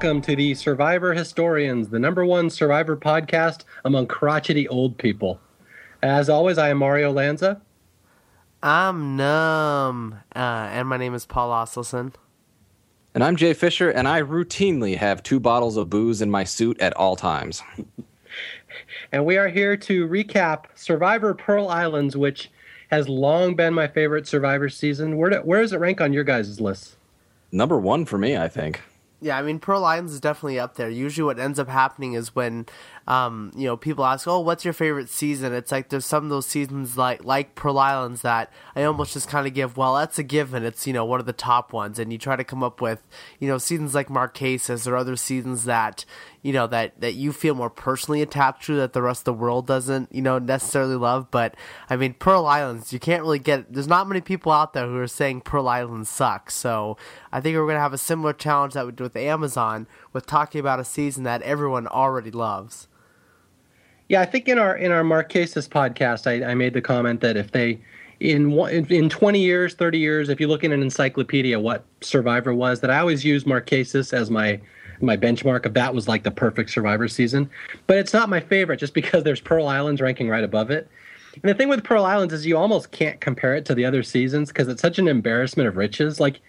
welcome to the Survivor Historians, the number one Survivor podcast among crotchety old people. As always, I am Mario Lanza. I'm numb, uh, and my name is Paul Asleson. And I'm Jay Fischer, and I routinely have two bottles of booze in my suit at all times. and we are here to recap Survivor Pearl Islands, which has long been my favorite Survivor season. Where, do, where does it rank on your guys' list? Number one for me, I think. Yeah, I mean, Pearl Islands is definitely up there. Usually, what ends up happening is when, um, you know, people ask, "Oh, what's your favorite season?" It's like there's some of those seasons like like Pearl Islands that I almost just kind of give, "Well, that's a given." It's you know one of the top ones, and you try to come up with, you know, seasons like Marquesas or other seasons that you know that that you feel more personally attached to that the rest of the world doesn't you know necessarily love. But i mean pearl islands you can't really get there's not many people out there who are saying pearl islands sucks. So i think we're going to have a similar challenge that we do with amazon with talking about a season that everyone already loves. Yeah i think in our in our marquesas podcast i, I made the comment that if they in in 20 years 30 years if you look in an encyclopedia what survivor was that i always use marquesas as my my benchmark of that was like the perfect Survivor season. But it's not my favorite just because there's Pearl Islands ranking right above it. And the thing with Pearl Islands is you almost can't compare it to the other seasons because it's such an embarrassment of riches. Like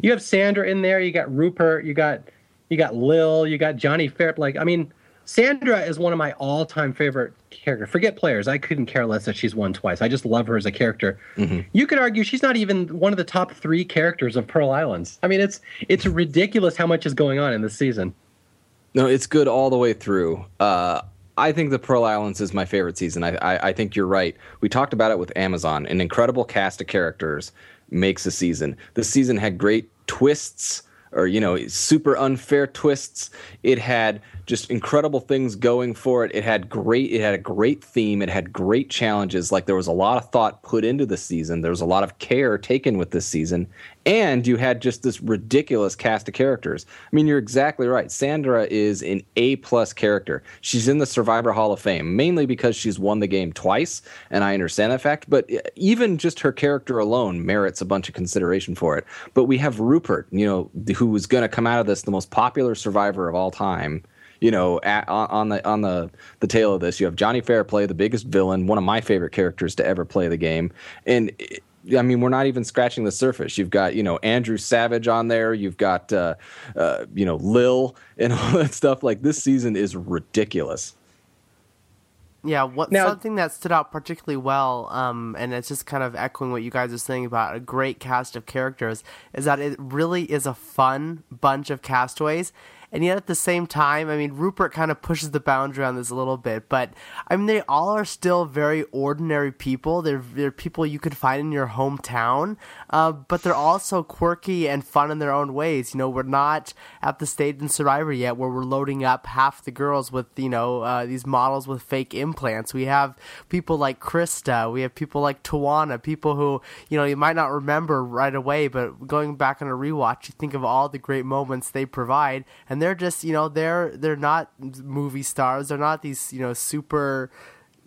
you have Sandra in there, you got Rupert, you got you got Lil, you got Johnny Fair. Like I mean, Sandra is one of my all-time favorite characters. Forget players; I couldn't care less that she's won twice. I just love her as a character. Mm-hmm. You could argue she's not even one of the top three characters of Pearl Islands. I mean, it's it's ridiculous how much is going on in this season. No, it's good all the way through. Uh, I think the Pearl Islands is my favorite season. I, I, I think you're right. We talked about it with Amazon. An incredible cast of characters makes a season. The season had great twists or you know super unfair twists it had just incredible things going for it. It had great it had a great theme, it had great challenges. Like there was a lot of thought put into the season. There was a lot of care taken with this season. And you had just this ridiculous cast of characters. I mean, you're exactly right. Sandra is an A plus character. She's in the Survivor Hall of Fame, mainly because she's won the game twice, and I understand that fact. But uh, even just her character alone merits a bunch of consideration for it. But we have Rupert, you know, who was going to come out of this the most popular survivor of all time you know, at, on the on the the tail of this, you have Johnny Fairplay, the biggest villain, one of my favorite characters to ever play the game, and. I mean, we're not even scratching the surface. You've got, you know, Andrew Savage on there. You've got, uh, uh, you know, Lil and all that stuff. Like this season is ridiculous. Yeah, what now, something that stood out particularly well, um, and it's just kind of echoing what you guys are saying about a great cast of characters, is that it really is a fun bunch of castaways and yet at the same time, I mean, Rupert kind of pushes the boundary on this a little bit, but I mean, they all are still very ordinary people. They're they're people you could find in your hometown, uh, but they're also quirky and fun in their own ways. You know, we're not at the stage in Survivor yet where we're loading up half the girls with you know uh, these models with fake implants. We have people like Christa, we have people like Tijuana, people who you know you might not remember right away, but going back on a rewatch, you think of all the great moments they provide and they're just you know they're they're not movie stars. They're not these you know super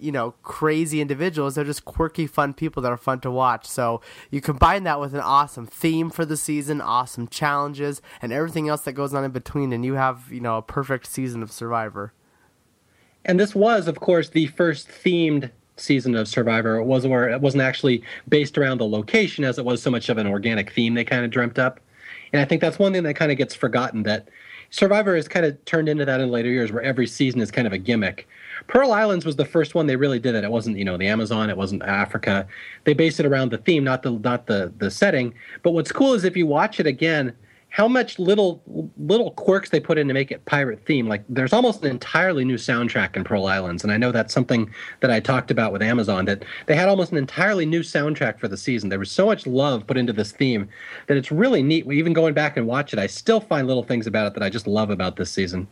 you know crazy individuals. They're just quirky fun people that are fun to watch. So you combine that with an awesome theme for the season awesome challenges and everything else that goes on in between and you have you know a perfect season of survivor. And this was of course the first themed season of survivor. It was where it wasn't actually based around the location as it was so much of an organic theme they kind of dreamt up. And i think that's one thing that kind of gets forgotten that Survivor has kind of turned into that in later years, where every season is kind of a gimmick. Pearl Islands was the first one they really did it. It wasn't, you know, the Amazon, it wasn't Africa. They based it around the theme, not the not the the setting. But what's cool is if you watch it again, how much little little quirks they put in to make it pirate theme. Like there's almost an entirely new soundtrack in Pearl Islands, and I know that's something that I talked about with Amazon that they had almost an entirely new soundtrack for the season. There was so much love put into this theme that it's really neat. Even going back and watch it, I still find little things about it that I just love about this season.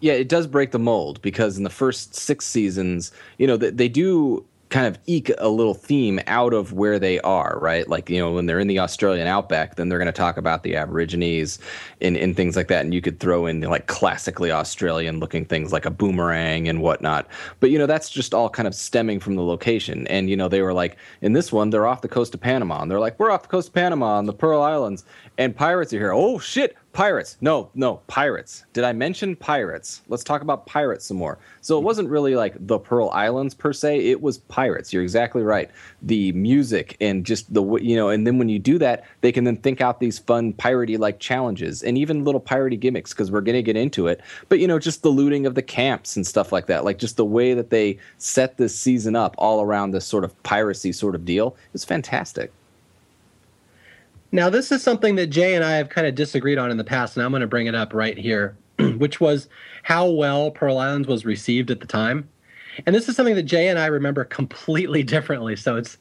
Yeah, it does break the mold because in the first six seasons, you know, they, they do kind of eke a little theme out of where they are, right? Like, you know, when they're in the Australian outback, then they're going to talk about the Aborigines and, and things like that. And you could throw in like classically Australian looking things like a boomerang and whatnot. But, you know, that's just all kind of stemming from the location. And, you know, they were like, in this one, they're off the coast of Panama. And they're like, we're off the coast of Panama on the Pearl Islands. And pirates are here. Oh, shit Pirates. No, no, Pirates. Did I mention Pirates? Let's talk about Pirates some more. So it mm. wasn't really like the Pearl Islands per se. It was Pirates. You're exactly right. The music and just the you know, and then when you do that, they can then think out these fun piratey like challenges and even little piratey gimmicks because we're gonna get into it. But you know, just the looting of the camps and stuff like that. Like just the way that they set this season up all around this sort of piracy sort of deal is fantastic. Now, this is something that Jay and I have kind of disagreed on in the past, and I'm going to bring it up right here, which was how well Pearl Islands was received at the time. And this is something that Jay and I remember completely differently. So it's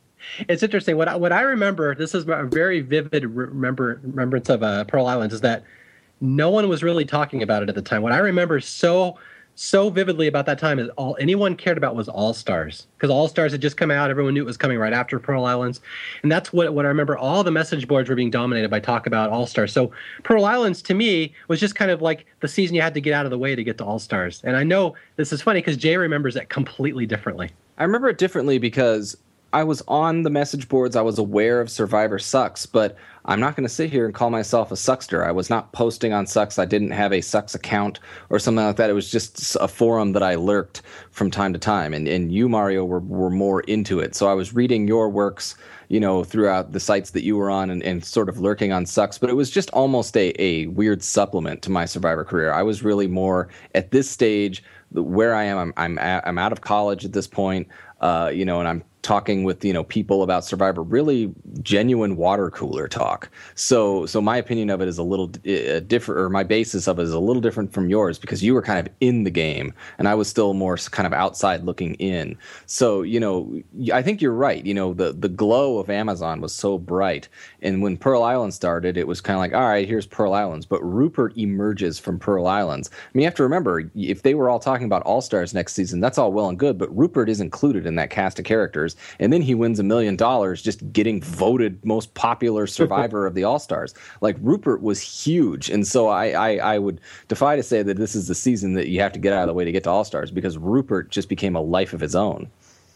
it's interesting. What I, what I remember, this is a very vivid remember remembrance of uh, Pearl Islands, is that no one was really talking about it at the time. What I remember so so vividly about that time is all anyone cared about was All Stars because All Stars had just come out. Everyone knew it was coming right after Pearl Islands, and that's what what I remember. All the message boards were being dominated by talk about All Stars. So Pearl Islands to me was just kind of like the season you had to get out of the way to get to All Stars. And I know this is funny because Jay remembers it completely differently. I remember it differently because I was on the message boards. I was aware of Survivor Sucks, but I'm not going to sit here and call myself a Suckster. I was not posting on Sucks. I didn't have a Sucks account or something like that. It was just a forum that I lurked from time to time. And, and you, Mario, were, were more into it. So I was reading your works, you know, throughout the sites that you were on and, and sort of lurking on Sucks. But it was just almost a, a weird supplement to my Survivor career. I was really more at this stage where I am. I'm, I'm, I'm out of college at this point. Uh, you know, and I'm talking with you know people about survivor really genuine water cooler talk. So so my opinion of it is a little uh, different or my basis of it is a little different from yours because you were kind of in the game and i was still more kind of outside looking in. So you know i think you're right. You know the the glow of amazon was so bright. And when pearl island started it was kind of like all right here's pearl islands. But rupert emerges from pearl islands. I mean you have to remember if they were all talking about all stars next season that's all well and good but rupert is included in that cast of characters and then he wins a million dollars just getting voted most popular survivor of the All Stars. Like Rupert was huge, and so I, I I would defy to say that this is the season that you have to get out of the way to get to All Stars because Rupert just became a life of his own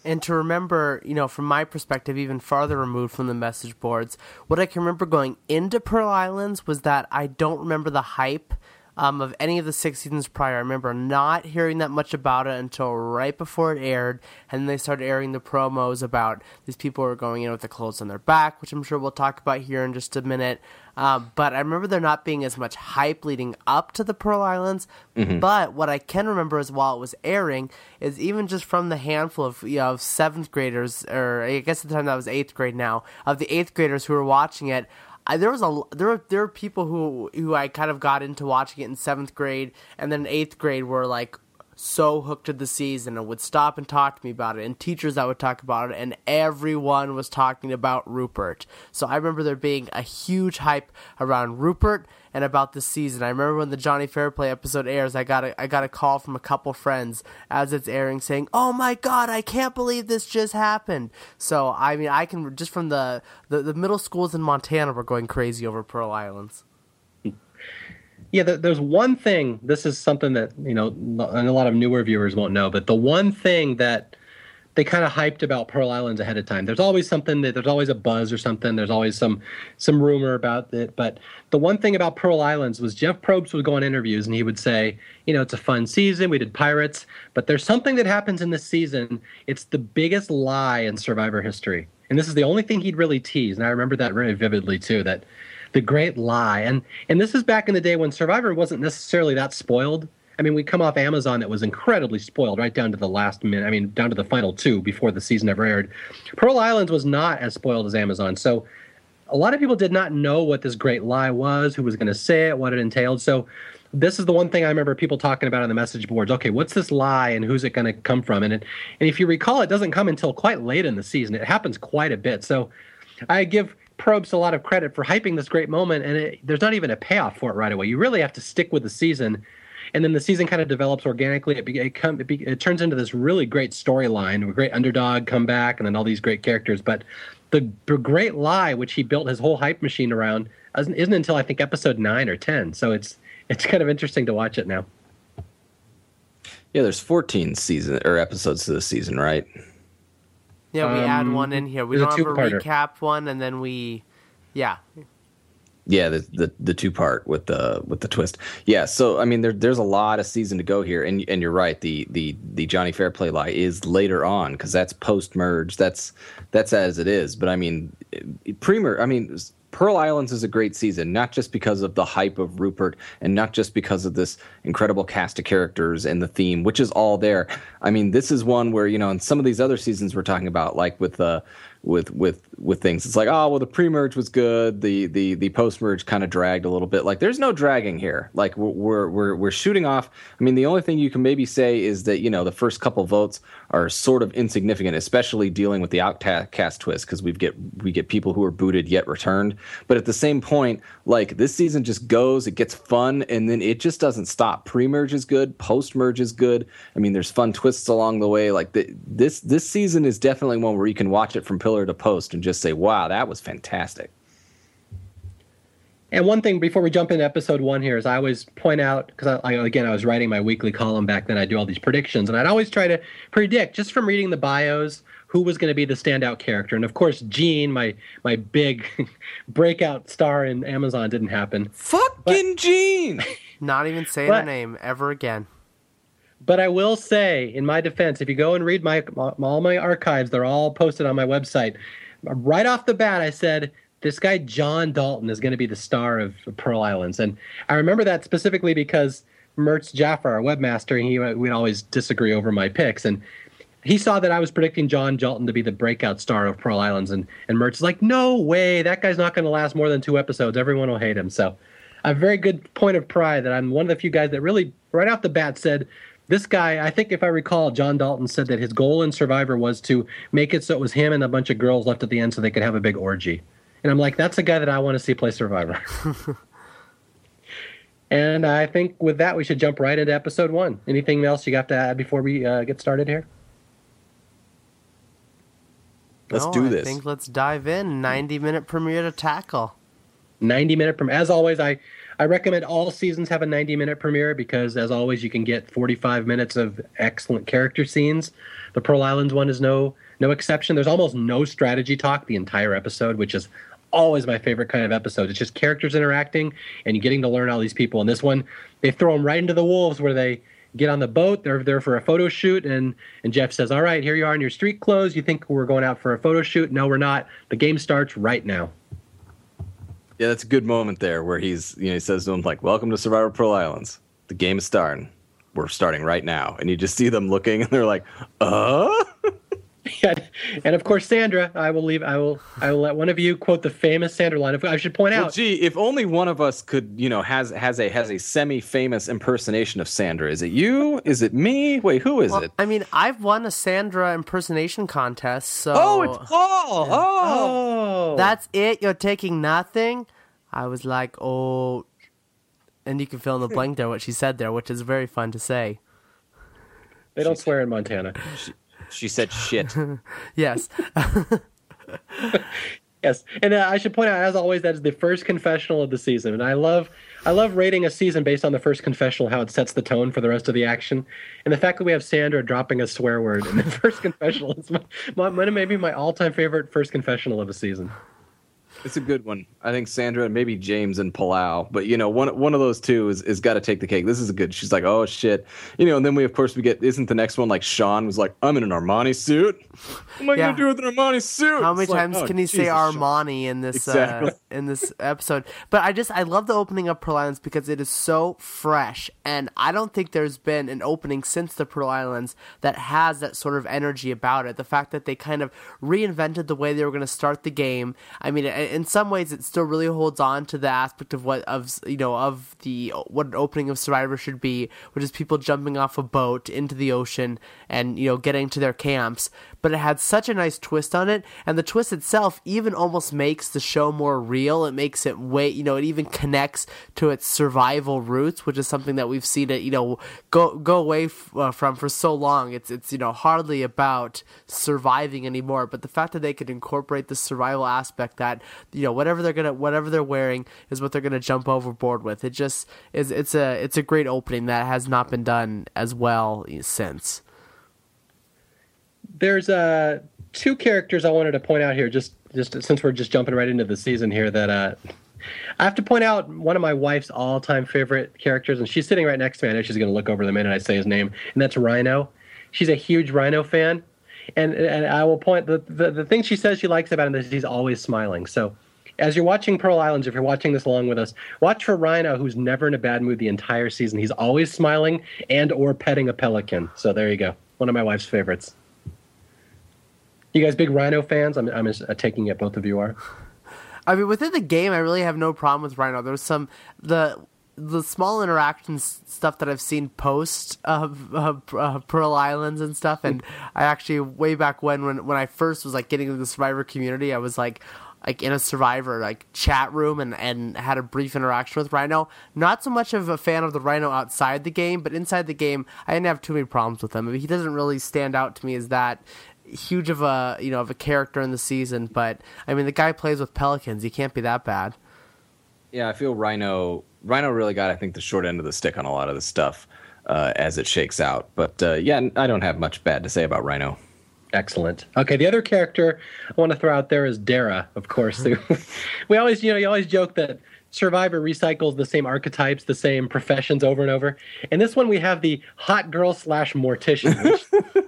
and to remember, you know, from my perspective, even farther removed from the message boards, what I can remember going into Pearl Islands was that I don't remember the hype um, of any of the six seasons prior. I remember not hearing that much about it until right before it aired, and then they started airing the promos about these people were going in with the clothes on their back, which I'm sure we'll talk about here in just a minute. Um, but I remember there not being as much hype leading up to the Pearl Islands. Mm-hmm. But what I can remember is while it was airing, is even just from the handful of you know seventh graders, or I guess at the time that was eighth grade now, of the eighth graders who were watching it, I, there was a there were there were people who who I kind of got into watching it in seventh grade and then eighth grade were like so hooked to the season and would stop and talk to me about it and teachers that would talk about it and everyone was talking about Rupert. So I remember there being a huge hype around Rupert and about the season. I remember when the Johnny Fairplay episode airs, I got a I got a call from a couple friends as it's airing saying, "Oh my god, I can't believe this just happened." So I mean, I can just from the the, the middle schools in Montana were going crazy over Pearl Islands. Yeah, there's one thing. This is something that you know, and a lot of newer viewers won't know. But the one thing that they kind of hyped about Pearl Islands ahead of time. There's always something that there's always a buzz or something. There's always some some rumor about it. But the one thing about Pearl Islands was Jeff Probst would go on interviews and he would say, you know, it's a fun season. We did pirates, but there's something that happens in this season. It's the biggest lie in Survivor history. And this is the only thing he'd really tease. And I remember that very vividly too. That the great lie. And and this is back in the day when Survivor wasn't necessarily that spoiled. I mean, we come off Amazon that was incredibly spoiled right down to the last minute. I mean, down to the final two before the season ever aired. Pearl Islands was not as spoiled as Amazon. So a lot of people did not know what this great lie was, who was going to say it, what it entailed. So this is the one thing I remember people talking about on the message boards. Okay, what's this lie and who's it going to come from? And it, and if you recall, it doesn't come until quite late in the season. It happens quite a bit. So I give Probst a lot of credit for hyping this great moment, and it, there's not even a payoff for it right away. You really have to stick with the season and then the season kind of develops organically. It, be, it, come, it, be, it turns into this really great storyline, a great underdog comeback, and then all these great characters. But the, the great lie, which he built his whole hype machine around, isn't, isn't until I think episode nine or ten. So it's it's kind of interesting to watch it now. Yeah, there's 14 season or episodes to the season, right? Yeah, we um, add one in here. We don't have a recap one, and then we, yeah. Yeah, the the, the two part with the with the twist. Yeah, so I mean, there, there's a lot of season to go here, and and you're right. The the the Johnny Fairplay lie is later on because that's post merge. That's that's as it is. But I mean, pre merge. I mean, Pearl Islands is a great season, not just because of the hype of Rupert and not just because of this incredible cast of characters and the theme, which is all there. I mean, this is one where, you know, in some of these other seasons we're talking about, like with the uh, with with with things. It's like, oh well, the pre-merge was good. The the the post-merge kind of dragged a little bit. Like, there's no dragging here. Like, we're we're we're shooting off. I mean, the only thing you can maybe say is that you know the first couple votes are sort of insignificant, especially dealing with the outcast twist because we get we get people who are booted yet returned. But at the same point, like this season just goes, it gets fun, and then it just doesn't stop. Pre-merge is good, post-merge is good. I mean, there's fun twists along the way. Like the, this this season is definitely one where you can watch it from pillar pillar to post and just say, wow, that was fantastic. And one thing before we jump into episode one here is I always point out because I, I, again I was writing my weekly column back then. I do all these predictions, and I'd always try to predict just from reading the bios who was going to be the standout character. And of course, Jeanne, my my big breakout star in Amazon, didn't happen. Fucking but, Jeanne! Not even saying but, her name ever again. But I will say, in my defense, if you go and read my all my archives, they're all posted on my website. Right off the bat, I said this guy Jon Dalton is going to be the star of Pearl Islands, and I remember that specifically because Mertz Jaffer, our webmaster, he uh, we'd always disagree over my picks, and he saw that I was predicting Jon Dalton to be the breakout star of Pearl Islands, and and Mertz is like, no way, that guy's not going to last more than two episodes. Everyone will hate him. So, a very good point of pride that I'm one of the few guys that really, right off the bat, said this guy, I think if I recall, Jon Dalton said that his goal in Survivor was to make it so it was him and a bunch of girls left at the end so they could have a big orgy. And I'm like, that's a guy that I want to see play Survivor. and I think with that, we should jump right into episode one. Anything else you got to add before we uh, get started here? Let's no, do this. I think let's dive in. 90 minute premiere to tackle. 90 minute premiere. As always, I I recommend all seasons have a 90 minute premiere because, as always, you can get 45 minutes of excellent character scenes. The Pearl Islands one is no no exception. There's almost no strategy talk the entire episode, which is always my favorite kind of episode. It's just characters interacting and getting to learn all these people. And this one, they throw them right into the wolves where they get on the boat. They're there for a photo shoot, and and Jeff says, "All right, here you are in your street clothes. You think we're going out for a photo shoot? No, we're not. The game starts right now." Yeah, that's a good moment there where he's, you know, he says to him like, "Welcome to Survivor Pearl Islands. The game is starting. We're starting right now." And you just see them looking, and they're like, "Uh." Yeah, and of course, Sandra. I will leave. I will. I will let one of you quote the famous Sandra line. I should point well, out. Gee, if only one of us could, you know, has has a has a semi-famous impersonation of Sandra. Is it you? Is it me? Wait, who is well, it? I mean, I've won a Sandra impersonation contest. So oh, it's Paul. Oh! oh, that's it. You're taking nothing. I was like, oh, and you can fill in the hmm. blank there what she said there, which is very fun to say. They don't swear in Montana. She, she said shit. yes. yes, and uh, I should point out, as always, that is the first confessional of the season, and I love, I love rating a season based on the first confessional, how it sets the tone for the rest of the action, and the fact that we have Sandra dropping a swear word in the first confessional is my, my, maybe my all-time favorite first confessional of a season. It's a good one. I think Sandra and maybe James and Palau, but you know, one one of those two is, is got to take the cake. This is a good. She's like, oh shit, you know. And then we of course we get. Isn't the next one like Shawn was like, I'm in an Armani suit. What am I yeah. gonna do with an Armani suit? How many it's times like, oh, can he Jesus say Armani Shawn. in this exactly. uh, in this episode? But I just I love the opening of Pearl Islands because it is so fresh, and I don't think there's been an opening since the Pearl Islands that has that sort of energy about it. The fact that they kind of reinvented the way they were going to start the game. I mean. It, in some ways it still really holds on to the aspect of what of you know of the what an opening of Survivor should be, which is people jumping off a boat into the ocean and you know getting to their camps. But it had such a nice twist on it, and the twist itself even almost makes the show more real. It makes it way you know it even connects to its survival roots, which is something that we've seen it you know go go away f- uh, from for so long. It's it's you know hardly about surviving anymore, but the fact that they could incorporate the survival aspect that you know whatever they're gonna whatever they're wearing is what they're gonna jump overboard with. It just is it's a it's a great opening that has not been done as well since. There's uh two characters I wanted to point out here just just since we're just jumping right into the season here that uh I have to point out one of my wife's all-time favorite characters, and she's sitting right next to me. I know she's going to look over the minute I say his name, and that's Rhino. She's a huge Rhino fan, and and I will point the the, the thing she says she likes about him is he's always smiling. So as you're watching Pearl Islands, if you're watching this along with us, watch for Rhino, who's never in a bad mood the entire season. He's always smiling and or petting a pelican. So there you go. One of my wife's favorites. You guys big Rhino fans? I'm, I'm uh, taking it both of you are. I mean, within the game, I really have no problem with Rhino. There's some the the small interactions stuff that I've seen post of uh, uh, Pearl Islands and stuff, and I actually way back when when when I first was like getting into the Survivor community, I was like, like in a survivor like chat room and, and had a brief interaction with Rhino. Not so much of a fan of the Rhino outside the game, but inside the game, I didn't have too many problems with him. I mean, he doesn't really stand out to me as that huge of a you know of a character in the season. But I mean, the guy plays with Pelicans. He can't be that bad. Yeah, I feel Rhino. Rhino really got I think the short end of the stick on a lot of this stuff uh, as it shakes out. But uh, yeah, I don't have much bad to say about Rhino. Excellent. Okay, the other character I want to throw out there is Darrah, of course. we always, you know, you always joke that Survivor recycles the same archetypes, the same professions over and over. And this one we have the hot girl slash mortician,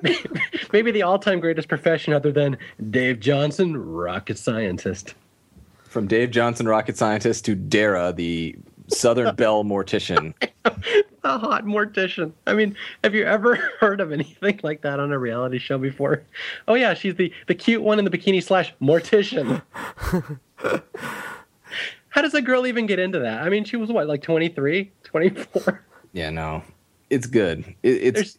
which maybe the all-time greatest profession other than Dave Johnson, rocket scientist. From Dave Johnson, rocket scientist, to Darrah, the Southern Belle mortician. a hot mortician. I mean, have you ever heard of anything like that on a reality show before? Oh yeah, she's the the cute one in the bikini slash mortician. How does a girl even get into that? I mean, she was what, like 23, 24? Yeah, no. It's good. It, it's There's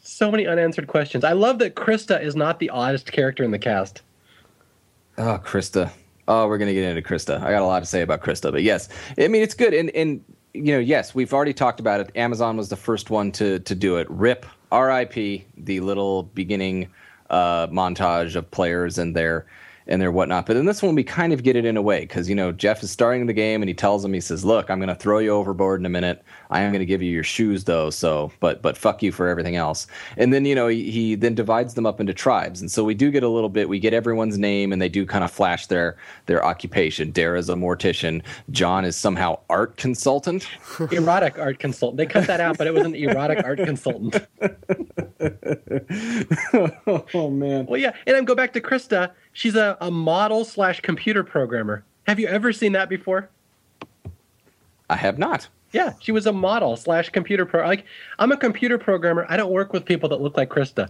so many unanswered questions. I love that Christa is not the oddest character in the cast. Oh, Christa. Oh, we're gonna get into Christa. I got a lot to say about Christa, but yes, I mean it's good. And and you know, yes, we've already talked about it. Amazon was the first one to to do it. Rip, R.I.P. The little beginning uh, montage of players and their and their whatnot. But in this one, we kind of get it in a way because you know Jeff is starting the game and he tells him he says, "Look, I'm going to throw you overboard in a minute. I am going to give you your shoes though. So, but but fuck you for everything else." And then you know he, he then divides them up into tribes, and so we do get a little bit. We get everyone's name and they do kind of flash their their occupation. Darrah's a mortician. John is somehow art consultant. erotic art consultant. They cut that out, but it was an erotic art consultant. oh man. Well, yeah, and I'm go back to Christa She's a, a model slash computer programmer. Have you ever seen that before? I have not. Yeah, she was a model slash computer pro. Like, I'm a computer programmer. I don't work with people that look like Christa.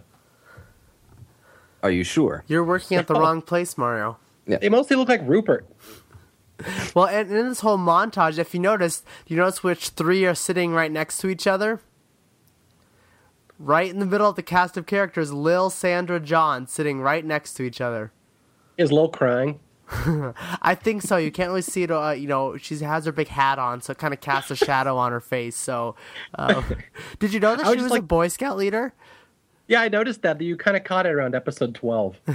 Are you sure? You're working at the wrong place, Mario. Yeah. They mostly look like Rupert. Well, and in this whole montage, if you notice, you notice which three are sitting right next to each other? Right in the middle of the cast of characters, Lil, Sandra, John, sitting right next to each other. Is Lil crying? I think so. You can't really see it. Uh, you know, she has her big hat on, so it kind of casts a shadow on her face. So, uh, did you know that was she was like, a Boy Scout leader? Yeah, I noticed that. that. You kind of caught it around episode 12.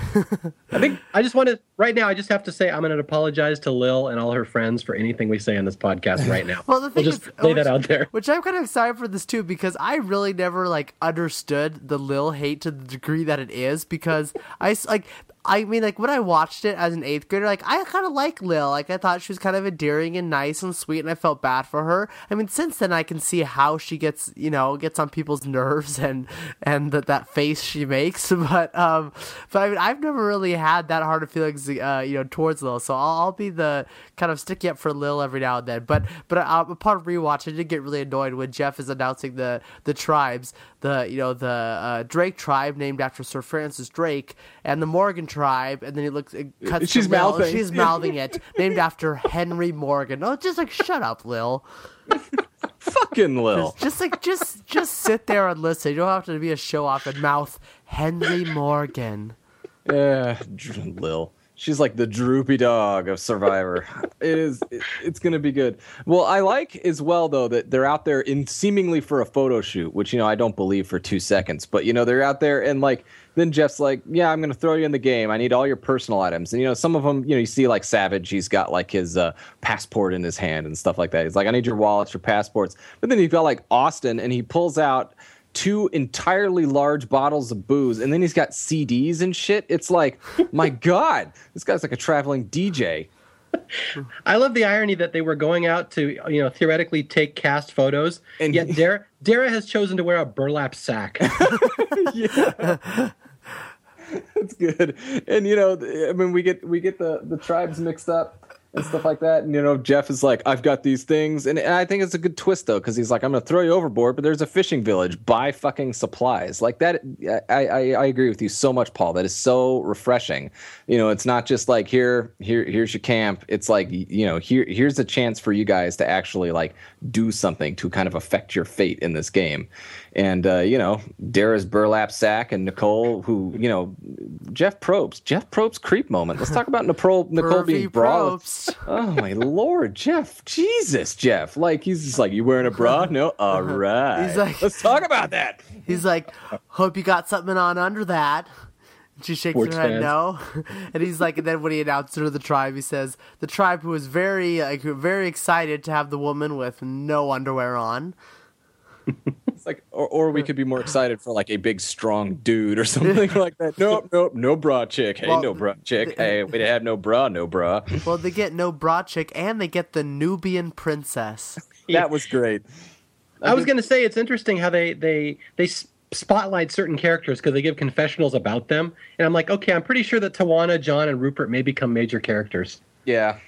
I think I just want to, right now, I just have to say I'm going to apologize to Lil and all her friends for anything we say on this podcast right now. well, the thing we'll just is, lay which, that out there. Which I'm kind of excited for this too, because I really never like understood the Lil hate to the degree that it is, because I like, I mean, like when I watched it as an eighth grader, like I kind of like Lil. Like I thought she was kind of endearing and nice and sweet, and I felt bad for her. I mean, since then I can see how she gets, you know, gets on people's nerves and and that that face she makes. But um, but I mean, I've never really had that hard of feelings, uh, you know, towards Lil. So I'll, I'll be the kind of sticky up for Lil every now and then. But but uh, upon rewatch, I did get really annoyed when Jeff is announcing the the tribes, the you know the uh, Drake tribe named after Sir Francis Drake, and the Morgan tribe, and then he looks it cuts. She's mouthing. She's mouthing it, named after Henry Morgan. Oh, just like shut up, Lil. Fucking Lil. Just, just, like just just sit there and listen. You don't have to be a show off and mouth Henry Morgan. Yeah, Lil. She's like the droopy dog of Survivor. it is. It, it's gonna be good. Well, I like as well though that they're out there in seemingly for a photo shoot, which you know I don't believe for two seconds, but you know they're out there and like then Jeff's like, yeah, I'm gonna throw you in the game. I need all your personal items, and you know some of them, you know, you see like Savage, he's got like his uh, passport in his hand and stuff like that. He's like, I need your wallets, your passports, but then he's got like Austin, and he pulls out two entirely large bottles of booze, and then he's got CDs and shit. It's like, my God, this guy's like a traveling DJ. I love the irony that they were going out to, you know, theoretically take cast photos, and yet Darrah, Darrah has chosen to wear a burlap sack. yeah. That's good. And you know, I mean, we get we get the the tribes mixed up and stuff like that. And you know, Jeff is like, I've got these things, and, and I think it's a good twist though, because he's like, I'm gonna throw you overboard, but there's a fishing village. Buy fucking supplies like that. I, I I agree with you so much, Paul. That is so refreshing. You know, it's not just like here here here's your camp. It's like you know here here's a chance for you guys to actually like do something to kind of affect your fate in this game and uh, you know Darrah's burlap sack and Nicole, who you know Jeff Probst, Jeff Probst creep moment. Let's talk about Nicole Nicole being bra. Oh my lord, Jeff, Jesus, Jeff, like he's just like you wearing a bra? No, all right. He's like, let's talk about that. He's like, hope you got something on under that. She shakes Sports her head fans. no, and he's like, and then when he announced her to the tribe, he says, "The tribe who was very, like, very excited to have the woman with no underwear on." It's like, or, or we could be more excited for like a big strong dude or something like that. Nope, nope, no bra chick. Hey, well, no bra chick. Hey, we have no bra, no bra. Well, they get no bra chick, and they get the Nubian princess. that was great. I, I was going to say it's interesting how they they they spotlight certain characters because they give confessionals about them, and I'm like, okay, I'm pretty sure that Tijuana, John, and Rupert may become major characters. Yeah,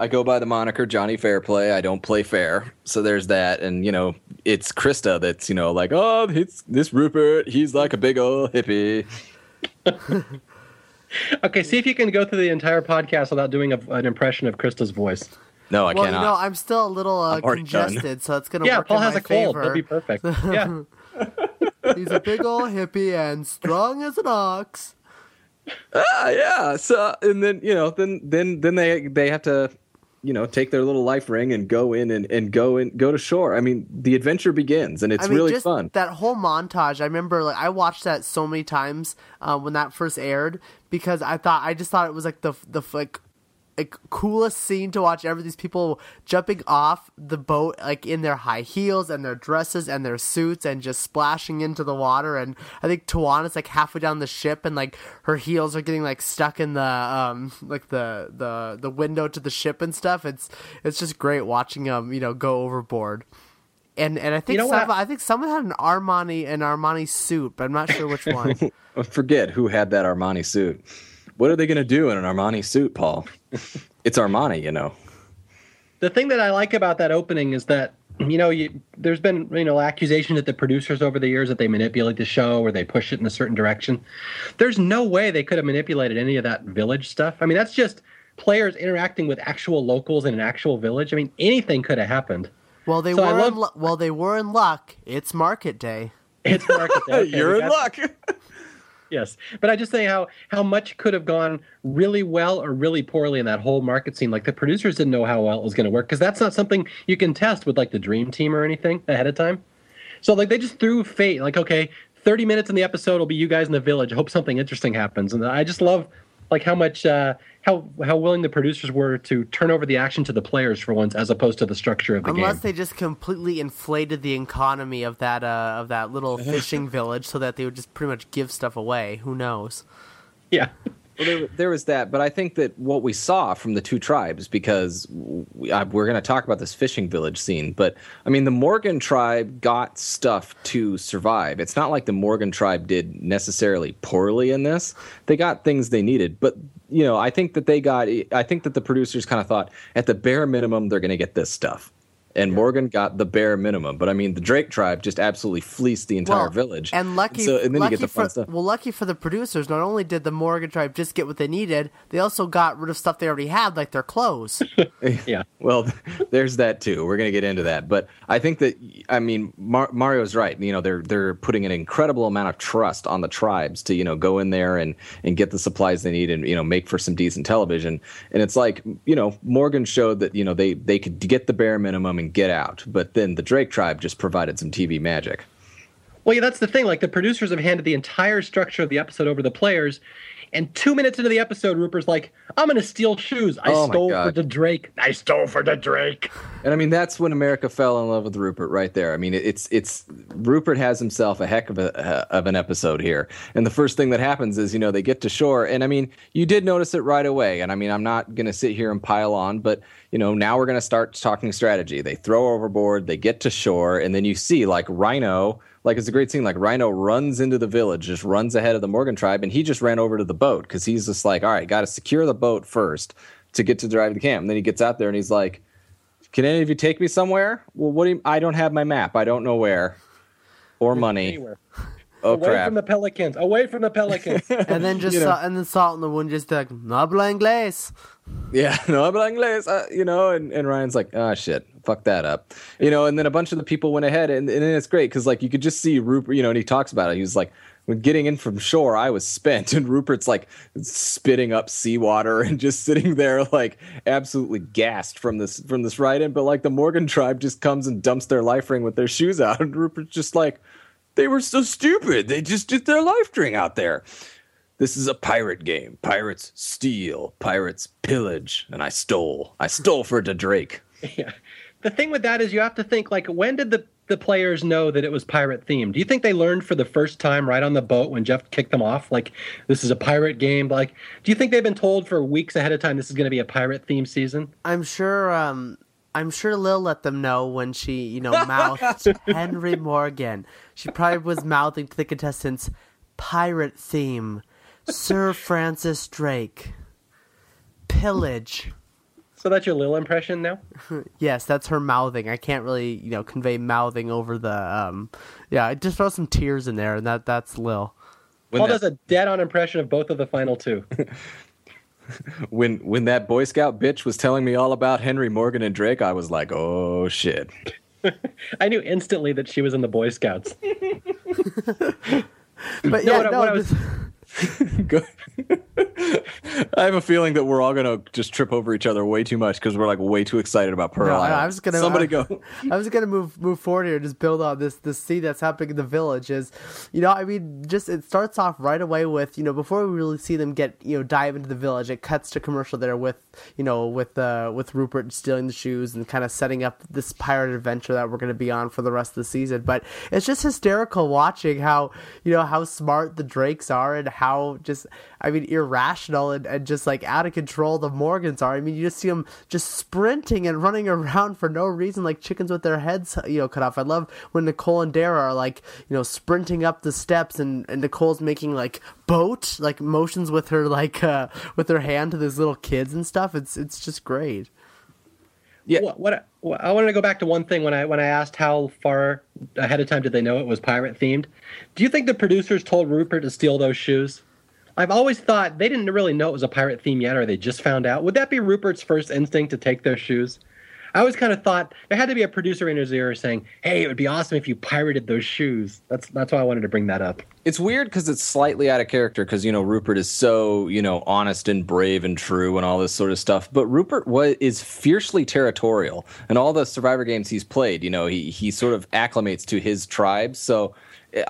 I go by the moniker Johnny Fairplay. I don't play fair. So there's that. And, you know, it's Christa that's, you know, like, oh, it's this Rupert. He's like a big old hippie. okay, see if you can go through the entire podcast without doing a, an impression of Christa's voice. No, I well, cannot. You know, I'm still a little uh, congested, done. so it's going to yeah, work Paul has a cold. That'll be perfect. yeah. He's a big old hippie and strong as an ox. Ah, yeah. So, and then you know, then then then they they have to you know take their little life ring and go in and, and go and go to shore. I mean the adventure begins and it's I mean, really fun. that whole montage i remember like i watched that so many times um, when that first aired because i thought i just thought it was like the the like like coolest scene to watch ever. These people jumping off the boat like in their high heels and their dresses and their suits and just splashing into the water. And I think Tijuana's like halfway down the ship and like her heels are getting like stuck in the um like the the the window to the ship and stuff. It's it's just great watching them you know go overboard. And and I think you know some, I think someone had an Armani an Armani suit, but I'm not sure which one. Forget who had that Armani suit. What are they going to do in an Armani suit, Paul? it's Armani, you know. The thing that I like about that opening is that you know, you, there's been you know accusation that the producers over the years that they manipulate the show or they push it in a certain direction. There's no way they could have manipulated any of that village stuff. I mean, that's just players interacting with actual locals in an actual village. I mean, anything could have happened. Well, they so were love, in, well, they were in luck. It's market day. It's market day. Okay, You're in luck. Yes. But i just say how how much could have gone really well or really poorly in that whole market scene. Like the producers didn't know how well it was going to work because that's not something you can test with like the dream team or anything ahead of time. So like they just threw fate like okay 30 minutes in the episode will be you guys in the village. I hope something interesting happens. And i just love like how much uh, how how willing the producers were to turn over the action to the players for once, as opposed to the structure of the Unless game. Unless they just completely inflated the economy of that uh, of that little fishing village, so that they would just pretty much give stuff away. Who knows? Yeah. Well, there, there was that, but I think that what we saw from the two tribes, because we, are going to talk about this fishing village scene, but I mean, the Morgan tribe got stuff to survive. It's not like the Morgan tribe did necessarily poorly in this. They got things they needed, but you know, I think that they got. I think that the producers kind of thought, at the bare minimum, they're going to get this stuff and yeah. Morgan got the bare minimum. But I mean, the Drake tribe just absolutely fleeced the entire well, village. And lucky, and, so, and then lucky you get the fun for, stuff. Well, lucky for the producers, not only did the Morgan tribe just get what they needed, they also got rid of stuff they already had, like their clothes. yeah. Well, there's that too. We're gonna get into that, but I think that I mean Mar- Mario's right. You know, they're they're putting an incredible amount of trust on the tribes to you know go in there and and get the supplies they need and you know make for some decent television. And it's like you know Morgan showed that you know they they could get the bare minimum and get out. But then the Drake tribe just provided some TV magic. Well, yeah, that's the thing. Like the producers have handed the entire structure of the episode over to the players, And two minutes into the episode, Rupert's like, "I'm gonna steal shoes. I oh stole for the Drake. I stole for the Drake." And I mean, that's when America fell in love with Rupert, right there. I mean, it's it's Rupert has himself a heck of a uh, of an episode here. And the first thing that happens is, you know, they get to shore, and I mean, you did notice it right away. And I mean, I'm not gonna sit here and pile on, but you know, now we're gonna start talking strategy. They throw overboard, they get to shore, and then you see like Rhino like it's a great scene. Like Rhino runs into the village, just runs ahead of the Morgan tribe, and he just ran over to the boat because he's just like, all right, got to secure the boat first to get to drive the camp. And then he gets out there and he's like, "Can any of you take me somewhere?" Well, what do you? I don't have my map. I don't know where, or money. Anywhere. Oh away crap! from the pelicans! Away from the pelicans! and then just you know. and then salt in the wound, just like no habla inglés. Yeah, no habla inglés. Uh, you know, and, and Ryan's like, oh shit, fuck that up, you know. And then a bunch of the people went ahead, and, and it's great because like you could just see Rupert, you know, and he talks about it. He was like, when getting in from shore, I was spent, and Rupert's like spitting up seawater and just sitting there like absolutely gassed from this from this ride in. But like the Morgan tribe just comes and dumps their life ring with their shoes out, and Rupert's just like they were so stupid. They just did their life ring out there. This is a pirate game. Pirates steal, pirates pillage, and I stole. I stole for the Drake. Yeah. The thing with that is you have to think like when did the the players know that it was pirate themed? Do you think they learned for the first time right on the boat when Jeff kicked them off? Like this is a pirate game. Like, do you think they've been told for weeks ahead of time this is going to be a pirate themed season? I'm sure. Um, I'm sure Lil let them know when she, you know, mouthed Henry Morgan. She probably was mouthing to the contestants, "Pirate theme, Sir Francis Drake, pillage." So that's your Lil impression now? yes, that's her mouthing. I can't really, you know, convey mouthing over the. um Yeah, I just throw some tears in there, and that that's Lil. Paul that... does a dead-on impression of both of the final two. when when that Boy Scout bitch was telling me all about Henry Morgan and Drake, I was like, oh shit. I knew instantly that she was in the Boy Scouts. but yeah, no, what, no, what I was. I have a feeling that we're all gonna just trip over each other way too much because we're like way too excited about Pearl no, I was gonna somebody I, go. I was gonna move move forward here, and just build on this this scene that's happening in the village. Is you know, I mean, just it starts off right away with you know before we really see them get you know dive into the village, it cuts to commercial there with you know with uh with Rupert stealing the shoes and kind of setting up this pirate adventure that we're gonna be on for the rest of the season. But it's just hysterical watching how you know how smart the Drakes are and how just I mean, irrational and, and just like out of control the Morgans are. I mean, you just see them just sprinting and running around for no reason, like chickens with their heads, you know, cut off. I love when Nicole and Darrah are like, you know, sprinting up the steps and, and Nicole's making like boat, like motions with her, like, uh, with her hand to these little kids and stuff. It's, it's just great. Yeah. What, what, what, I wanted to go back to one thing when I when I asked how far ahead of time did they know it was pirate themed. Do you think the producers told Rupert to steal those shoes? I've always thought they didn't really know it was a pirate theme yet, or they just found out. Would that be Rupert's first instinct to take those shoes? I always kind of thought there had to be a producer in his ear saying, "Hey, it would be awesome if you pirated those shoes." That's that's why I wanted to bring that up. It's weird because it's slightly out of character because you know Rupert is so you know honest and brave and true and all this sort of stuff. But Rupert was, is fiercely territorial, and all the Survivor games he's played, you know, he he sort of acclimates to his tribe. So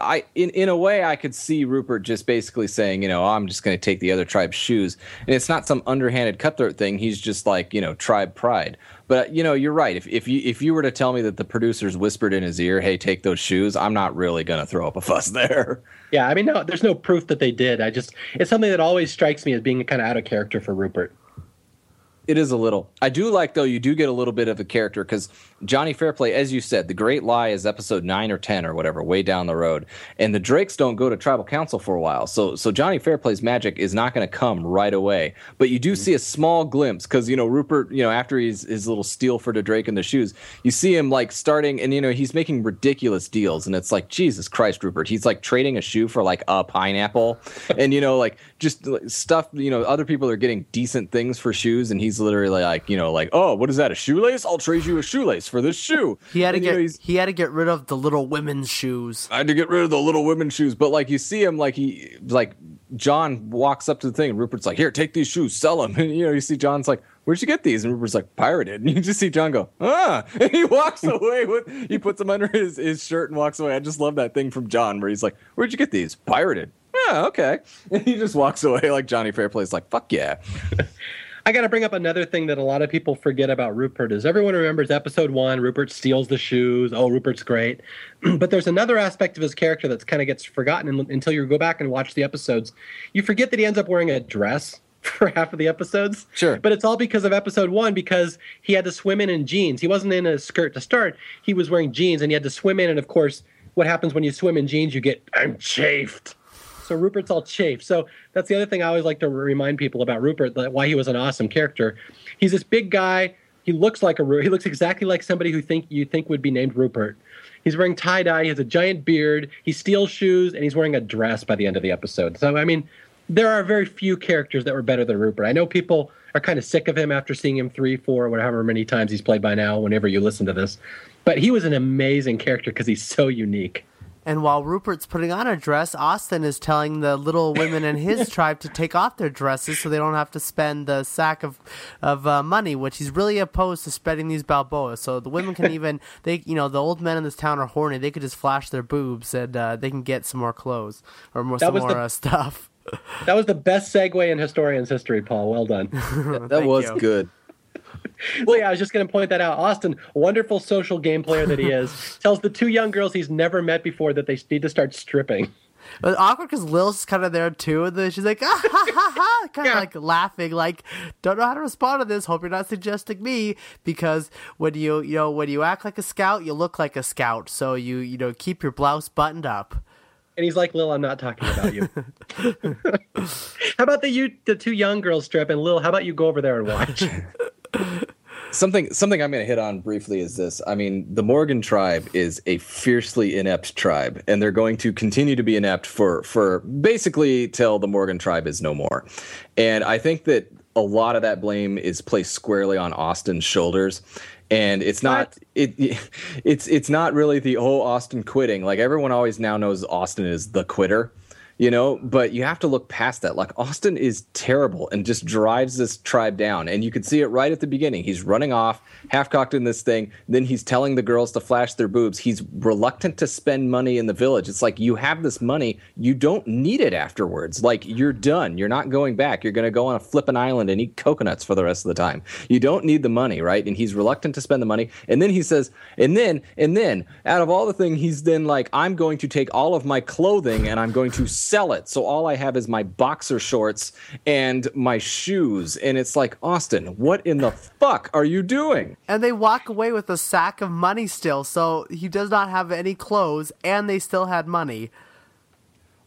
I in in a way I could see Rupert just basically saying, you know, I'm just going to take the other tribe's shoes, and it's not some underhanded cutthroat thing. He's just like, you know, tribe pride. But uh, you know, you're right. If if you if you were to tell me that the producers whispered in his ear, "Hey, take those shoes," I'm not really going to throw up a fuss there. Yeah, I mean, no, there's no proof that they did. I just it's something that always strikes me as being kind of out of character for Rupert. It is a little. I do like though. You do get a little bit of a character because Johnny Fairplay, as you said, the Great Lie is episode nine or ten or whatever, way down the road, and the Drakes don't go to Tribal Council for a while. So, so Johnny Fairplay's magic is not going to come right away. But you do mm-hmm. see a small glimpse because you know Rupert, you know, after he's his little steal for the Drake in the shoes, you see him like starting, and you know he's making ridiculous deals, and it's like Jesus Christ, Rupert, he's like trading a shoe for like a pineapple, and you know like just stuff. You know, other people are getting decent things for shoes, and he's literally like, you know, like, oh, what is that? A shoelace? I'll trade you a shoelace for this shoe. He had to and, get know, he had to get rid of the little women's shoes. I had to get rid of the little women's shoes, but like you see him, like he like Jon walks up to the thing, and Rupert's like, here, take these shoes, sell them, and you know, you see Jon's like. Where'd you get these? And Rupert's like, pirated. And you just see Jon go, ah. And he walks away with, he puts them under his, his shirt and walks away. I just love that thing from Jon where he's like, where'd you get these? Pirated. yeah, okay. And he just walks away like Johnny Fairplay's like, fuck yeah. I got to bring up another thing that a lot of people forget about Rupert is everyone remembers episode one. Rupert steals the shoes. Oh, Rupert's great, but there's another aspect of his character that's kind of gets forgotten until you go back and watch the episodes. You forget that he ends up wearing a dress for half of the episodes. Sure. But it's all because of episode one because he had to swim in in jeans. He wasn't in a skirt to start. He was wearing jeans and he had to swim in. And of course, what happens when you swim in jeans? You get I'm chafed. So Rupert's all chafed. So that's the other thing I always like to remind people about Rupert, that why he was an awesome character. He's this big guy. He looks like a he looks exactly like somebody who think you think would be named Rupert. He's wearing tie dye. He has a giant beard. He steals shoes, and he's wearing a dress by the end of the episode. So I mean, there are very few characters that were better than Rupert. I know people are kind of sick of him after seeing him three, four, whatever many times he's played by now. Whenever you listen to this, but he was an amazing character because he's so unique. And while Rupert's putting on a dress, Osten is telling the little women in his tribe to take off their dresses so they don't have to spend the sack of of uh, money, which he's really opposed to spending these Balboas. So the women can even they you know the old men in this town are horny. They could just flash their boobs and uh, they can get some more clothes or more some more the, uh, stuff. That was the best segue in historian's history, Paul. Well done. that was you. good well, yeah, I was just going to point that out. Osten, wonderful social game player that he is, tells the two young girls he's never met before that they need to start stripping. But awkward because Lil's kind of there too, and then she's like, ah, ha, ha, ha, kind of yeah. like laughing, like, don't know how to respond to this. Hope you're not suggesting me because when you, you know, when you act like a scout, you look like a scout. So you, you know, keep your blouse buttoned up. And he's like, Lil, I'm not talking about you. how about the you, the two young girls strip, and Lil, how about you go over there and watch? Something something I'm going to hit on briefly is this. I mean, the Morgan tribe is a fiercely inept tribe, and they're going to continue to be inept for for basically till the Morgan tribe is no more. And I think that a lot of that blame is placed squarely on Osten's shoulders. And it's not it, it's it's not really the oh Osten quitting. Like everyone always now knows Osten is the quitter you know but you have to look past that. Like Osten is terrible and just drives this tribe down. And you can see it right at the beginning. He's running off half cocked in this thing. Then he's telling the girls to flash their boobs. He's reluctant to spend money in the village. It's like you have this money. You don't need it afterwards. Like you're done. You're not going back. You're going to go on a flippin' island and eat coconuts for the rest of the time. You don't need the money right? And he's reluctant to spend the money. And then he says and then and then out of all the things he's then like i'm going to take all of my clothing and i'm going to sell it. So all I have is my boxer shorts and my shoes. And it's like, Osten, what in the fuck are you doing? And they walk away with a sack of money still. So he does not have any clothes and they still had money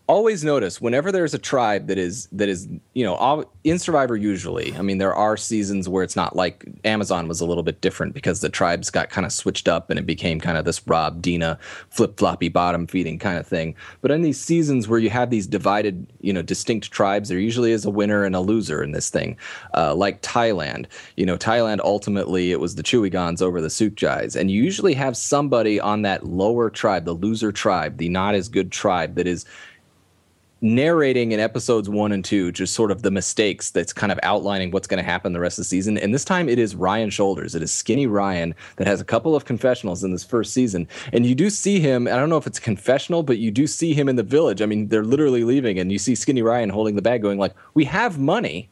always notice whenever there's a tribe that is that is you know in survivor usually i mean there are seasons where it's not like amazon was a little bit different because the tribes got kind of switched up and it became kind of this rob dina flip-floppy bottom feeding kind of thing. But in these seasons where you have these divided you know distinct tribes there usually is a winner and a loser in this thing. Uh, like thailand you know thailand ultimately it was the Chuay Gahns over the Sook Jais. And you usually have somebody on that lower tribe the loser tribe the not as good tribe that is narrating in episodes one and two just sort of the mistakes that's kind of outlining what's going to happen the rest of the season. And this time it is Ryan Shoulders. It is Skinny Ryan that has a couple of confessionals in this first season. And you do see him, I don't know if it's confessional, but you do see him in the village. I mean, they're literally leaving, and you see Skinny Ryan holding the bag going like, We have money.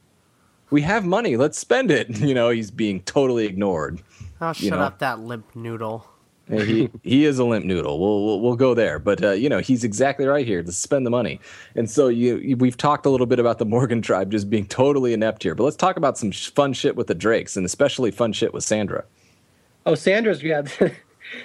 We have money. Let's spend it. You know, he's being totally ignored. Oh, shut you know? up, that limp noodle he he is a limp noodle. We'll we'll, we'll go there, but uh, you know he's exactly right here to spend the money. And so you, you, we've talked a little bit about the Morgan tribe just being totally inept here, but let's talk about some sh- fun shit with the Drakes, and especially fun shit with Sandra. Oh, Sandra's yeah.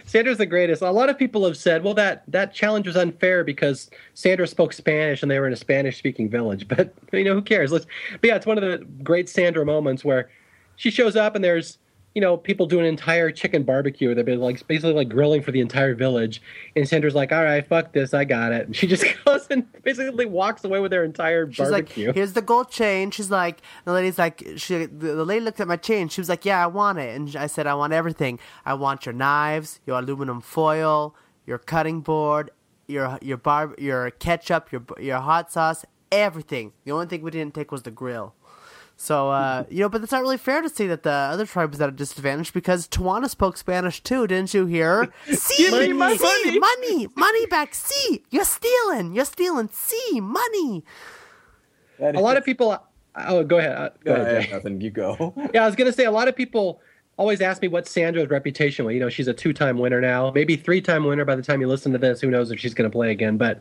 Sandra's the greatest. A lot of people have said, well, that that challenge was unfair because Sandra spoke Spanish and they were in a Spanish-speaking village. But you know, who cares? Let's. But yeah, it's one of the great Sandra moments where she shows up and there's you know, people do an entire chicken barbecue. They've been like basically like grilling for the entire village. And Sandra's like, all right, fuck this, I got it. And she just goes and basically walks away with their entire She's barbecue. like, here's the gold chain. She's like, the lady's like, she, the lady looked at my chain. She was like, yeah, I want it. And I said, I want everything. I want your knives, your aluminum foil, your cutting board, your your bar, your ketchup, your your hot sauce, everything. The only thing we didn't take was the grill. So, uh, you know, but it's not really fair to say that the other tribe was at a disadvantage because Tijuana spoke Spanish too, didn't you hear? See, money, money, money, money, money back. See, you're stealing, you're stealing. See, money. A lot of people. Oh, go ahead. Uh, go, go ahead. ahead nothing. You go. yeah, I was gonna say a lot of people always ask me what Sandra's reputation was. You know, she's a two-time winner now, maybe three-time winner by the time you listen to this. Who knows if she's going to play again? But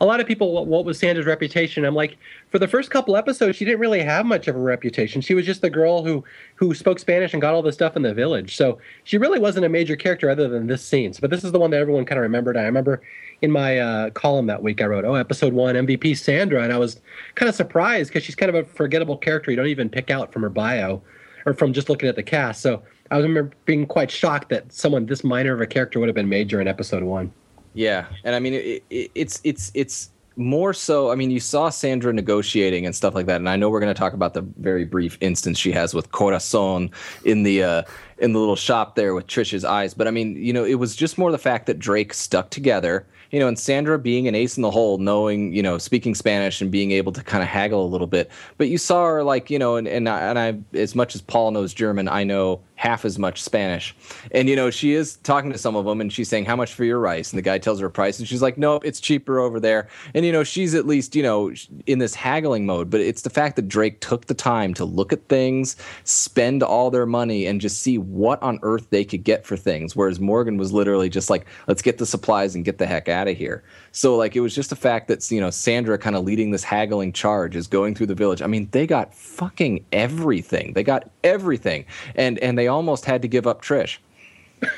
a lot of people, what, was Sandra's reputation? I'm like, for the first couple episodes, she didn't really have much of a reputation. She was just the girl who who spoke Spanish and got all the stuff in the village. So she really wasn't a major character other than this scene. But this is the one that everyone kind of remembered. I remember in my uh, column that week, I wrote, "Oh, episode one MVP Sandra," and I was kind of surprised because she's kind of a forgettable character. You don't even pick out from her bio or from just looking at the cast. So I remember being quite shocked that someone this minor of a character would have been major in episode one. Yeah, and I mean it, it, it's it's it's more so. I mean, you saw Sandra negotiating and stuff like that, and I know we're going to talk about the very brief instance she has with Corazon in the uh, in the little shop there with Trish's eyes. But I mean, you know, it was just more the fact that Drake stuck together you know, and Sandra being an ace in the hole, knowing, you know, speaking Spanish and being able to kind of haggle a little bit. But you saw her like, you know, and and I, and I as much as Paul knows German, I know half as much Spanish. And you know, she is talking to some of them and she's saying, "How much for your rice?" And the guy tells her a price and she's like, "Nope, it's cheaper over there." And you know, she's at least, you know, in this haggling mode, but it's the fact that Drake took the time to look at things, spend all their money and just see what on earth they could get for things, whereas Morgan was literally just like, "Let's get the supplies and get the heck out of here." So like it was just the fact that, you know, Sandra kind of leading this haggling charge is going through the village. I mean, they got fucking everything. They got everything. And and they they almost had to give up Trish.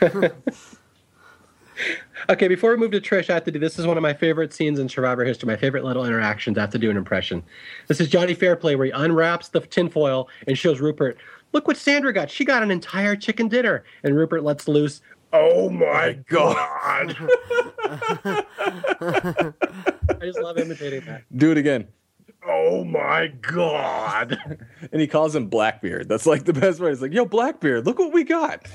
okay, before we move to Trish, I have to do this is one of my favorite scenes in Survivor history, my favorite little interactions. I have to do an impression. This is Johnny Fairplay where he unwraps the tinfoil and shows Rupert, look what Sandra got. She got an entire chicken dinner. And Rupert lets loose, Oh my god! I just love imitating that. Do it again oh my god. And he calls him blackbeard. That's like the best way he's like yo blackbeard look what we got.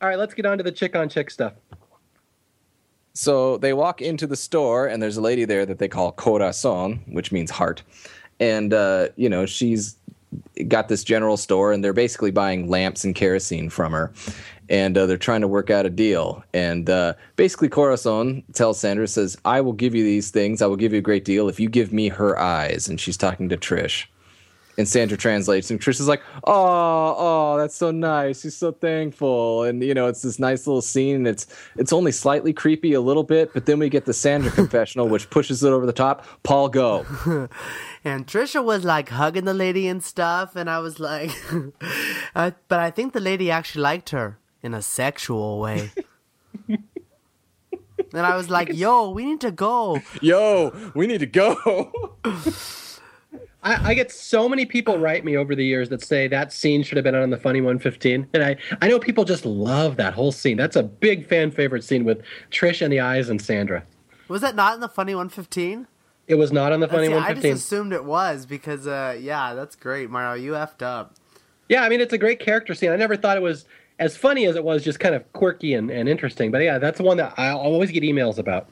All right let's get on to the chick on chick stuff. So they walk into the store and there's a lady there that they call corazon which means heart. And uh, you know she's got this general store and they're basically buying lamps and kerosene from her and uh, they're trying to work out a deal. And uh, basically, Corazon tells Sandra, says, I will give you these things. I will give you a great deal if you give me her eyes. And she's talking to Trish. And Sandra translates, and Trish is like, "Oh, oh, that's so nice. He's so thankful." And you know, it's this nice little scene. And it's it's only slightly creepy a little bit, but then we get the Sandra confessional, which pushes it over the top. Paul, go. and Trisha was like hugging the lady and stuff, and I was like, uh, but I think the lady actually liked her in a sexual way. and I was like, "Yo, we need to go. Yo, we need to go." I, I, get so many people write me over the years that say that scene should have been on the Funny 115, and I I know people just love that whole scene. That's a big fan favorite scene with Trish and the eyes and Sandra. Was that not in the Funny 115? It was not on the Funny 115. I just assumed it was because, uh, yeah, that's great, Mario. You effed up. Yeah, I mean it's a great character scene. I never thought it was as funny as it was, just kind of quirky and, and interesting. But yeah, that's the one that I always get emails about.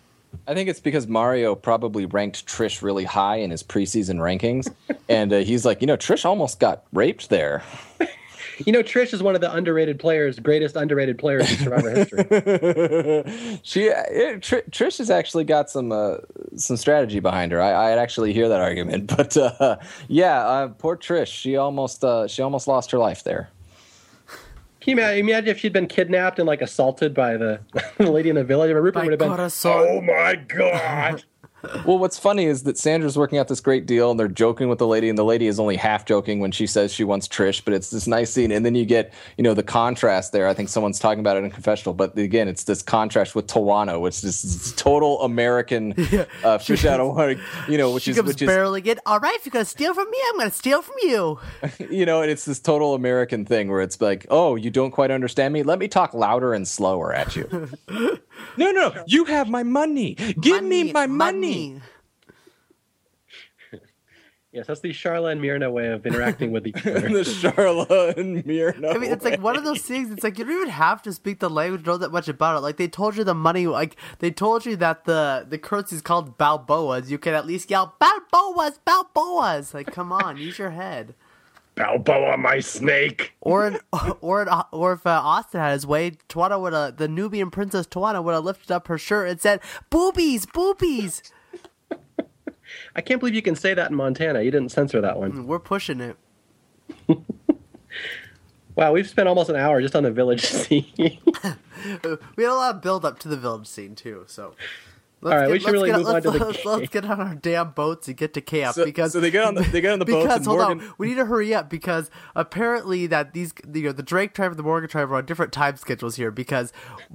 I think it's because Mario probably ranked Trish really high in his preseason rankings, and uh, he's like, you know, Trish almost got raped there. you know, Trish is one of the underrated players, greatest underrated players in Survivor history. she, it, uh, Tr- Trish has actually got some uh, some strategy behind her. I, I'd actually hear that argument, but uh, yeah, uh, poor Trish. She almost uh, she almost lost her life there. Can you imagine if she'd been kidnapped and like assaulted by the, the lady in the village? Rupert would have been. Oh my god! Well, what's funny is that Sandra's working out this great deal, and they're joking with the lady, and the lady is only half joking when she says she wants Trish. But it's this nice scene, and then you get you know the contrast there. I think someone's talking about it in confessional, but again, it's this contrast with Tijuana, which is this total American uh, fish out of water. You know, which she is comes which barely get. All right, if you're gonna steal from me, I'm gonna steal from you. you know, and it's this total American thing where it's like, oh, you don't quite understand me. Let me talk louder and slower at you. no, no, no. you have my money. Give money, me my money. money. Yes, that's the Sharla and Myrna way of interacting with each other. the Sharla and Myrna. I mean, it's like one of those things. It's like you don't even have to speak the language, know that much about it. Like they told you the money, like they told you that the the currency is called Balboas. You can at least yell Balboas, Balboas. Like, come on, use your head. Balboa, my snake. Or in, or in, or if uh, Osten had his way, Tijuana would have the Nubian princess Tijuana would have lifted up her shirt and said, "Boobies, boobies." I can't believe you can say that in Montana. You didn't censor that one. We're pushing it. wow, we've spent almost an hour just on the village scene. we had a lot of build up to the village scene too, so Let's All right, get, we should really get, move on to the let's, let's get on our damn boats and get to camp so, because so they get on the they get on the boats because hold Morgan... on we need to hurry up because apparently that these you know the Drake tribe and the Morgan tribe are on different time schedules here because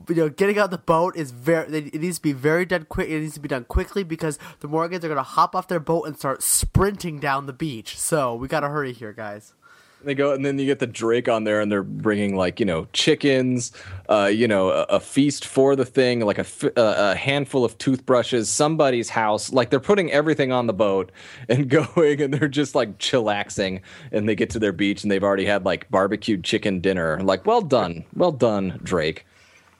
you know getting on the boat is very it needs to be very done quick it needs to be done quickly because the Morgans are gonna hop off their boat and start sprinting down the beach so we gotta hurry here guys. They go, and then you get the Drake on there, and they're bringing like you know chickens, uh, you know a, a, feast for the thing, like a, a handful of toothbrushes, somebody's house. Like they're putting everything on the boat and going, and they're just like chillaxing. And they get to their beach, and they've already had like barbecued chicken dinner. Like, well done, well done, Drake.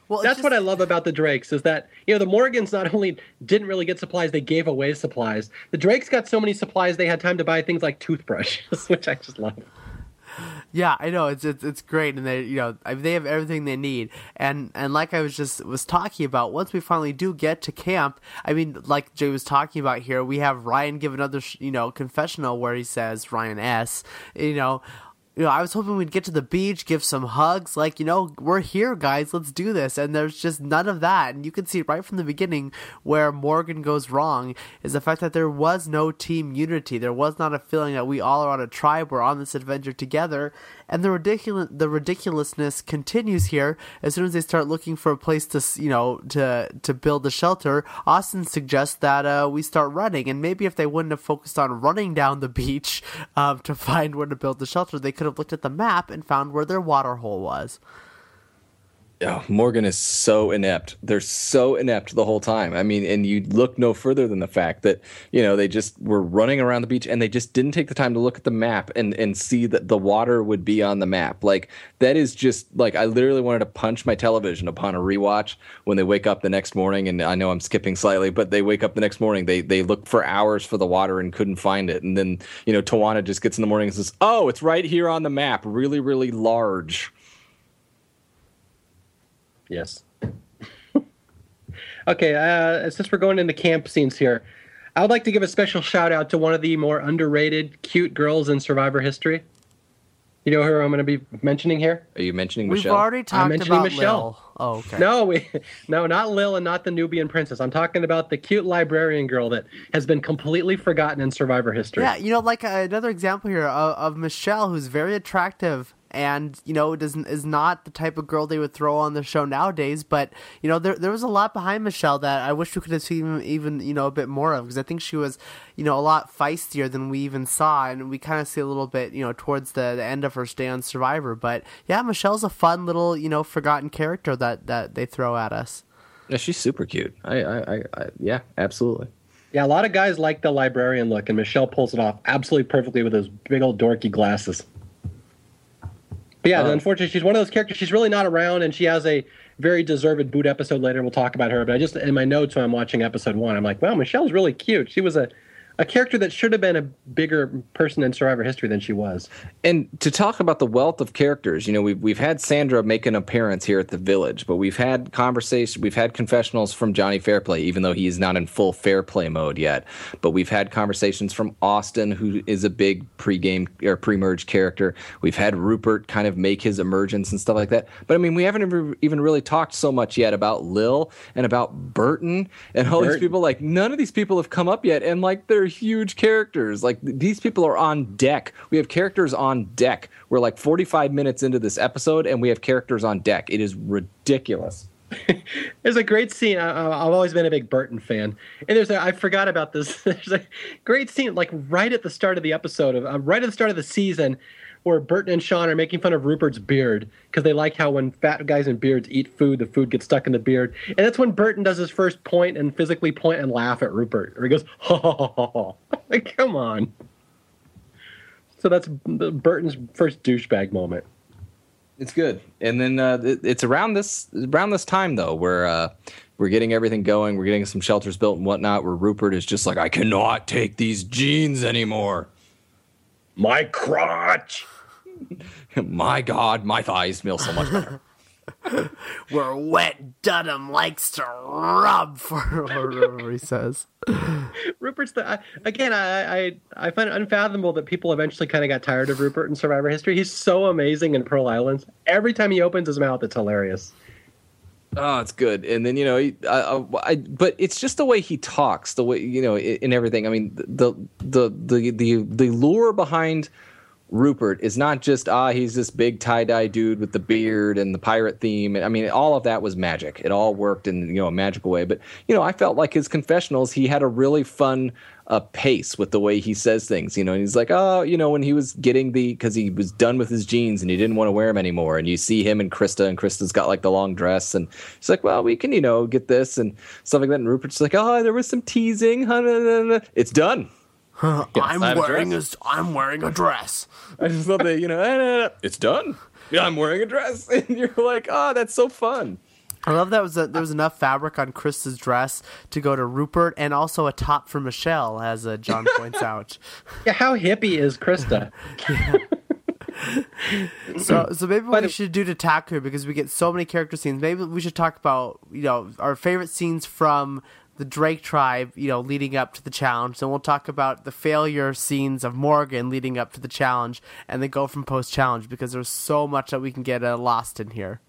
Well, that's just... what I love about the Drakes is that you know the Morgans not only didn't really get supplies, they gave away supplies. The Drakes got so many supplies they had time to buy things like toothbrushes, which I just love yeah, I know it's it's it's great, and they you know they have everything they need, and and like I was just was talking about, once we finally do get to camp, I mean, like Jay was talking about here, we have Ryan give another you know confessional where he says Ryan S, you know, you know, I was hoping we'd get to the beach, give some hugs, like, you know, we're here, guys, let's do this. And there's just none of that. And you can see right from the beginning where Morgan goes wrong is the fact that there was no team unity. There was not a feeling that we all are on a tribe, we're on this adventure together and the ridiculous the ridiculousness continues here as soon as they start looking for a place to you know to to build a shelter. Osten suggests that uh, we start running. And maybe if they wouldn't have focused on running down the beach um, to find where to build the shelter they could have looked at the map and found where their water hole was oh, Morgan is so inept. They're so inept the whole time. I mean, and you look no further than the fact that you know they just were running around the beach and they just didn't take the time to look at the map and and see that the water would be on the map. Like that is just like I literally wanted to punch my television upon a rewatch when they wake up the next morning. And I know I'm skipping slightly, but they wake up the next morning. They they look for hours for the water and couldn't find it. And then you know Tijuana just gets in the morning and says, "Oh, it's right here on the map, really really large." Yes. okay, uh, since we're going into camp scenes here, I would like to give a special shout out to one of the more underrated cute girls in Survivor history. You know who I'm going to be mentioning here? Are you mentioning We've Michelle? We've already talked I'm about Michelle. Lil. Oh, okay. No, we, no, not Lil and not the Nubian princess. I'm talking about the cute librarian girl that has been completely forgotten in Survivor history. Yeah, you know, like uh, another example here of, of Michelle, who's very attractive and you know does is not the type of girl they would throw on the show nowadays. But you know there there was a lot behind Michelle that I wish we could have seen even you know a bit more of because I think she was you know a lot feistier than we even saw, and we kind of see a little bit you know towards the, the end of her stay on Survivor. But yeah, Michelle's a fun little you know forgotten character that that they throw at us. Yeah, she's super cute. I, I, I, yeah, absolutely. Yeah, a lot of guys like the librarian look, and Michelle pulls it off absolutely perfectly with those big old dorky glasses. But yeah, um, unfortunately, she's one of those characters. She's really not around, and she has a very deserved boot episode later. We'll talk about her. But I just in my notes when I'm watching episode one, I'm like, wow, Michelle's really cute. She was a a character that should have been a bigger person in Survivor history than she was. And to talk about the wealth of characters, you know, we've we've had Sandra make an appearance here at the village, but we've had conversation, we've had confessionals from Johnny Fairplay, even though he is not in full Fairplay mode yet. But we've had conversations from Osten, who is a big pre-game or pre-merge character. We've had Rupert kind of make his emergence and stuff like that. But I mean, we haven't even really talked so much yet about Lil and about Burton and all Burton. these people. Like none of these people have come up yet, and like they're huge characters. Like these people are on deck. We have characters on deck. We're like 45 minutes into this episode and we have characters on deck. It is ridiculous. there's a great scene. I, have always been a big Burton fan, and there's a, I forgot about this. There's a great scene, like right at the start of the episode, of uh, right at the start of the season, where Burton and Shawn are making fun of Rupert's beard because they like how when fat guys in beards eat food, the food gets stuck in the beard. And that's when Burton does his first point and physically point and laugh at Rupert. Or he goes, ha ha ha ha. ha. Like, come on. So that's Burton's first douchebag moment. It's good, and then uh, it's around this around this time though where uh, we're getting everything going, we're getting some shelters built and whatnot. Where Rupert is just like, I cannot take these jeans anymore. My crotch. my God, my thighs feel so much better. Where wet Dunham likes to rub for whatever he says. Rupert's the I, again. I, I I find it unfathomable that people eventually kind of got tired of Rupert in Survivor history. He's so amazing in Pearl Islands. Every time he opens his mouth, it's hilarious. Oh, it's good. And then you know, I, I, but it's just the way he talks, the way you know, in everything. I mean, the the the the the lure behind Rupert is not just ah he's this big tie dye dude with the beard and the pirate theme. I mean, all of that was magic. It all worked in you know a magical way. But you know, I felt like his confessionals, he had a really fun uh, pace with the way he says things. You know, and he's like, oh, you know, when he was getting the because he was done with his jeans and he didn't want to wear them anymore. And you see him and Christa, and Christa's got like the long dress, and he's like, well, we can you know get this and stuff like that. And Rupert's like, oh, there was some teasing. It's done. Huh, yes, I'm wearing a, I'm wearing a dress. I just love that, you know, eh, it's done. Yeah, I'm wearing a dress. And you're like, oh, that's so fun. I love that was a, there was enough fabric on Christa's dress to go to Rupert and also a top for Michelle, as uh, Jon points out. Yeah, how hippie is Christa? so, so maybe what we should do to Taku because we get so many character scenes. Maybe we should talk about you know our favorite scenes from the Drake tribe, you know, leading up to the challenge. Then we'll talk about the failure scenes of Morgan leading up to the challenge, and then go from post challenge because there's so much that we can get uh, lost in here.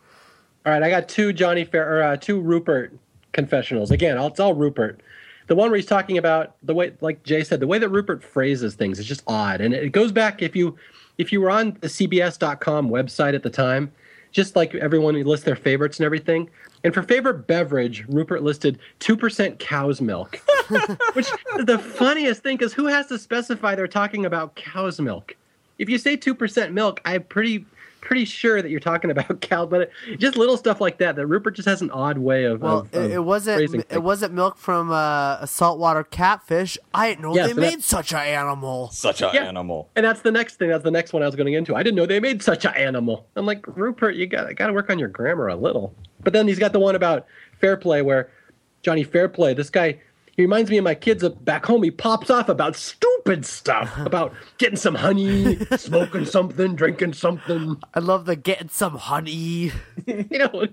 All right, I got two Johnny Fair or uh, two Rupert confessionals. Again, it's all Rupert. The one where he's talking about the way, like Jay said, the way that Rupert phrases things is just odd, and it goes back if you if you were on the CBS.com website at the time, just like everyone lists their favorites and everything. And for favorite beverage, Rupert listed 2% cow's milk. Which the funniest thing is who has to specify they're talking about cow's milk? If you say 2% milk, I'm pretty pretty sure that you're talking about cow, but it, just little stuff like that. That Rupert just has an odd way of. Well, of, of it, wasn't. It wasn't milk from uh, a saltwater catfish. I didn't know yes, they made such an animal. Such an yeah. animal. And that's the next thing. That's the next one I was going to into. I didn't know they made such an animal. I'm like Rupert, you got got to work on your grammar a little. But then he's got the one about fair play where Johnny Fairplay, this guy, he reminds me of my kids back home. He pops off about stupid stuff, uh-huh. about getting some honey, smoking something, drinking something. I love the getting some honey. you know,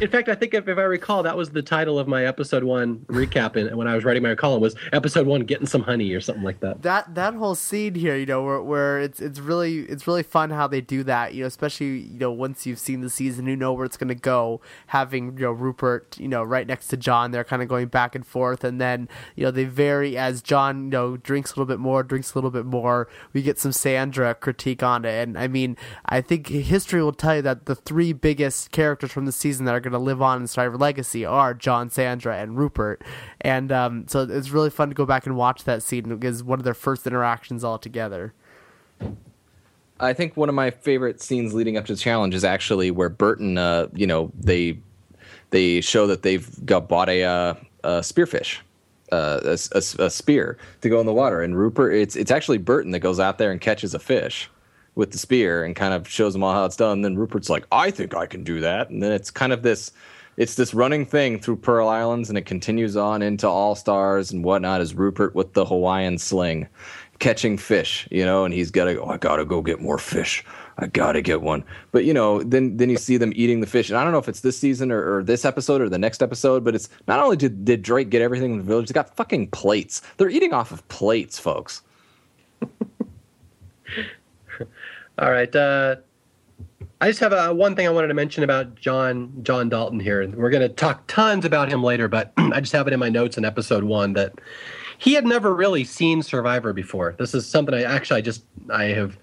in fact, I think if, if I recall, that was the title of my episode one recap. And when I was writing my column, was episode one getting some honey or something like that. That that whole scene here, you know, where, where it's it's really it's really fun how they do that. You know, especially you know once you've seen the season, you know where it's going to go. Having you know Rupert, you know, right next to Jon, they're kind of going back and forth, and then you know they vary as Jon you know drinks a little bit more, drinks a little bit more. We get some Sandra critique on it, and I mean, I think history will tell you that the three biggest characters from the season that are going to live on in Survivor Legacy are Jon, Sandra, and Rupert. And um, so it's really fun to go back and watch that scene because one of their first interactions all together. I think one of my favorite scenes leading up to the challenge is actually where Burton, uh, you know, they they show that they've got bought a, uh, a spearfish, uh, a, a, a, spear to go in the water, and Rupert, it's it's actually Burton that goes out there and catches a fish with the spear and kind of shows them all how it's done. Then Rupert's like, I think I can do that. And then it's kind of this it's this running thing through Pearl Islands and it continues on into All Stars and whatnot as Rupert with the Hawaiian sling catching fish, you know, and he's gotta go, I gotta go get more fish. I gotta get one. But you know, then then you see them eating the fish. And I don't know if it's this season or, or this episode or the next episode, but it's not only did, did Drake get everything in the village, they got fucking plates. They're eating off of plates, folks. All right. Uh, I just have a, one thing I wanted to mention about Jon Jon Dalton here. We're going to talk tons about him later, but I just have it in my notes in episode one that he had never really seen Survivor before. This is something I actually I just I have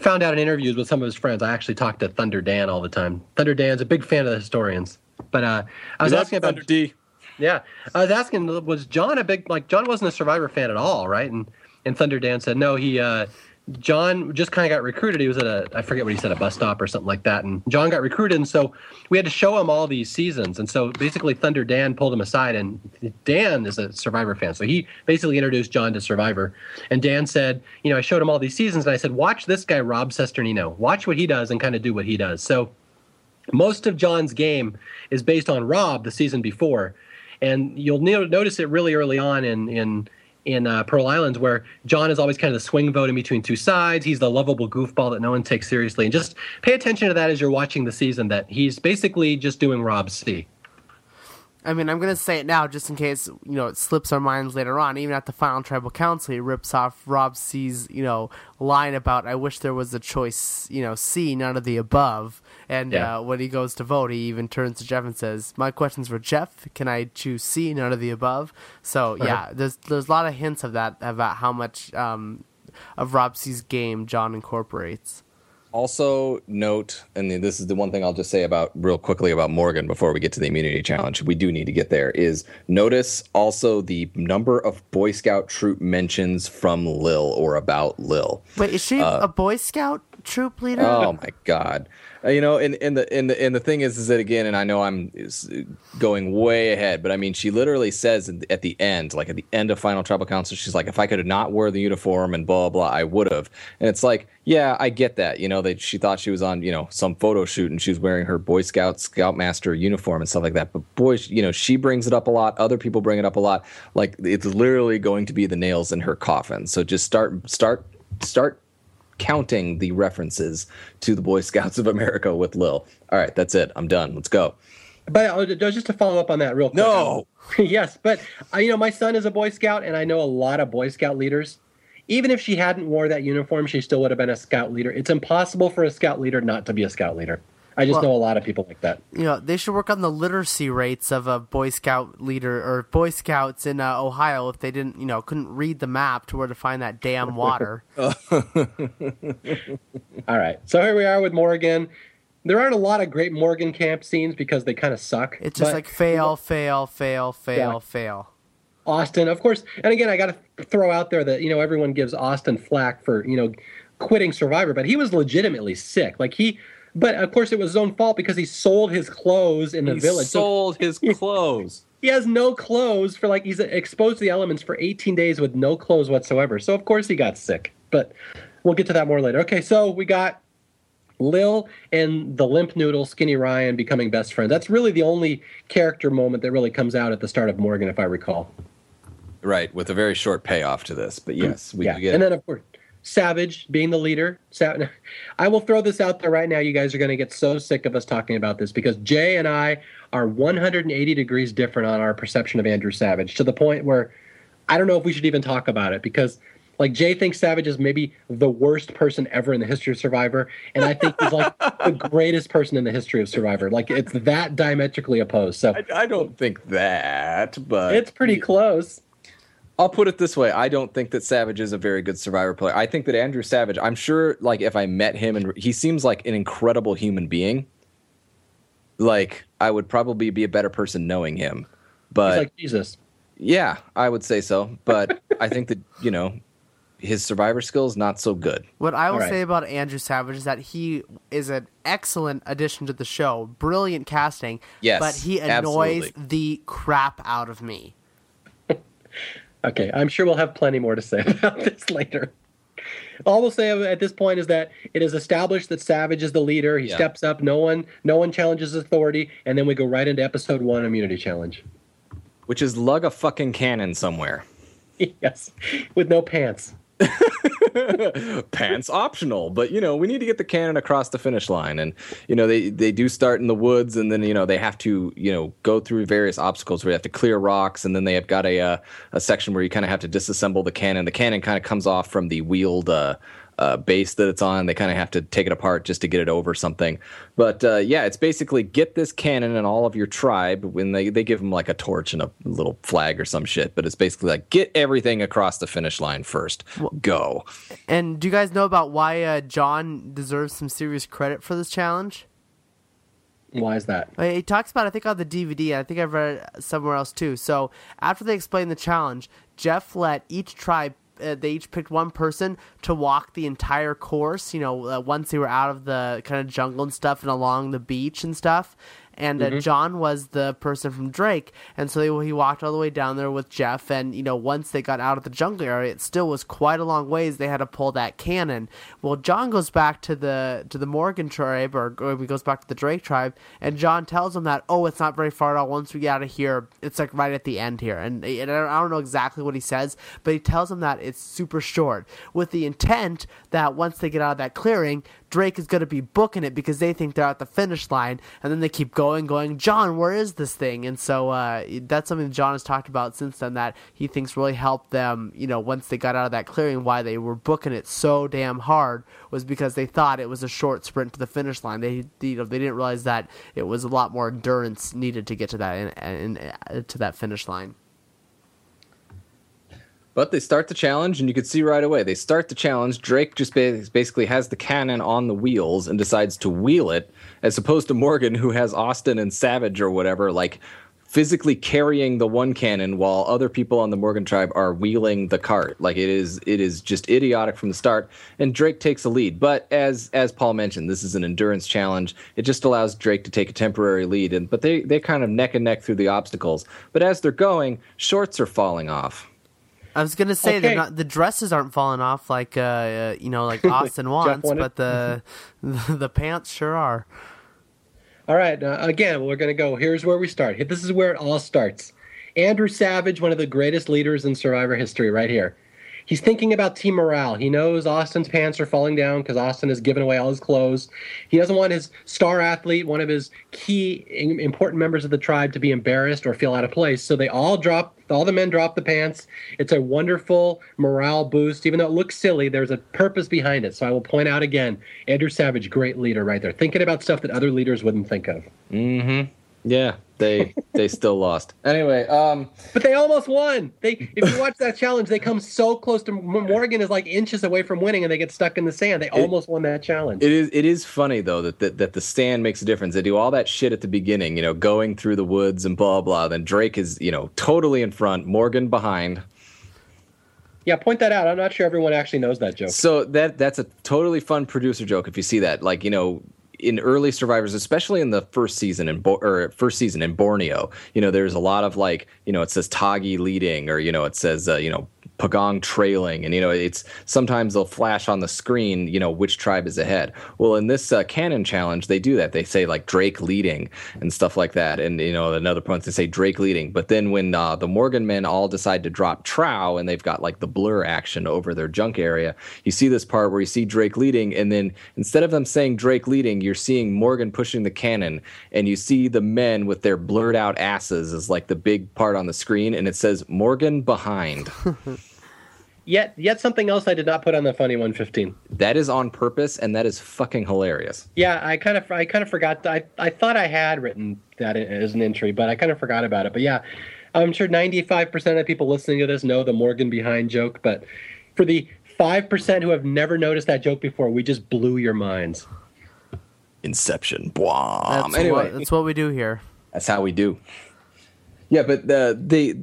found out in interviews with some of his friends. I actually talked to Thunder Dan all the time. Thunder Dan's a big fan of the historians. But uh, I was asking about Thunder D. Yeah, I was asking was Jon a big like Jon wasn't a Survivor fan at all, right? And and Thunder Dan said no, he. Uh, Jon just kind of got recruited. He was at a, I forget what he said, a bus stop or something like that. And Jon got recruited. And so we had to show him all these seasons. And so basically, Thunder Dan pulled him aside. And Dan is a Survivor fan. So he basically introduced Jon to Survivor. And Dan said, You know, I showed him all these seasons. And I said, Watch this guy, Rob Cesternino. Watch what he does and kind of do what he does. So most of Jon's game is based on Rob the season before. And you'll notice it really early on in, in in uh, Pearl Islands, where Jon is always kind of the swing vote in between two sides. He's the lovable goofball that no one takes seriously. And just pay attention to that as you're watching the season. That he's basically just doing Rob C. I mean, I'm going to say it now just in case, you know, it slips our minds later on. Even at the final tribal council, he rips off Rob C's, you know, line about, I wish there was a choice, you know, C, none of the above. And yeah. uh, when he goes to vote, he even turns to Jeff and says, my question's for Jeff. Can I choose C, none of the above? So, uh-huh. yeah, there's, there's a lot of hints of that, about how much um, of Rob C's game Jon incorporates also note, and this is the one thing I'll just say about real quickly about Morgan before we get to the immunity challenge. We do need to get there. Is notice also the number of Boy Scout troop mentions from Lil or about Lil. Wait, is she uh, a Boy Scout troop leader? Oh my God! Uh, you know, and, and the and the and the thing is, is that again, and I know I'm going way ahead, but I mean, she literally says at the end, like at the end of Final Tribal Council, she's like, if I could have not wear the uniform and blah blah, I would have. And it's like, yeah, I get that. You know, that she thought she was on, you know, some photo shoot and she was wearing her Boy Scout Scoutmaster uniform and stuff like that. But boy, you know, she brings it up a lot. Other people bring it up a lot. Like it's literally going to be the nails in her coffin. So just start start start counting the references to the Boy Scouts of America with Lil. All right, that's it. I'm done. Let's go. But uh, just to follow up on that real quick. No. yes, but uh, you know, my son is a Boy Scout, and I know a lot of Boy Scout leaders. Even if she hadn't wore that uniform, she still would have been a Scout leader. It's impossible for a Scout leader not to be a Scout leader. I just well, know a lot of people like that. You know, they should work on the literacy rates of a Boy Scout leader or Boy Scouts in uh, Ohio if they didn't, you know, couldn't read the map to where to find that damn water. All right, so here we are with Morgan. There aren't a lot of great Morgan camp scenes because they kind of suck. It's just like fail, fail, fail, fail, yeah. fail. Osten, of course, and again, I got to throw out there that you know everyone gives Osten flack for you know quitting Survivor, but he was legitimately sick. Like he but of course, it was his own fault because he sold his clothes in the he village. Sold so, his clothes. He, he has no clothes for like he's exposed to the elements for 18 days with no clothes whatsoever. So of course he got sick. But we'll get to that more later. Okay, so we got Lil and the limp noodle Skinny Ryan becoming best friends. That's really the only character moment that really comes out at the start of Morgan, if I recall. Right, with a very short payoff to this, but yes, we yeah. get. And then of course, Savage being the leader. I will throw this out there right now. You guys are going to get so sick of us talking about this because Jay and I are 180 degrees different on our perception of Andrew Savage to the point where I don't know if we should even talk about it because like Jay thinks Savage is maybe the worst person ever in the history of Survivor, and I think he's like the greatest person in the history of Survivor. Like it's that diametrically opposed. So I, I don't think that, but it's pretty close. I'll put it this way: I don't think that Savage is a very good Survivor player. I think that Andrew Savage. I'm sure, like, if I met him and he seems like an incredible human being. Like, I would probably be a better person knowing him. But He's like Jesus. Yeah, I would say so. But I think that you know his survivor skills not so good. What I will right. say about Andrew Savage is that he is an excellent addition to the show, brilliant casting. Yes, but he annoys absolutely. the crap out of me. Okay, I'm sure we'll have plenty more to say about this later. All we'll say at this point is that it is established that Savage is the leader. He yeah. steps up. No one, no one challenges authority, and then we go right into episode one, immunity challenge, which is lug a fucking cannon somewhere. yes, with no pants. pants optional but you know we need to get the cannon across the finish line. And you know they they do start in the woods and then you know they have to you know go through various obstacles where you have to clear rocks. And then they have got a uh, a section where you kind of have to disassemble the cannon. The cannon kind of comes off from the wheeled uh, uh, base that it's on. They kind of have to take it apart just to get it over something. But uh, yeah, it's basically get this cannon and all of your tribe when they, they give them like a torch and a little flag or some shit. But it's basically like get everything across the finish line first. Go. And do you guys know about why uh, Jon deserves some serious credit for this challenge? Why is that? He talks about, I think, on the DVD. I think I've read it somewhere else too. So after they explain the challenge, Jeff let each tribe uh, they each picked one person to walk the entire course. You know, uh, once they were out of the kind of jungle and stuff and along the beach and stuff. And uh, mm-hmm. Jon was the person from Drake, and so they, he walked all the way down there with Jeff, and you know once they got out of the jungle area, it still was quite a long ways. They had to pull that cannon. Well, Jon goes back to the to the Morgan tribe, or, or he goes back to the Drake tribe, and Jon tells him that oh, it's not very far at all. Once we get out of here, it's like right at the end here, and, and I don't know exactly what he says, but he tells him that it's super short with the intent that once they get out of that clearing, Drake is going to be booking it because they think they're at the finish line, and then they keep going, going, Jon, where is this thing? And so uh, that's something Jon has talked about since then that he thinks really helped them, you know, once they got out of that clearing, why they were booking it so damn hard was because they thought it was a short sprint to the finish line. They, you know, they didn't realize that it was a lot more endurance needed to get to that in, in, in, to that finish line. But they start the challenge, and you can see right away they start the challenge. Drake just basically has the cannon on the wheels and decides to wheel it, as opposed to Morgan, who has Osten and Savage or whatever, like physically carrying the one cannon while other people on the Morgan tribe are wheeling the cart. Like it is, it is just idiotic from the start. And Drake takes the lead. But as as Paul mentioned, this is an endurance challenge. It just allows Drake to take a temporary lead. And but they they kind of neck and neck through the obstacles. But as they're going, shorts are falling off. I was gonna say okay. not, the dresses aren't falling off like uh, uh you know like Osten wants, but the, the, the pants sure are. All right, uh, again we're gonna go. Here's where we start. This is where it all starts. Andrew Savage, one of the greatest leaders in Survivor history, right here he's thinking about team morale. He knows Osten's pants are falling down because Osten has given away all his clothes. He doesn't want his star athlete, one of his key important members of the tribe, to be embarrassed or feel out of place. So they all drop, all the men drop the pants. It's a wonderful morale boost. Even though it looks silly, there's a purpose behind it. So I will point out again Andrew Savage, great leader right there, thinking about stuff that other leaders wouldn't think of. Mm hmm. Yeah, they they still lost. Anyway, um, but they almost won. They if you watch that challenge, they come so close to Morgan is like inches away from winning, and they get stuck in the sand. They it, almost won that challenge. It is it is funny though that, that that the stand makes a difference. They do all that shit at the beginning, you know, going through the woods and blah blah. Then Drake is you know totally in front, Morgan behind. Yeah, point that out. I'm not sure everyone actually knows that joke. So that that's a totally fun producer joke if you see that. Like, you know, in early survivors especially in the first season in Bo- or first season in borneo you know there's a lot of like you know it says tagi leading or you know it says uh, you know Pagong trailing, and you know it's sometimes they'll flash on the screen, you know which tribe is ahead. Well, in this uh, cannon challenge, they do that. They say like Drake leading and stuff like that, and you know another point they say Drake leading. But then when uh, the Morgan men all decide to drop Trow, and they've got like the blur action over their junk area, you see this part where you see Drake leading, and then instead of them saying Drake leading, you're seeing Morgan pushing the cannon, and you see the men with their blurred out asses is like the big part on the screen, and it says Morgan behind. Yet, yet something else I did not put on the funny 115. That is on purpose, and that is fucking hilarious. Yeah, I kind of, I kind of forgot. I, I thought I had written that as an entry, but I kind of forgot about it. But yeah, I'm sure 95% of people listening to this know the Morgan behind joke. But for the five percent who have never noticed that joke before, we just blew your minds. Inception. Bwah. That's anyway, what, that's what we do here. That's how we do. Yeah, but the they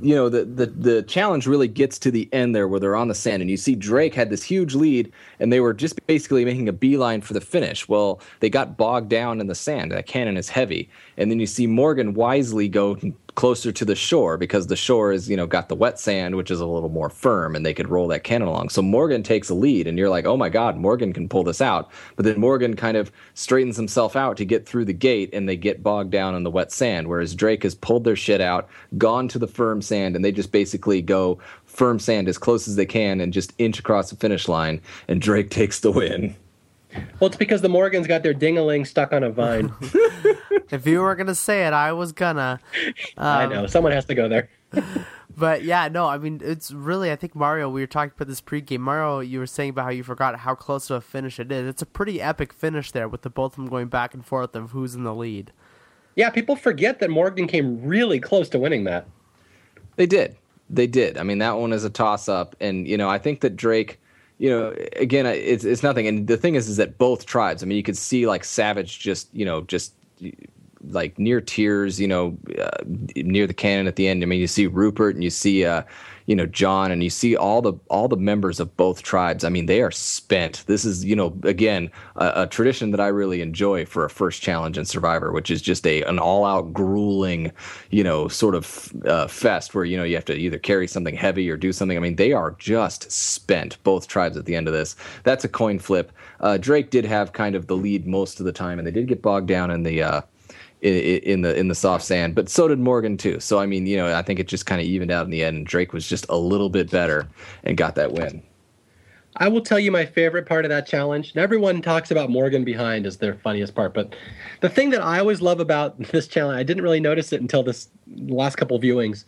you know the, the the challenge really gets to the end there where they're on the sand and you see Drake had this huge lead and they were just basically making a beeline for the finish. Well, they got bogged down in the sand. That cannon is heavy, and then you see Morgan wisely go closer to the shore because the shore is you know got the wet sand which is a little more firm and they could roll that cannon along. So morgan takes a lead and you're like oh my god morgan can pull this out. But then morgan kind of straightens himself out to get through the gate and they get bogged down in the wet sand whereas drake has pulled their shit out gone to the firm sand and they just basically go firm sand as close as they can and just inch across the finish line and drake takes the win well, it's because the Morgans got their dingaling stuck on a vine. if you were gonna say it, I was gonna. Um, I know someone has to go there. but yeah, no, I mean it's really. I think Mario. We were talking about this pregame. Mario, you were saying about how you forgot how close to a finish it is. It's a pretty epic finish there with the both of them going back and forth of who's in the lead. Yeah, people forget that Morgan came really close to winning that. They did. They did. I mean, that one is a toss up, and you know, I think that Drake you know, again, it's it's nothing. And the thing is, is that both tribes. I mean, you could see like Savage just, you know, just like near tears, you know, uh, near the cannon at the end. I mean, you see Rupert and you see, uh, you know Jon, and you see all the all the members of both tribes. I mean, they are spent. This is you know again a, a tradition that I really enjoy for a first challenge in Survivor, which is just a an all out grueling, you know, sort of uh, fest where you know you have to either carry something heavy or do something. I mean, they are just spent. Both tribes at the end of this. That's a coin flip. Uh, Drake did have kind of the lead most of the time, and they did get bogged down in the. Uh, in, the in the soft sand, but so did Morgan too. So I mean, you know, I think it just kind of evened out in the end. And Drake was just a little bit better and got that win. I will tell you my favorite part of that challenge. And everyone talks about Morgan behind as their funniest part, but the thing that I always love about this challenge, I didn't really notice it until this last couple viewings,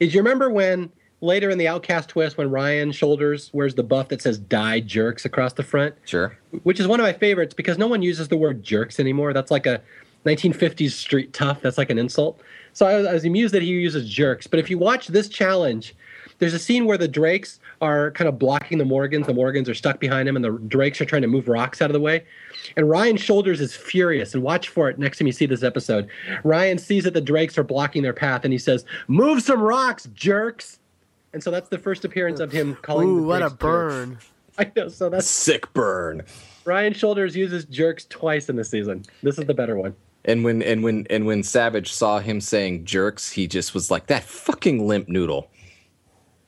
is you remember when later in the Outcast twist when Ryan Shoulders wears the buff that says "Die Jerks" across the front. Sure. Which is one of my favorites because no one uses the word jerks anymore. That's like a 1950s street tough. That's like an insult. So I was, I was amused that he uses jerks. But if you watch this challenge, there's a scene where the Drakes are kind of blocking the Morgans. The Morgans are stuck behind him, and the Drakes are trying to move rocks out of the way. And Ryan Shoulders is furious. And watch for it next time you see this episode. Ryan sees that the Drakes are blocking their path, and he says, "Move some rocks, jerks." And so that's the first appearance of him calling. Ooh, what a burn! Jerks. I know. So that's sick burn. Ryan Shoulders uses jerks twice in the season. This is the better one. And when and when and when Savage saw him saying jerks, he just was like that fucking limp noodle.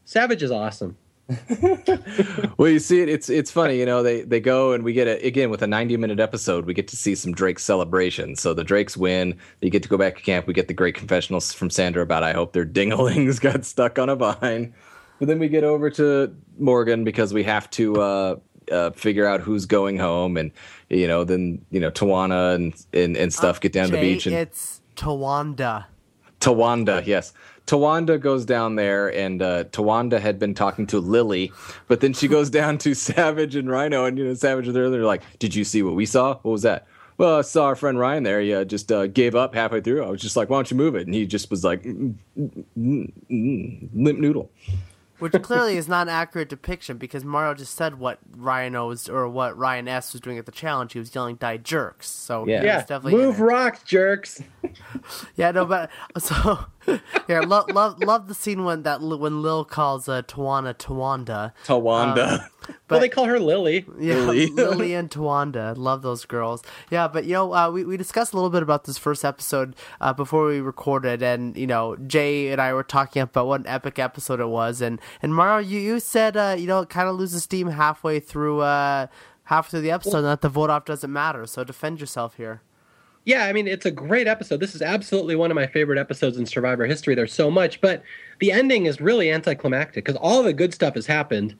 Savage is awesome. well, you see it. It's it's funny, you know. They they go and we get it again with a ninety minute episode. We get to see some Drake celebration. So the Drakes win. You get to go back to camp. We get the great confessionals from Sandra about I hope their dinglings got stuck on a vine. But then we get over to Morgan because we have to uh, uh, figure out who's going home, and you know, then you know, Tijuana and and, and stuff uh, get down Jay, to the beach. And, it's Tawanda. Tawanda, yes. Tawanda goes down there, and uh, Tawanda had been talking to Lily, but then she goes down to Savage and Rhino, and you know, Savage and they're, like, "Did you see what we saw? What was that?" Well, I saw our friend Ryan there. He uh, just uh, gave up halfway through. I was just like, "Why don't you move it?" And he just was like, mm, mm, mm "Limp noodle." Which clearly is not an accurate depiction because Mario just said what Ryan was or what Ryan S was doing at the challenge. He was yelling "die jerks." So yeah, yeah. definitely move rock jerks. yeah, no, but so yeah, love love love the scene when that when Lil calls uh, Tijuana Tawanda. Tawanda. Um, but, well, they call her Lily. Yeah, Lily. Lily and Tawanda. Love those girls. Yeah, but you know, uh, we we discussed a little bit about this first episode uh, before we recorded, and you know, Jay and I were talking about what an epic episode it was, and and Mario, you you said uh, you know it kind of loses steam halfway through uh, halfway through the episode, well, and that the vote off doesn't matter. So defend yourself here. Yeah, I mean, it's a great episode. This is absolutely one of my favorite episodes in Survivor history. There's so much, but the ending is really anticlimactic because all the good stuff has happened.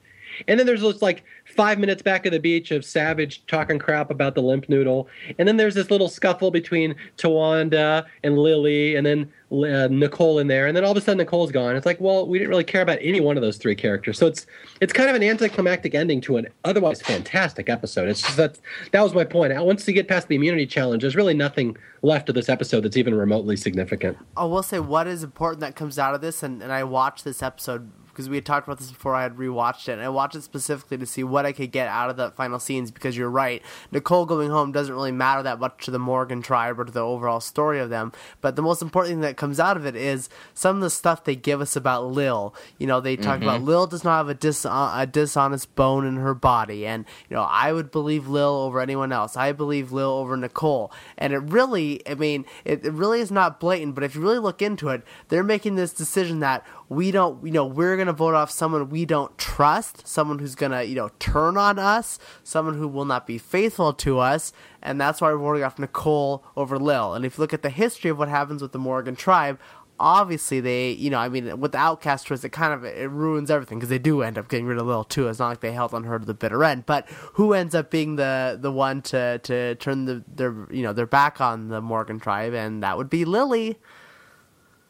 And then there's this like five minutes back at the beach of Savage talking crap about the limp noodle. And then there's this little scuffle between Tawanda and Lily, and then uh, Nicole in there. And then all of a sudden Nicole's gone. It's like, well, we didn't really care about any one of those three characters. So it's it's kind of an anticlimactic ending to an otherwise fantastic episode. It's just that that was my point. Once you get past the immunity challenge, there's really nothing left of this episode that's even remotely significant. I will say what is important that comes out of this, and, and I watched this episode because we had talked about this before I had rewatched it. And I watched it specifically to see what I could get out of the final scenes because you're right. Nicole going home doesn't really matter that much to the Morgan tribe or to the overall story of them. But the most important thing that comes out of it is some of the stuff they give us about Lil. You know, they talk mm-hmm. about Lil does not have a, dis- a dishonest bone in her body. And, you know, I would believe Lil over anyone else. I believe Lil over Nicole. And it really, I mean, it, it really is not blatant, but if you really look into it, they're making this decision that we don't, you know, we're going to vote off someone we don't trust, someone who's going to, you know, turn on us, someone who will not be faithful to us, and that's why we're voting off Nicole over Lil. And if you look at the history of what happens with the Morgan tribe, obviously they, you know, I mean, with the Outcast twist, it kind of it ruins everything because they do end up getting rid of Lil too. It's not like they held on her to the bitter end. But who ends up being the the one to to turn the their you know their back on the Morgan tribe, and that would be Lily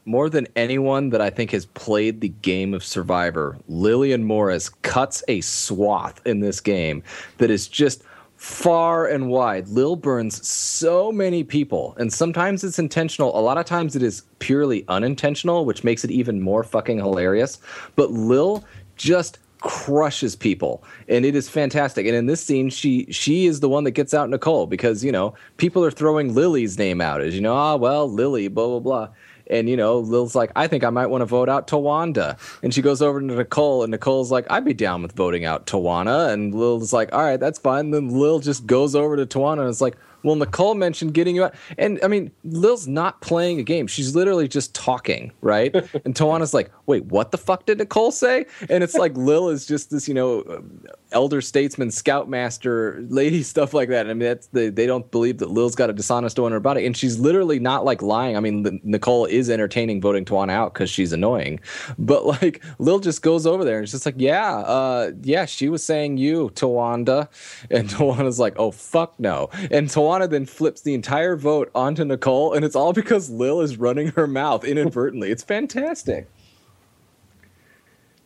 more than anyone that I think has played the game of Survivor, Lillian Morris cuts a swath in this game that is just far and wide. Lil burns so many people, and sometimes it's intentional. A lot of times it is purely unintentional, which makes it even more fucking hilarious. But Lil just crushes people and it is fantastic and in this scene she she is the one that gets out nicole because you know people are throwing lily's name out as you know ah well lily blah blah blah And you know, Lil's like, I think I might want to vote out Tawanda. And she goes over to Nicole, and Nicole's like, I'd be down with voting out Tijuana. And Lil's like, All right, that's fine. And then Lil just goes over to Tijuana and it's like, well, Nicole mentioned getting you out. And I mean, Lil's not playing a game. She's literally just talking, right? and Tijuana's like, wait, what the fuck did Nicole say? And it's like Lil is just this, you know, elder statesman, scoutmaster, lady, stuff like that. And I mean, that's the, they don't believe that Lil's got a dishonest owner about it. And she's literally not like lying. I mean, Nicole is entertaining voting Tijuana out because she's annoying. But like, Lil just goes over there and it's just like, yeah, uh, yeah, she was saying you, Tawanda. And Tijuana's like, oh, fuck no. And Tijuana then flips the entire vote onto Nicole. And it's all because Lil is running her mouth inadvertently. it's fantastic.